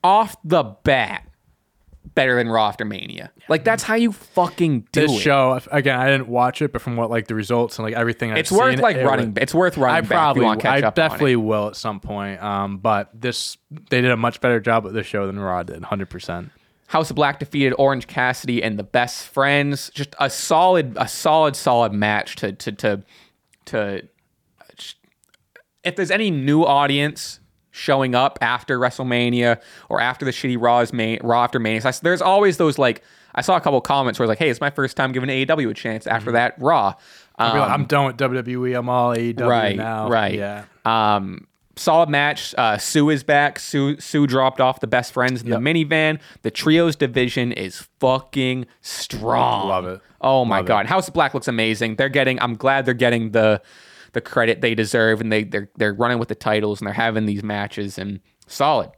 off the bat, better than Raw after Mania. Like that's how you fucking do this it. show again, I didn't watch it, but from what like the results and like everything, I've it's worth seen, like it running. was- It's worth running. I probably, catch I definitely will at some point. Um, but this, they did a much better job with this show than Raw did, hundred percent. House of Black defeated Orange Cassidy and the Best Friends. Just a solid, a solid, solid match to to to to. If there's any new audience showing up after WrestleMania or after the shitty Raw's May, Raw after Mania, so I- there's always those like I saw a couple comments where it's like, "Hey, it's my first time giving AEW a chance after that Raw." Be like, Um, I'm done with WWE. I'm all AEW right, now. right. Yeah. Um, solid match. Uh, Sue is back. Sue Sue dropped off the best friends in Yep. the minivan. The trios division is fucking strong. Love it. Oh my Love it. god, House of Black looks amazing. They're getting. I'm glad they're getting the the credit they deserve, and they they're they're running with the titles and they're having these matches and solid.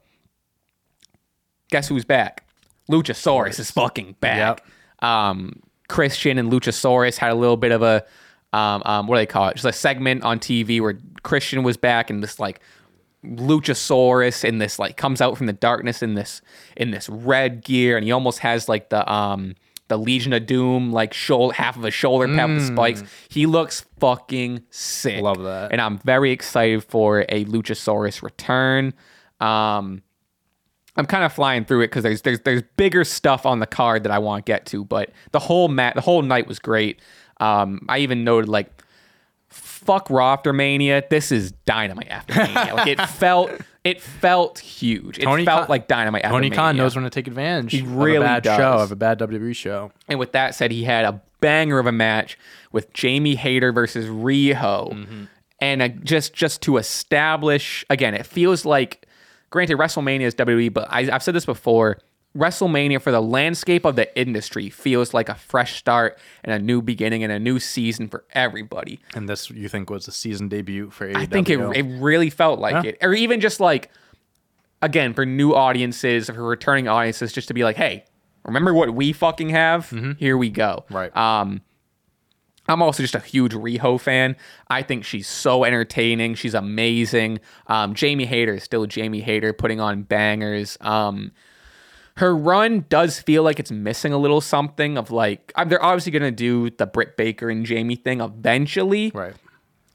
Guess who's back? Luchasaurus is fucking back. Um, Christian and Luchasaurus had a little bit of a um, um, what do they call it? Just a segment on TV where Christian was back and this like Luchasaurus in this like comes out from the darkness in this in this red gear and he almost has like the um the Legion of Doom like shoulder half of a shoulder pad with the spikes. He looks fucking sick. Love that. And I'm very excited for a Luchasaurus return. Um I'm kind of flying through it because there's there's there's bigger stuff on the card that I want to get to, but the whole mat the whole night was great. Um, I even noted like, fuck Raw after Mania. This is Dynamite after Mania. like it felt it felt huge. It Tony felt Khan- like Dynamite Tony Khan knows when to take advantage. He really of a bad does. show of a bad WWE show. And with that said, he had a banger of a match with Jamie Hayter versus Riho, Mm-hmm. and uh just just to establish again, it feels like, granted, WrestleMania is WWE, but I, I've said this before. WrestleMania for the landscape of the industry feels like a fresh start and a new beginning and a new season for everybody. And this you think was a season debut for AEW? I think it, it really felt like Yeah. it, or even just like again for new audiences, for returning audiences, just to be like, hey, remember what we fucking have? Here we go. Mm-hmm. Right. Um, I'm also just a huge Riho fan. I think she's so entertaining. She's amazing. Um, Jamie Hayter is still Jamie Hayter, putting on bangers. Um, her run does feel like it's missing a little something of like uh, they're obviously gonna do the Britt Baker and Jamie thing eventually right.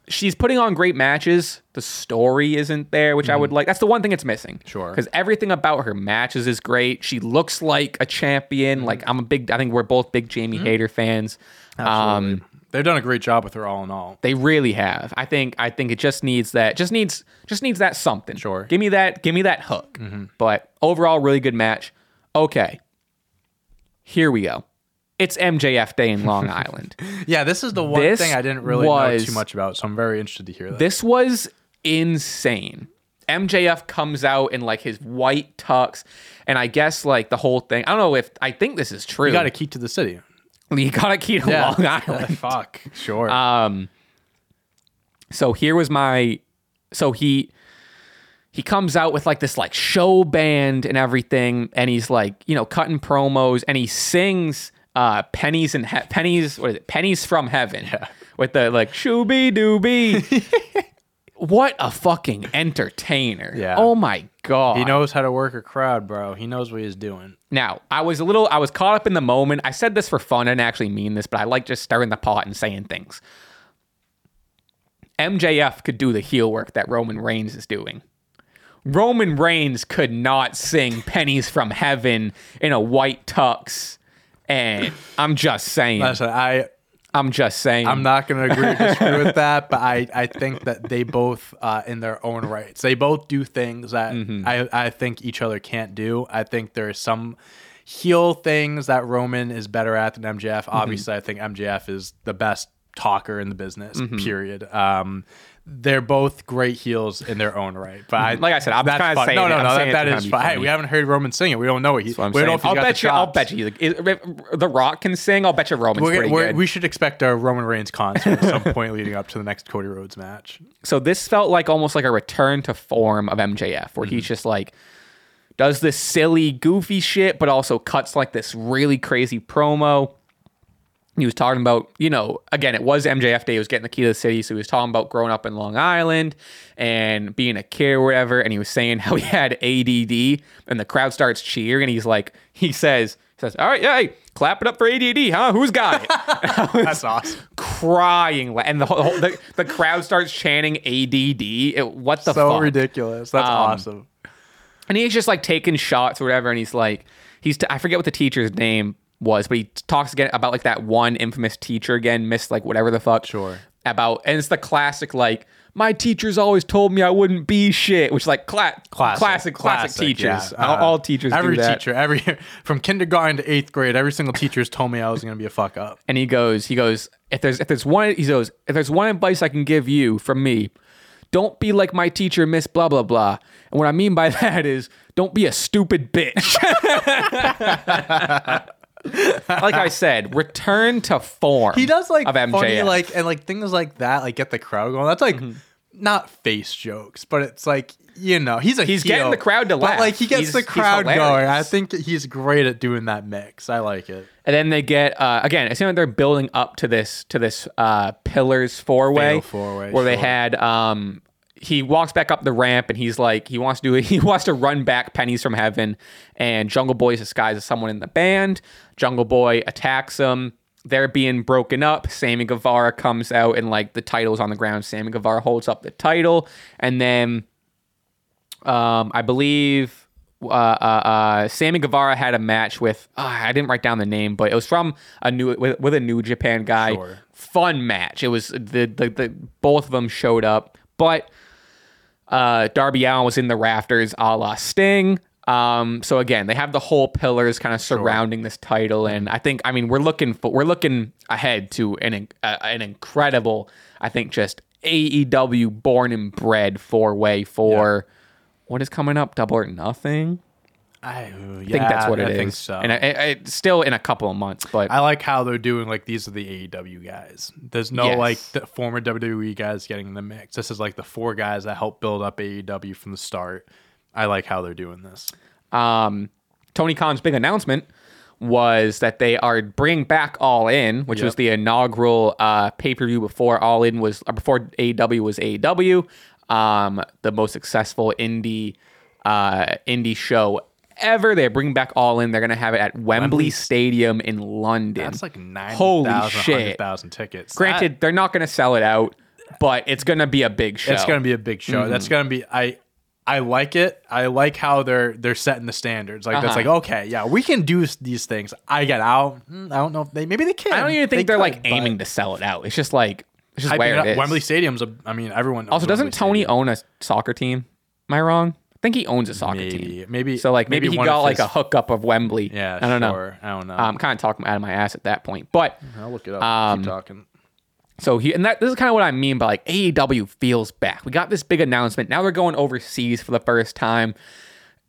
she's putting on great matches. The story isn't there, which I would like. That's the one thing it's missing. Mm-hmm. Sure. Because everything about her matches is great. She looks like a champion. Like I'm a big. I think we're both big Jamie Hayter fans. Um, Mm-hmm. Absolutely. They've done a great job with her all in all. they really have. I think. I think it just needs that. Just needs. Just needs that something. Sure. Give me that. Give me that hook. But overall, really good match. Okay. Here we go. It's MJF Day in Long Island. Yeah, this is the one This thing I didn't really know too much about, so I'm very interested to hear that. This was insane. MJF comes out in like his white tux, and I guess like the whole thing. I don't know if I think this is true. you got a key to the city. You got a key to Long Island. Fuck. Sure. Um, so here was my, so he he comes out with like this like show band and everything, and he's like you know cutting promos, and he sings uh pennies and he- pennies what is it pennies from heaven with the like shooby dooby. what a fucking entertainer! Yeah. Oh my god. he knows how to work a crowd, bro. He knows what he's doing. Now, I was a little, I was caught up in the moment. I said this for fun. I didn't actually mean this, but I like just stirring the pot and saying things. MJF could do the heel work that Roman Reigns is doing. Roman Reigns could not sing Pennies from Heaven in a white tux. And I'm just saying. Listen, I I'm just saying. I'm not going to agree or disagree with that, but I, I think that they both, uh, in their own rights, they both do things that Mm-hmm. I, I think each other can't do. I think there are some heel things that Roman is better at than MJF. Mm-hmm. Obviously, I think MJF is the best talker in the business, Mm-hmm. period. Um, they're both great heels in their own right, but I, Like I said, I'm kinda fun. saying no, it- no, no, that, that to fine. Hey, we haven't heard Roman sing it. We don't know what he. That's what I'm we don't know saying. if he's I'll bet you. I'll bet you. The Rock can sing. I'll bet you Roman's We're, pretty we're, good. we should expect a Roman Reigns concert at some point leading up to the next Cody Rhodes match. so this felt like almost like a return to form of MJF, where Mm-hmm. he's just like does this silly, goofy shit, but also cuts like this really crazy promo. He was talking about, you know, again, it was MJF Day. He was getting the key to the city, so he was talking about growing up in Long Island and being a kid or whatever. And he was saying how he had ADD, and the crowd starts cheering. And he's like, he says, he says, "All right, yeah, hey, clap it up for ADD, huh? Who's got it?" That's awesome. crying, and the whole the, the crowd starts chanting ADD. It, what the so fuck? ridiculous. That's Um, awesome. And he's just like taking shots or whatever, and he's like, he's t- I forget what the teacher's name was, but he talks again about like that one infamous teacher again, Miss like whatever the fuck. Sure. About and it's the classic like my teachers always told me I wouldn't be shit, which like cla- classic, classic, teachers. yeah. All, Uh, all teachers Every do that. teacher, every from kindergarten to eighth grade, every single teacher's told me I was going to be a fuck up. and he goes, he goes, if there's if there's one, he goes, if there's one advice I can give you from me, don't be like my teacher, Miss blah blah blah. And what I mean by that is, don't be a stupid bitch. like I said, return to form. He does like of MJF. funny like and like things like that, like get the crowd going. That's like Mm-hmm. not face jokes, but it's like you know he's a He's heel, getting the crowd to but, laugh. Like he gets He's- the crowd going. I think he's great at doing that mix. I like it. And then they get uh, again. It seems like they're building up to this to this uh, pillars four way, where they had. Um, he walks back up the ramp and he's like he wants to do he wants to run back pennies from heaven, and Jungle Boy is disguised as someone in the band. Jungle Boy attacks him. They're being broken up. Sammy Guevara comes out and like the title's on the ground. Sammy Guevara holds up the title, and then um, I believe uh, uh, uh, Sammy Guevara had a match with uh, I didn't write down the name, but it was from a new with, with a New Japan guy. Sure. Fun match. It was the, the the both of them showed up, but uh, Darby Allin was in the rafters, a la Sting. Um, so again, they have the whole pillars kind of surrounding this title, and I think I mean we're looking for we're looking ahead to an uh, an incredible, I think just AEW born and bred four way for what is coming up, Double or Nothing. I, I think that's what it I is. think so. And I, I, it's still in a couple of months, but I like how they're doing like these are the AEW guys. There's no Yes. like the former WWE guys getting in the mix. This is like the four guys that helped build up AEW from the start. I like how they're doing this. um, Tony Khan's big announcement was that they are bringing back All In, which was the inaugural uh, pay per view before All In was uh, before AEW was AEW, um, the most successful indie uh, indie show ever. They're bringing back All In. They're gonna have it at Wembley, Wembley. Stadium in London. That's like 90,000, Holy shit. 100,000 tickets. Granted, they're not gonna sell it out. but it's gonna be a big show. It's gonna be a big show. Mm-hmm. That's gonna be I. I like it. I like how they're they're setting the standards. Like that's Uh-huh. like okay, yeah, we can do these things. I get out. I don't know if they maybe they can. I don't even think They are like aiming to sell it out. It's just like it's just I where mean, it is. Wembley Stadium's a. I mean, everyone. Knows also, doesn't Wembley Tony Stadium. own a soccer team? Am I wrong? I think he owns a soccer team. Maybe, maybe. So like maybe, he got like his- a hookup of Wembley. Yeah, I don't know. I don't know. I'm kind of talking out of my ass at that point. But I'll look it up. um, Keep talking. so he and that this is kind of what I mean by like AEW feels back. We got this big announcement. Now they're going overseas for the first time.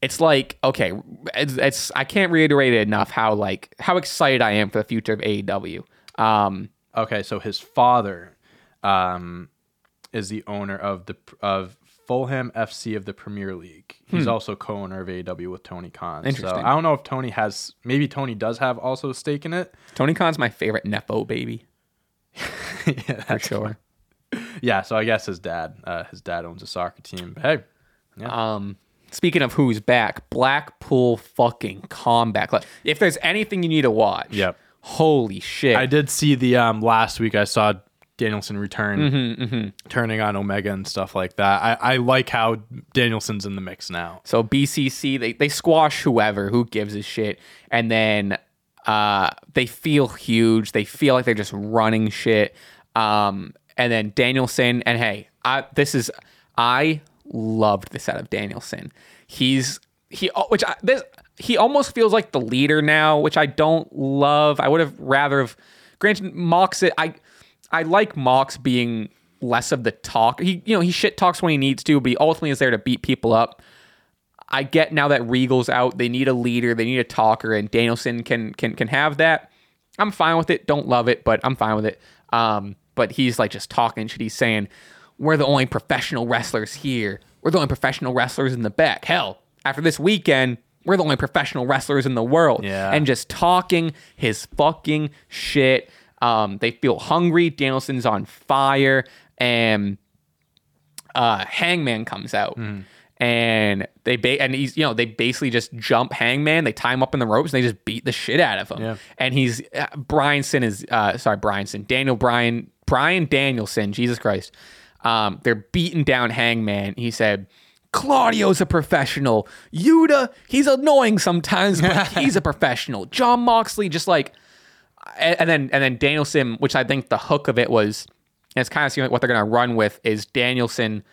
It's like okay, it's, it's I can't reiterate it enough how like how excited I am for the future of AEW. Um, Okay, so his father um, is the owner of the of Fulham FC of the Premier League. He's also co-owner of AEW with Tony Khan. So Hmm. Interesting. I don't know if Tony has. Maybe Tony does have also a stake in it. Tony Khan's my favorite Nepo baby yeah, for sure. yeah. So I guess his dad, uh, his dad owns a soccer team. But hey, Um, speaking of who's back, Blackpool fucking combat. Like, if there's anything you need to watch, Yep. Holy shit! I did see the um last week. I saw Danielson return, Mm-hmm, turning on Omega and stuff like that. I, I like how Danielson's in the mix now. So BCC they they squash whoever who gives a shit, and then uh they feel huge. They feel like they're just running shit. Um, and then Danielson and hey, I this is I loved this out of Danielson. He's he which I, this he almost feels like the leader now, which I don't love. I would have rather have granted Mox it. I I like Mox being less of the talk. He you know he shit talks when he needs to, but he ultimately is there to beat people up. I get now that Regal's out, they need a leader, they need a talker, and Danielson can can can have that. I'm fine with it. Don't love it, but I'm fine with it. Um, but he's like just talking shit. He's saying, "We're the only professional wrestlers here. We're the only professional wrestlers in the back. Hell, after this weekend, we're the only professional wrestlers in the world." Yeah. And just talking his fucking shit. Um, they feel hungry. Danielson's on fire, and uh, Hangman comes out. And they ba- and he's you know they basically just jump Hangman. They tie him up in the ropes. and They just beat the shit out of him. Yeah. And he's uh, Bryanson is uh, sorry Bryanson Daniel Bryan Brian Danielson Jesus Christ. Um, they're beating down Hangman. He said, Claudio's a professional. Yuta, he's annoying sometimes, but he's a professional. Jon Moxley, just like, and, and then and then Danielson, which I think the hook of it was, and it's kind of like what they're gonna run with is Danielson.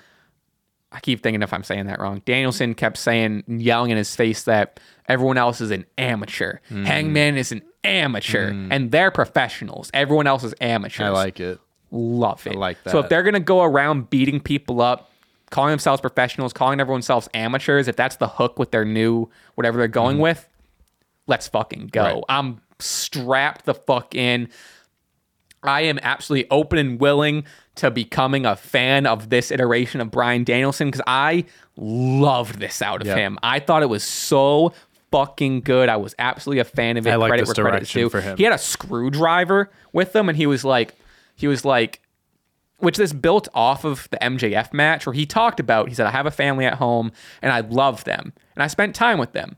I keep thinking if I'm saying that wrong. Danielson kept saying, yelling in his face that everyone else is an amateur. Mm. Hangman is an amateur, and they're professionals. Everyone else is amateurs. I like it. Love it. I like that. So if they're gonna go around beating people up, calling themselves professionals, calling everyone themselves amateurs, if that's the hook with their new whatever they're going with, let's fucking go. Right. I'm strapped the fuck in. I am absolutely open and willing to becoming a fan of this iteration of Bryan Danielson because I loved this out of Yep. him. I thought it was so fucking good. I was absolutely a fan of it. I like Credit this direction due. for him. He had a screwdriver with him, and he was like, he was like, which this built off of the MJF match where he talked about. He said, "I have a family at home, and I love them, and I spent time with them."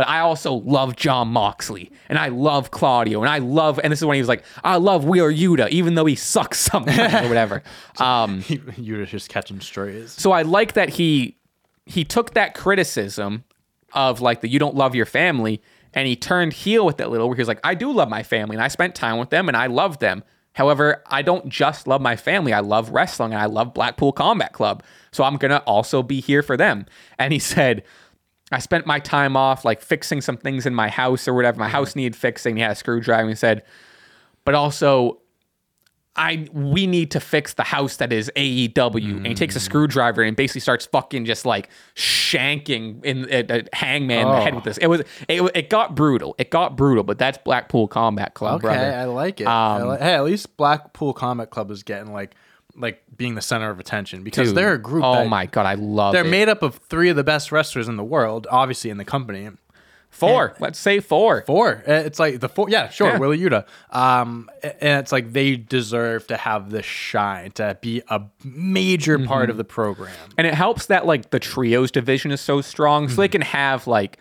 But I also love Jon Moxley, and I love Claudio, and I love, and this is when he was like, I love Wheeler Yuta, even though he sucks sometimes or whatever. Um, You're just catching strays. so I like that he he took that criticism of like the you don't love your family, and he turned heel with that little where he was like, I do love my family, and I spent time with them, and I love them. However, I don't just love my family. I love wrestling, and I love Blackpool Combat Club. So I'm gonna also be here for them. And he said. I spent my time off like fixing some things in my house or whatever. My house needed fixing. He had a screwdriver. And he said, but also, I we need to fix the house that is AEW. And he takes a screwdriver and basically starts fucking just like shanking in uh, Hangman in the head with this. It was it, it got brutal. It got brutal. But that's Blackpool Combat Club, Okay, brother. I like it. I Um, li- hey, at least Blackpool Combat Club is getting like like being the center of attention because Dude, they're a group. Oh that- my god, I love They're it. made up of three of the best wrestlers in the world, obviously in the company. four. Let's say four. Four. Uh, It's like the four. Yeah, sure. Yeah. Wheeler Yuta. Um, and it's like they deserve to have this shine to be a major Mm-hmm. part of the program. and it helps that like the trios division is so strong, so they Hmm. can have like.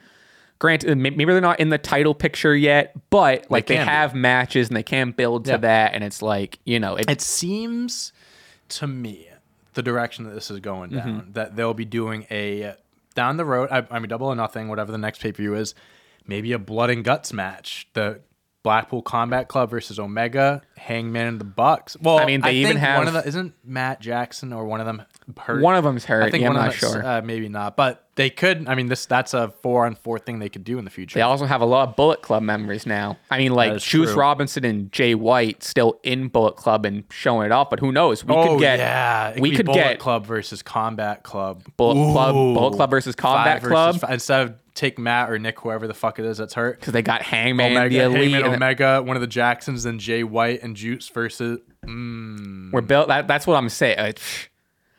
Granted, may- maybe they're not in the title picture yet, but like they, be. have matches and they can build to Yeah. that, and it's like you know, it, It seems to me the direction that this is going Mm-hmm. down. That they'll be doing a down the road. I, I mean, double or nothing, whatever the next pay per view is. Maybe a blood and guts match. The Blackpool Combat Club versus Omega, Hangman and the Bucks. Well, I mean, they even have- one of the isn't Matt Jackson or one of them hurt. One of them's hurt. I think yeah, I'm one not sure. Uh, maybe not, but they could. I mean, this that's a four on four thing they could do in the future. They also have a lot of Bullet Club members now. I mean, like Juice. Robinson and Jay White still in Bullet Club and showing it off. But who knows? We oh could get yeah, It we could, could Bullet get Club versus Combat Club. Bullet Club, Bullet Club versus Combat versus Club fi- instead of take Matt or Nick, whoever the fuck it is that's hurt. because they got Hangman, Omega, the elite. Heyman, and Omega, one of the Jacksons, then Jay White and Juice versus. Mm, we're built. That, that's what I'm saying. Uh,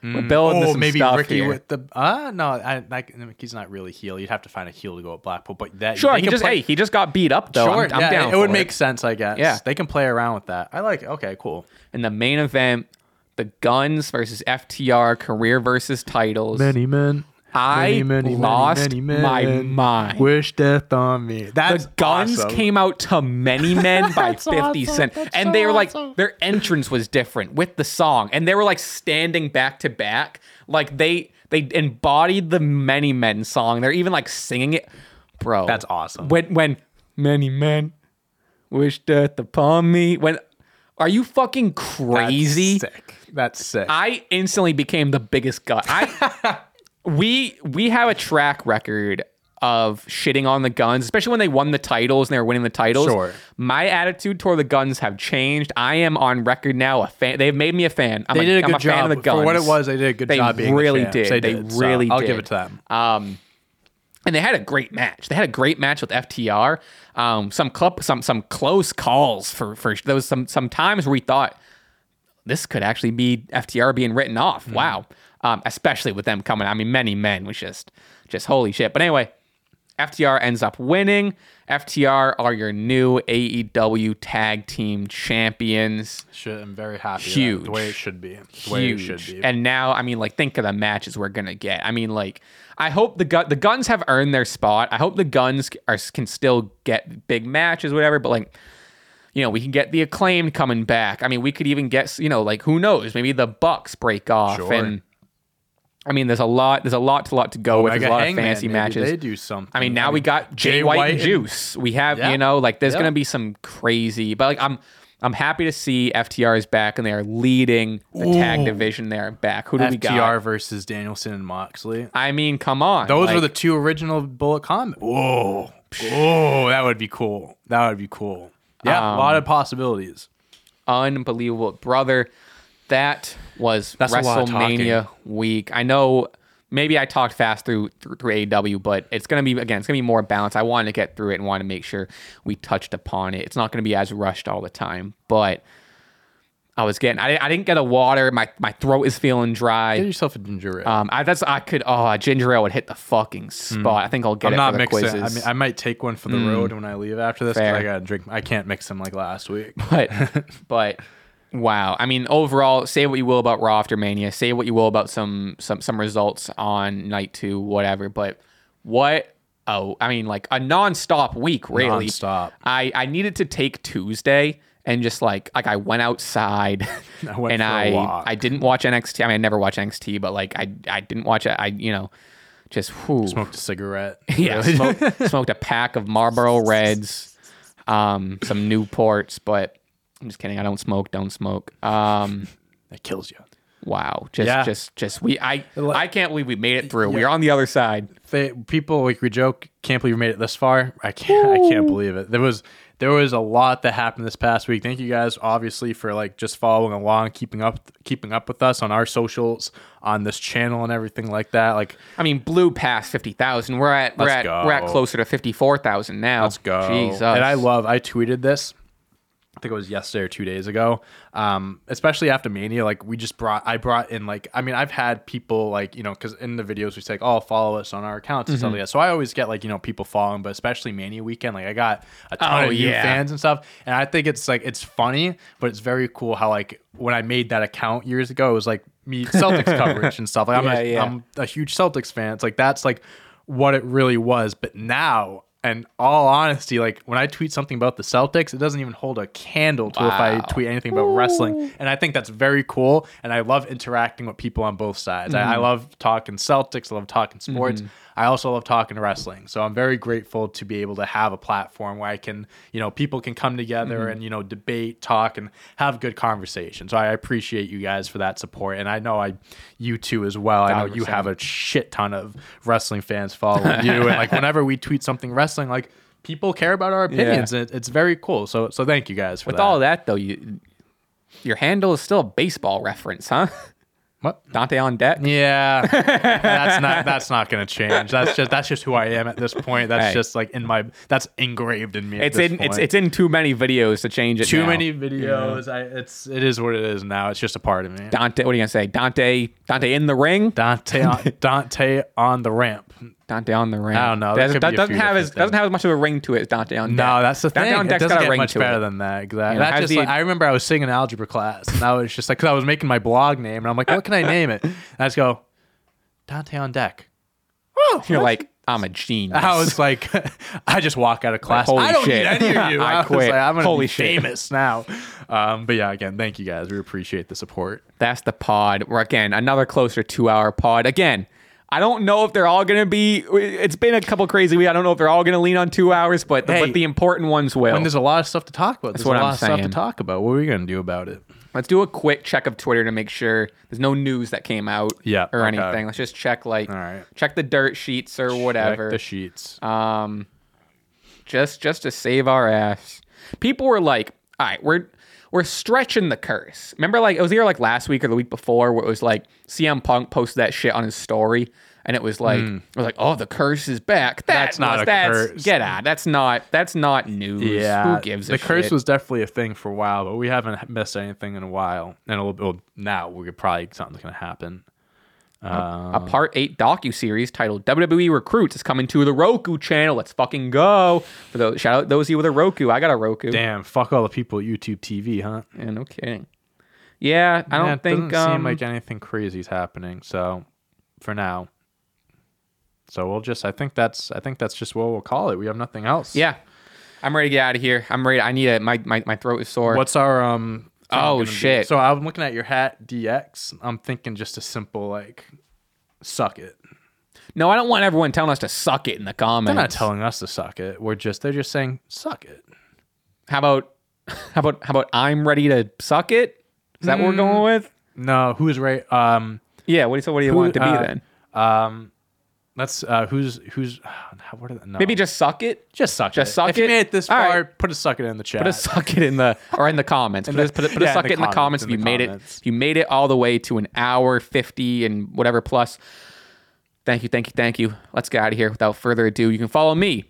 We're building oh, some maybe stuff Ricky here. with the. Uh no, I, like, he's not really heel. You'd have to find a heel to go at Blackpool, but that Sure, he just play- hey, he just got beat up though. Sure, I'm, I'm yeah, down. it would for make sense, I guess. Yeah. they can play around with that. I like. it. Okay, cool. in the main event. The Gunns versus FTR career versus titles. Many men. I lost my mind. Wish death on me. That's the Gunns awesome. came out to many men by 50 awesome. cent That's and so they were like awesome. their entrance was different with the song and they were like standing back to back like they they embodied the many men song they're even like singing it bro That's awesome. when when many men wish death upon me when are you fucking That's crazy sick. That's sick. I instantly became the biggest gut. I we we have a track record of shitting on the Gunns, especially when they won the titles and they were winning the titles. Sure. My attitude toward the Gunns have changed. I am on record now a fan. They've made me a fan. I'm they a, did a I'm good a fan job of the Gunns. for what it was. They did a good They job. Being really did. They so really I'll did. give it to them. Um, and they had a great match. They had a great match with FTR. Um, some club, some some close calls for for there was some some times where we thought this could actually be FTR being written off. Mm-hmm. Wow, um, especially with them coming. I mean, many men was just just holy shit. But anyway, FTR ends up winning. FTR are your new AEW Tag Team Champions. Should, I'm very happy. Huge. that. The way it should be. The way it huge. should be. And now, I mean, like, think of the matches we're gonna get. I mean, like, I hope the gun the Gunns have earned their spot. I hope the Gunns are can still get big matches, whatever. But like, you know, we can get the acclaimed coming back. I mean, we could even get, you know, like, who knows? Maybe the Bucks break off, Sure. and I mean, there's a lot, there's a lot to lot to go with. There's a lot of fancy maybe matches. They do something. I mean, now we got Jay, Jay White, White and Juice. We have, Yeah. you know, like there's Yeah. gonna be some crazy, but like I'm, I'm happy to see FTR is back and they are leading the tag division. They're back. Who do we got? FTR versus Danielson and Moxley. I mean, come on. Those were like, the two original Bullet Combat. Whoa. Oh, that would be cool. That would be cool. Yeah, a Um, lot of possibilities. unbelievable, brother. That was That's a lot of WrestleMania week. I know. Maybe I talked fast through through, through AEW, but it's gonna be again. It's gonna be more balanced. I wanted to get through it and want to make sure we touched upon it. It's not gonna be as rushed all the time, but I was getting. I, I didn't get a water. My my throat is feeling dry. Get yourself a ginger ale. Um, I that's I could. Oh, a ginger ale would hit the fucking spot. I think I'll get Hmm. I'm it not for the mixing. quizzes. I mean, I might take one for the road when I leave after this. I gotta drink. I can't mix them like last week. but but wow. I mean overall say what you will about raw after mania say what you will about some some some results on night two whatever but what oh i mean like a non-stop week really. Non-stop. i i needed to take tuesday and just like like i went outside I went and i i didn't watch nxt i mean i never watch nxt but like i i didn't watch it. I you know just whew, Smoked a cigarette. yeah, smoked, smoked a pack of Marlboro Reds, um, some Newports, but I'm just kidding. I don't smoke. Don't smoke. Um, That kills you. wow, just, Yeah. just, just we. I, I can't believe we made it through. Yeah. We're on the other side. They, people like we joke, can't believe we made it this far. I can't. I can't believe it. There was there was a lot that happened this past week. Thank you guys, obviously, for like just following along, keeping up, keeping up with us on our socials, on this channel, and everything like that. Like, I mean, blew past fifty thousand. We're at we're Let's at we're at closer to fifty four thousand now. let's go. Jesus. And I love. I tweeted this. I think it was yesterday or two days ago. Um, especially after Mania, like we just brought, I brought in like, I mean, I've had people like, you know, because in the videos we say, like, oh, follow us on our accounts and Mm-hmm. stuff like that. So I always get like, you know, people following, but especially Mania weekend, like I got a ton Oh, of new fans and stuff. And I think it's like, it's funny, but it's very cool how like when I made that account years ago, it was like me Celtics coverage and stuff. Like I'm, Yeah, a, yeah. I'm a huge Celtics fan. It's like that's like what it really was. But now and all honesty, like when I tweet something about the Celtics, it doesn't even hold a candle to if I tweet anything about wrestling. And I think that's very cool. And I love interacting with people on both sides. I, I Mm-hmm. love talking Celtics. I love talking sports. I also love talking wrestling. So I'm very grateful to be able to have a platform where I can, you know, people can come together Mm-hmm. and, you know, debate, talk, and have good conversation. So I appreciate you guys for that support. And I know I, you too as well. I know you have a shit ton of wrestling fans following you. And like whenever we tweet something wrestling, like people care about our opinions. And it's very cool. So, so thank you guys for that. With that. all that though, you your handle is still a baseball reference, huh? What? Dante on deck. Yeah, that's not that's not gonna change. That's just that's just who I am at this point. That's Hey. just like in my that's engraved in me. at It's this in it's point. it's in too many videos to change it. too now. many videos. I it's it is what it is now. It's just a part of me. Dante, what are you gonna say? Dante, Dante in the ring, Dante on, Dante on the ramp. Dante on the ring. I don't know. There Doesn't, could be a doesn't have as doesn't have as much of a ring to it as Dante on deck. No, that's the thing. Dante on It doesn't get much better it. than that. Exactly. know, that's has just the- like, I remember I was singing in algebra class, and I was just like, because I was making my blog name, and I'm like, what can I name it? And I just go, Dante on deck. Oh, You're like, I'm a genius. I was like, I just walk out of class. holy I don't shit. need any of you. I I, quit. like, I'm gonna Holy be shit. famous now. Um, but yeah, again, thank you guys. We appreciate the support. That's the pod. We're again another closer two hour pod. Again, I don't know if they're all gonna be. It's been a couple crazy weeks. I don't know if they're all gonna lean on two hours, but Hey, but the important ones will. When there's a lot of stuff to talk about, there's what a lot I'm of stuff to talk about. What are we gonna do about it? Let's do a quick check of Twitter to make sure there's no news that came out. Yeah, or okay. anything. Let's just check like right. check the dirt sheets or whatever. Check the sheets. um, just just to save our ass. People were like, "All right, we're we're stretching the curse." Remember, like it was either like last week or the week before, where it was like CM Punk posted that shit on his story, and it was like, hmm. it was like, "Oh, the curse is back." That. That's not a that's, curse. Get out. That's not. That's not news. yeah, Who gives a the curse shit? was definitely a thing for a while, but we haven't missed anything in a while. And it'll, it'll now we could probably something's gonna happen. Uh, A part eight docu series titled WWE Recruits is coming to the Roku channel. Let's fucking go! For those shout out those of you with a Roku. I got a Roku. damn, fuck all the people at YouTube TV, huh? Yeah, no kidding. Yeah, I don't Yeah, it think. doesn't Um, seem like anything crazy is happening. So, for now, so we'll just. I think that's. I think that's just what we'll call it. We have nothing else. yeah, I'm ready to get out of here. I'm ready. I need a. My my, my throat is sore. What's our um? Oh, gonna be? shit. So I'm looking at your hat DX. I'm thinking just a simple like, suck it. No, I don't want everyone telling us to suck it in the comments. They're not telling us to suck it. We're just. They're just saying suck it. How about how about how about I'm ready to suck it? Is that what we're Mm. going with? No, who's right? Um, Yeah. What do you so what do you who- want it to be uh, then? Um, that's uh, who's who's. How, what are the, no. Maybe just suck it. just suck it. just suck it. suck if you it? made it this All far, right. put a suck it in the chat. Put a suck it in the or in the comments. Put, a, put, a, put yeah, in suck the it in the comments, comments in if you made comments. it. If you made it all the way to an hour fifty and whatever plus. Thank you, thank you, thank you. Let's get out of here without further ado. You can follow me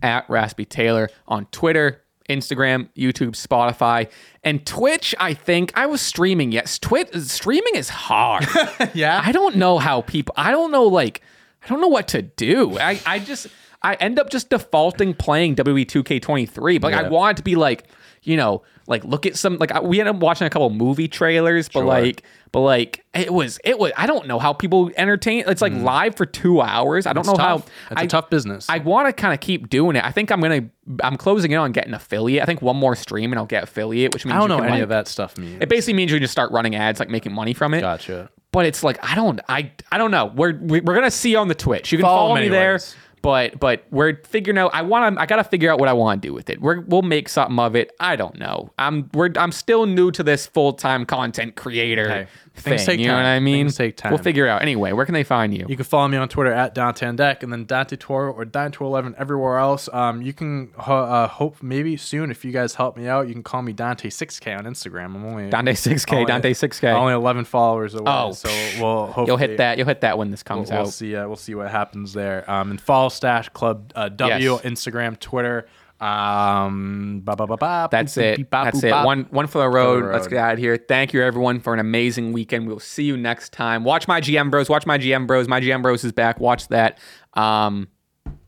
at Raspy Taylor on Twitter, Instagram, YouTube, Spotify, and Twitch. I think I was streaming. Yes, Twitch streaming is hard. yeah. I don't know how people. I don't know like. I don't know what to do. I I just I end up just defaulting playing WWE 2K23. But like I want to be like you know like look at some like we ended up watching a couple movie trailers, but Sure. like but like it was it was I don't know how people entertain. It's like live for two hours. I don't know Mm. tough. how. It's a I, tough business. I want to kind of keep doing it. I think I'm gonna. I'm closing in on getting affiliate. I think one more stream and I'll get affiliate, which means I don't you know any like- of that stuff means. It basically means you can just start running ads, like making money from it Gotcha. but it's like I don't I I don't know. We're we- we're gonna see on the Twitch. You can Follow follow, me there. But but we're figuring out. I want to. I gotta figure out what I want to do with it. We're we'll make something of it. I don't know. I'm we're I'm still new to this full time content creator thing. things take you know time. what I mean? Things take time. We'll figure it out. Anyway, where can they find you? You can follow me on Twitter at Dante Deck, and then Dante Turo or Dante 11 everywhere else. Um, you can ho- uh, hope maybe soon if you guys help me out, you can call me Dante 6K on Instagram. I'm only Dante six K. only- Dante six K. only 11 followers away. Oh, so we'll hopefully You'll hit that. You'll hit that when this We'll, comes we'll out. see. Uh, we'll see what happens there. Um, and follow Stache Club uh, W Yes. Instagram, Twitter. Um, ba, ba, ba, ba, That's it. That's it. One one for the road. road. Let's get out of here. Thank you everyone for an amazing weekend. We'll see you next time. Watch my GM Bros. Watch my GM Bros. My GM Bros is back. Watch that. Um,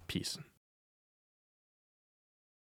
Peace.